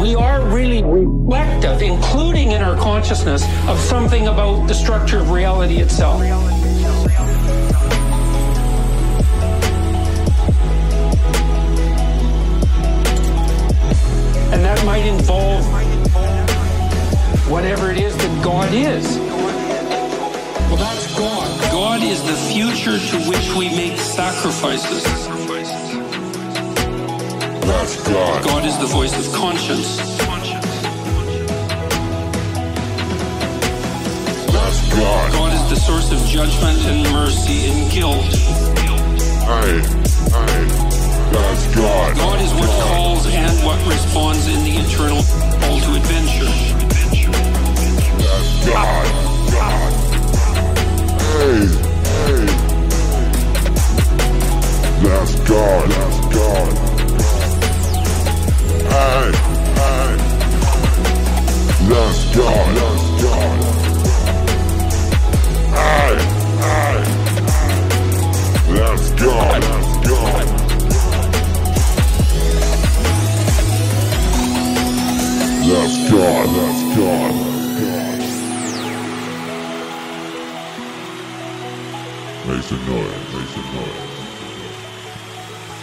We are really reflective, including in our consciousness, of something about the structure of reality itself. Might involve whatever it is that God is. Well, that's God. God is the future to which we make sacrifices. That's God. God is the voice of conscience. That's God. God is the source of judgment and mercy and guilt. Aye, aye. That's God. God is what calls and what responds in the eternal call to adventure. That's God. God. Hey, hey. That's God. That's God. Aye, aye. That's God. That's God. Aye, aye. That's God. That's God. That's God. That's God. Make some noise. Make some noise.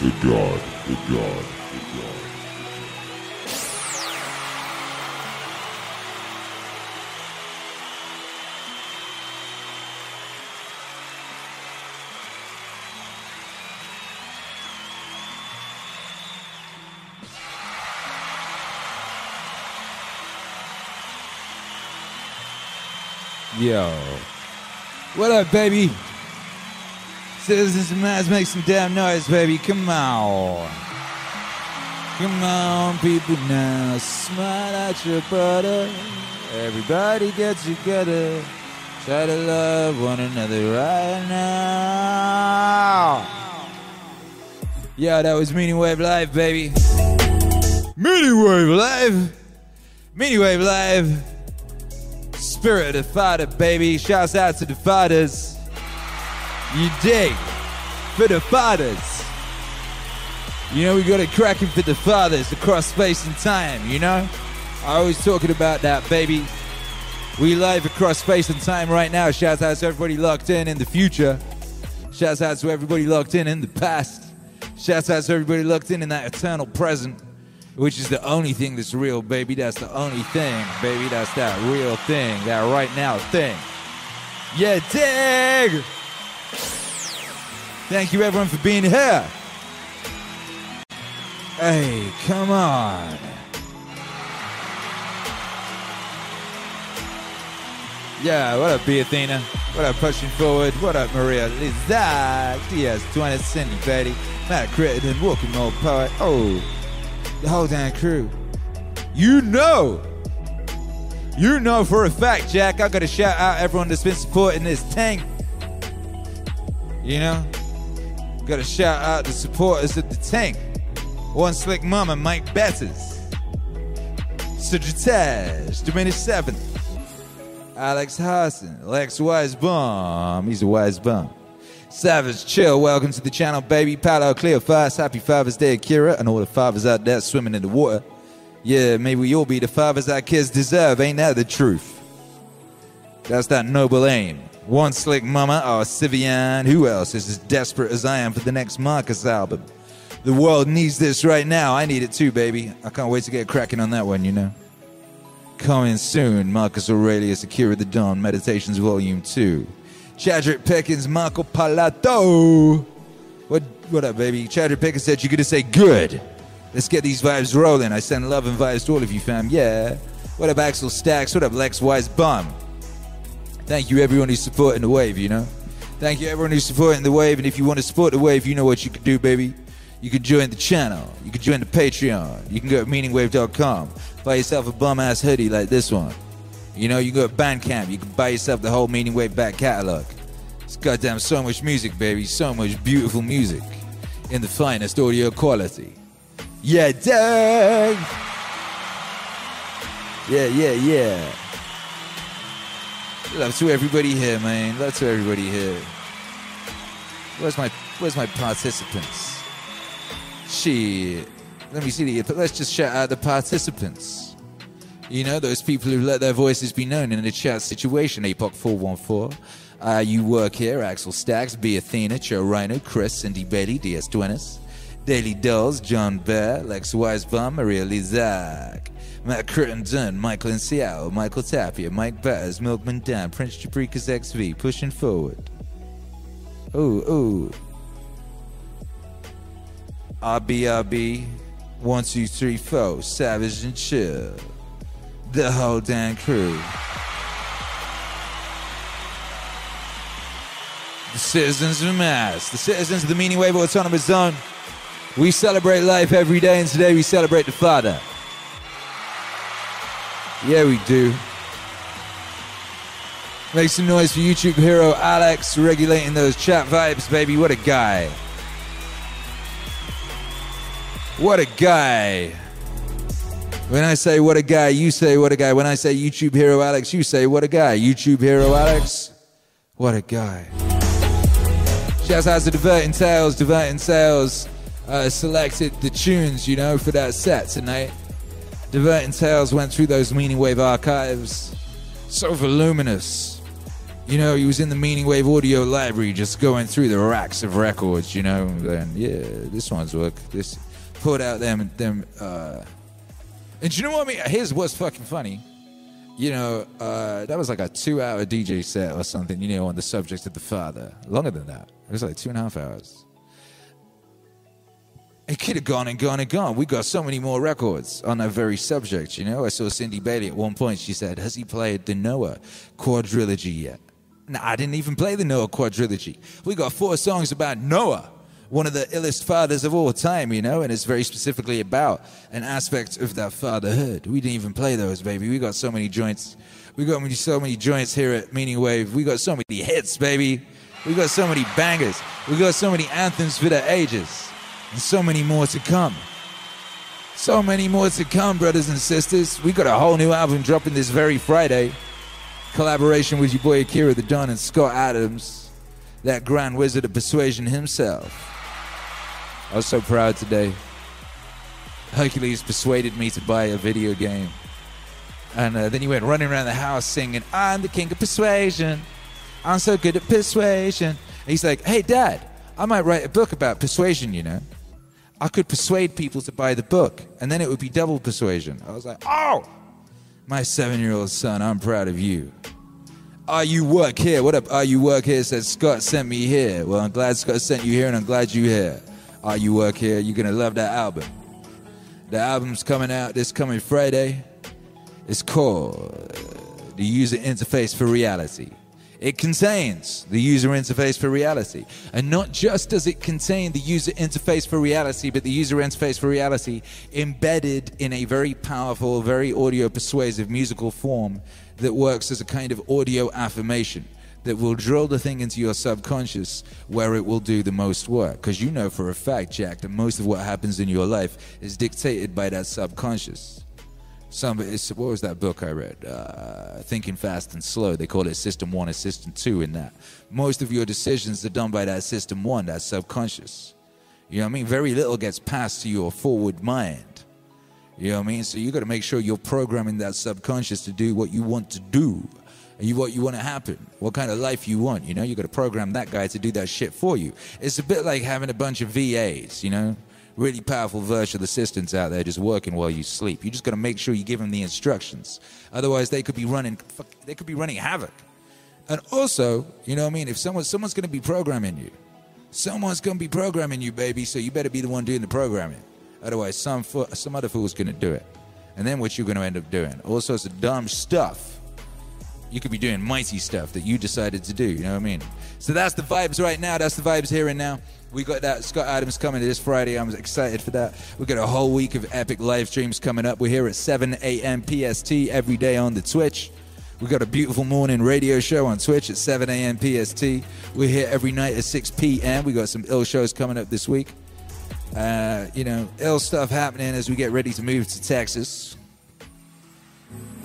God. Good God. Good God. What up, baby? Citizens and Maz, make some damn noise, baby. Come on. Come on, people now. Smile at your brother. Everybody get together. Try to love one another right now. Yeah, that was Meaning Wave Live, baby. Meaning Wave Live. Meaning Wave Live. Spirit of the Fighter, baby. Shouts out to the fighters. You dig? For the fighters. You know, we got it cracking for the fathers across space and time, you know? I always talking about that, baby. We live across space and time right now. Shouts out to everybody locked in in the future. Shouts out to everybody locked in in the past. Shouts out to everybody locked in in that eternal present, which is the only thing that's real, baby. That's the only thing, baby. That's that real thing, that right now thing. Yeah, dig! Thank you, everyone, for being here. Hey, come on. Yeah, what up, B Athena? What up, Pushing Forward? What up, Maria Lizak? DS 20 Cindy Betty, Matt Crittenden, Walking Old Poet. Oh, the whole damn crew. You know, you know for a fact, Jack, I gotta shout out everyone that's been supporting this tank. You know, gotta shout out the supporters of the tank. One Slick Mama, Mike Betters, Sagittarius, Diminished Seventh, Alex Hassan, Lex Wise Bomb, he's a wise bum. Savage Chill, welcome to the channel, baby. Paolo Clear Fast, happy Father's Day, Akira, and all the fathers out there swimming in the water. Yeah, may we all be the fathers our kids deserve, ain't that the truth? That's that noble aim. One Slick Mama, our Sivian, who else is as desperate as I am for the next Marcus album? The world needs this right now. I need it too, baby. I can't wait to get cracking on that one, you know. Coming soon, Marcus Aurelius, Akira the Don, Meditations Volume 2. Chadrick Pickens, Marco Palato. What, what up, baby? Chadrick Pickens said you're going to say good. Let's get these vibes rolling. I send love and vibes to all of you, fam. Yeah. What up, Axel Stacks? What up, Lex Weisbaum? Thank you, everyone who's supporting the wave, you know? Thank you, everyone who's supporting the wave. And if you want to support the wave, you know what you can do, baby. You can join the channel. You can join the Patreon. You can go to meaningwave.com. Buy yourself a bum ass hoodie like this one. You know, you go to Bandcamp. You can buy yourself the whole Meaning Wave back catalog. It's goddamn so much music, baby. So much beautiful music in the finest audio quality. Yeah, dang. Yeah, yeah, yeah. Love to everybody here, man. Love to everybody here. Where's my Where's my participants? Shit. Let me see the. Let's just shout out the participants. You know, those people who let their voices be known in a chat situation. APOC 414. Uh, you work here. Axel Stacks, B Athena, Joe Rhino, Chris, Cindy Bailey, DS Duenas, Daily Dolls, John Bear, Lex Weisbaum, Maria Lizak, Matt Crittenden, Michael in Seattle, Michael Tapia, Mike Batters, Milkman Dan, Prince Jabrikas XV, pushing forward. Ooh, ooh. RBRB, one, two, three, four, Savage and Chill. The whole damn crew. The citizens of Mass, the citizens of the Meaning Wave Autonomous Zone. We celebrate life every day, and today we celebrate the Father. Yeah, we do. Make some noise for YouTube hero Alex regulating those chat vibes, baby. What a guy. What a guy. When I say what a guy, you say what a guy. When I say YouTube hero Alex, you say what a guy. YouTube hero Alex, what a guy. Shouts out to Diverting Tales. Diverting Tales uh, selected the tunes, you know, for that set tonight. Diverting Tales went through those Meaning Wave archives. So voluminous. You know, he was in the Meaning Wave audio library just going through the racks of records, you know, and yeah, this one's work. This pulled out them them uh and you know what I mean? His was fucking funny. You know, uh, that was like a two hour DJ set or something, you know, on the subject of the father. Longer than that. It was like two and a half hours. It could have gone and gone and gone. We got so many more records on that very subject, you know. I saw Cindy Bailey at one point. She said, Has he played the Noah quadrilogy yet? No, I didn't even play the Noah quadrilogy. We got four songs about Noah, one of the illest fathers of all time, you know, and it's very specifically about an aspect of that fatherhood. We didn't even play those, baby. We got so many joints. We got so many joints here at Meaning Wave. We got so many hits, baby. We got so many bangers. We got so many anthems for the ages. And so many more to come. So many more to come, brothers and sisters. We got a whole new album dropping this very Friday. Collaboration with your boy Akira the Don and Scott Adams, that grand wizard of persuasion himself. I was so proud today. Hercules persuaded me to buy a video game. And uh, then he went running around the house singing, I'm the king of persuasion. I'm so good at persuasion. And he's like, hey, dad, I might write a book about persuasion, you know. I could persuade people to buy the book, and then it would be double persuasion. I was like, oh, my seven year old son, I'm proud of you. Are you work here? What up? Are you work here? Says Scott sent me here. Well, I'm glad Scott sent you here, and I'm glad you're here. Are you work here? You're gonna love that album. The album's coming out this coming Friday. It's called The User Interface for Reality. It contains the user interface for reality. And not just does it contain the user interface for reality, but the user interface for reality embedded in a very powerful, very audio persuasive musical form that works as a kind of audio affirmation that will drill the thing into your subconscious where it will do the most work. Because you know for a fact, Jack, that most of what happens in your life is dictated by that subconscious. Some what was that book I read? Uh, Thinking Fast and Slow. They call it System One and System Two. In that, most of your decisions are done by that System One, that subconscious. You know what I mean? Very little gets passed to your forward mind. You know what I mean? So you got to make sure you're programming that subconscious to do what you want to do, you what you want to happen, what kind of life you want. You know, you got to program that guy to do that shit for you. It's a bit like having a bunch of VAs. You know, really powerful virtual assistants out there just working while you sleep. You just got to make sure you give them the instructions. Otherwise, they could be running. They could be running havoc. And also, you know what I mean? If someone someone's going to be programming you, someone's going to be programming you, baby. So you better be the one doing the programming. Otherwise, some fo- some other fool's going to do it. And then what you're going to end up doing? All sorts of dumb stuff. You could be doing mighty stuff that you decided to do. You know what I mean? So that's the vibes right now. That's the vibes here and now. We got that Scott Adams coming this Friday. I'm excited for that. We got a whole week of epic live streams coming up. We're here at 7 a.m. PST every day on the Twitch. We got a beautiful morning radio show on Twitch at 7 a.m. PST. We're here every night at 6 p.m. We got some ill shows coming up this week. Uh, you know, ill stuff happening as we get ready to move to Texas.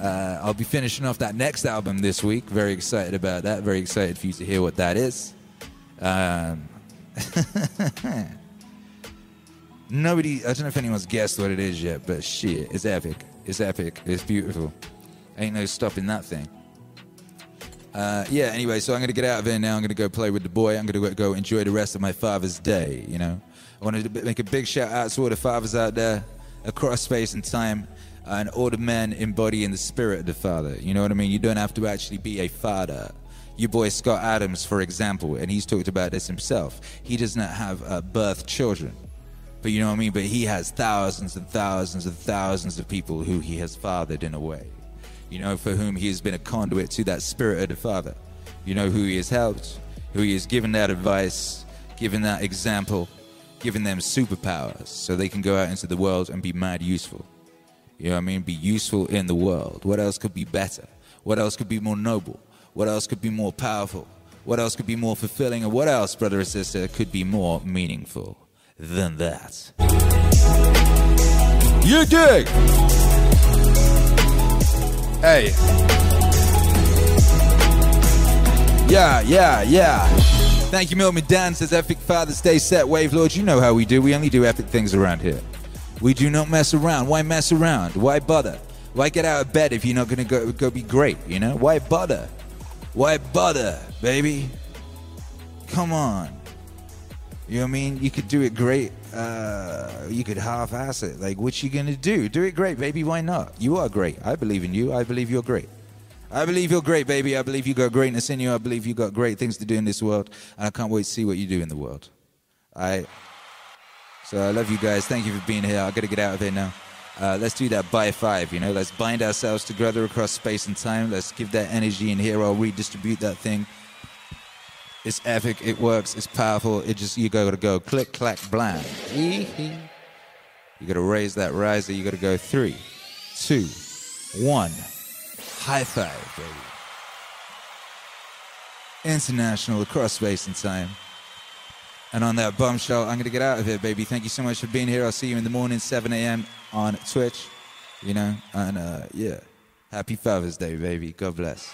Uh, I'll be finishing off that next album this week. Very excited about that. Very excited for you to hear what that is. Um, Nobody, I don't know if anyone's guessed what it is yet, but shit, it's epic. It's epic. It's beautiful. Ain't no stopping that thing. Uh, yeah, anyway, so I'm going to get out of here now. I'm going to go play with the boy. I'm going to go enjoy the rest of my Father's Day, you know. I wanted to make a big shout out to all the fathers out there across space and time all the men embodying the spirit of the Father. You know what I mean? You don't have to actually be a father your boy Scott Adams, for example, and he's talked about this himself. He does not have uh, birth children, but you know what I mean. But he has thousands and thousands and thousands of people who he has fathered in a way, you know, for whom he has been a conduit to that spirit of the Father. You know who he has helped, who he has given that advice, given that example, given them superpowers so they can go out into the world and be mad useful. You know what I mean? Be useful in the world. What else could be better? What else could be more noble? What else could be more powerful? What else could be more fulfilling? And what else, brother or sister, could be more meaningful than that? You dig? Hey. Yeah, yeah, yeah. Thank you, Milkman Dan says Epic Father's Day set. Wave Lord, you know how we do. We only do epic things around here. We do not mess around. Why mess around? Why bother? Why get out of bed if you're not going to go, go be great, you know? Why bother? Why bother, baby? Come on. You know what I mean? You could do it great. Uh, you could half-ass it. Like, what you gonna do? Do it great, baby. Why not? You are great. I believe in you. I believe you're great. I believe you're great, baby. I believe you got greatness in you. I believe you got great things to do in this world, and I can't wait to see what you do in the world. I. So I love you guys. Thank you for being here. I gotta get out of here now. Uh, let's do that by five, you know. Let's bind ourselves together across space and time. Let's give that energy in here. I'll redistribute that thing. It's epic. It works. It's powerful. It just, you gotta go click, clack, blam. You gotta raise that riser. You gotta go three, two, one. High five, baby. International across space and time. And on that bombshell, I'm going to get out of here, baby. Thank you so much for being here. I'll see you in the morning, 7 a.m. on Twitch, you know. And uh, yeah, happy Father's Day, baby. God bless.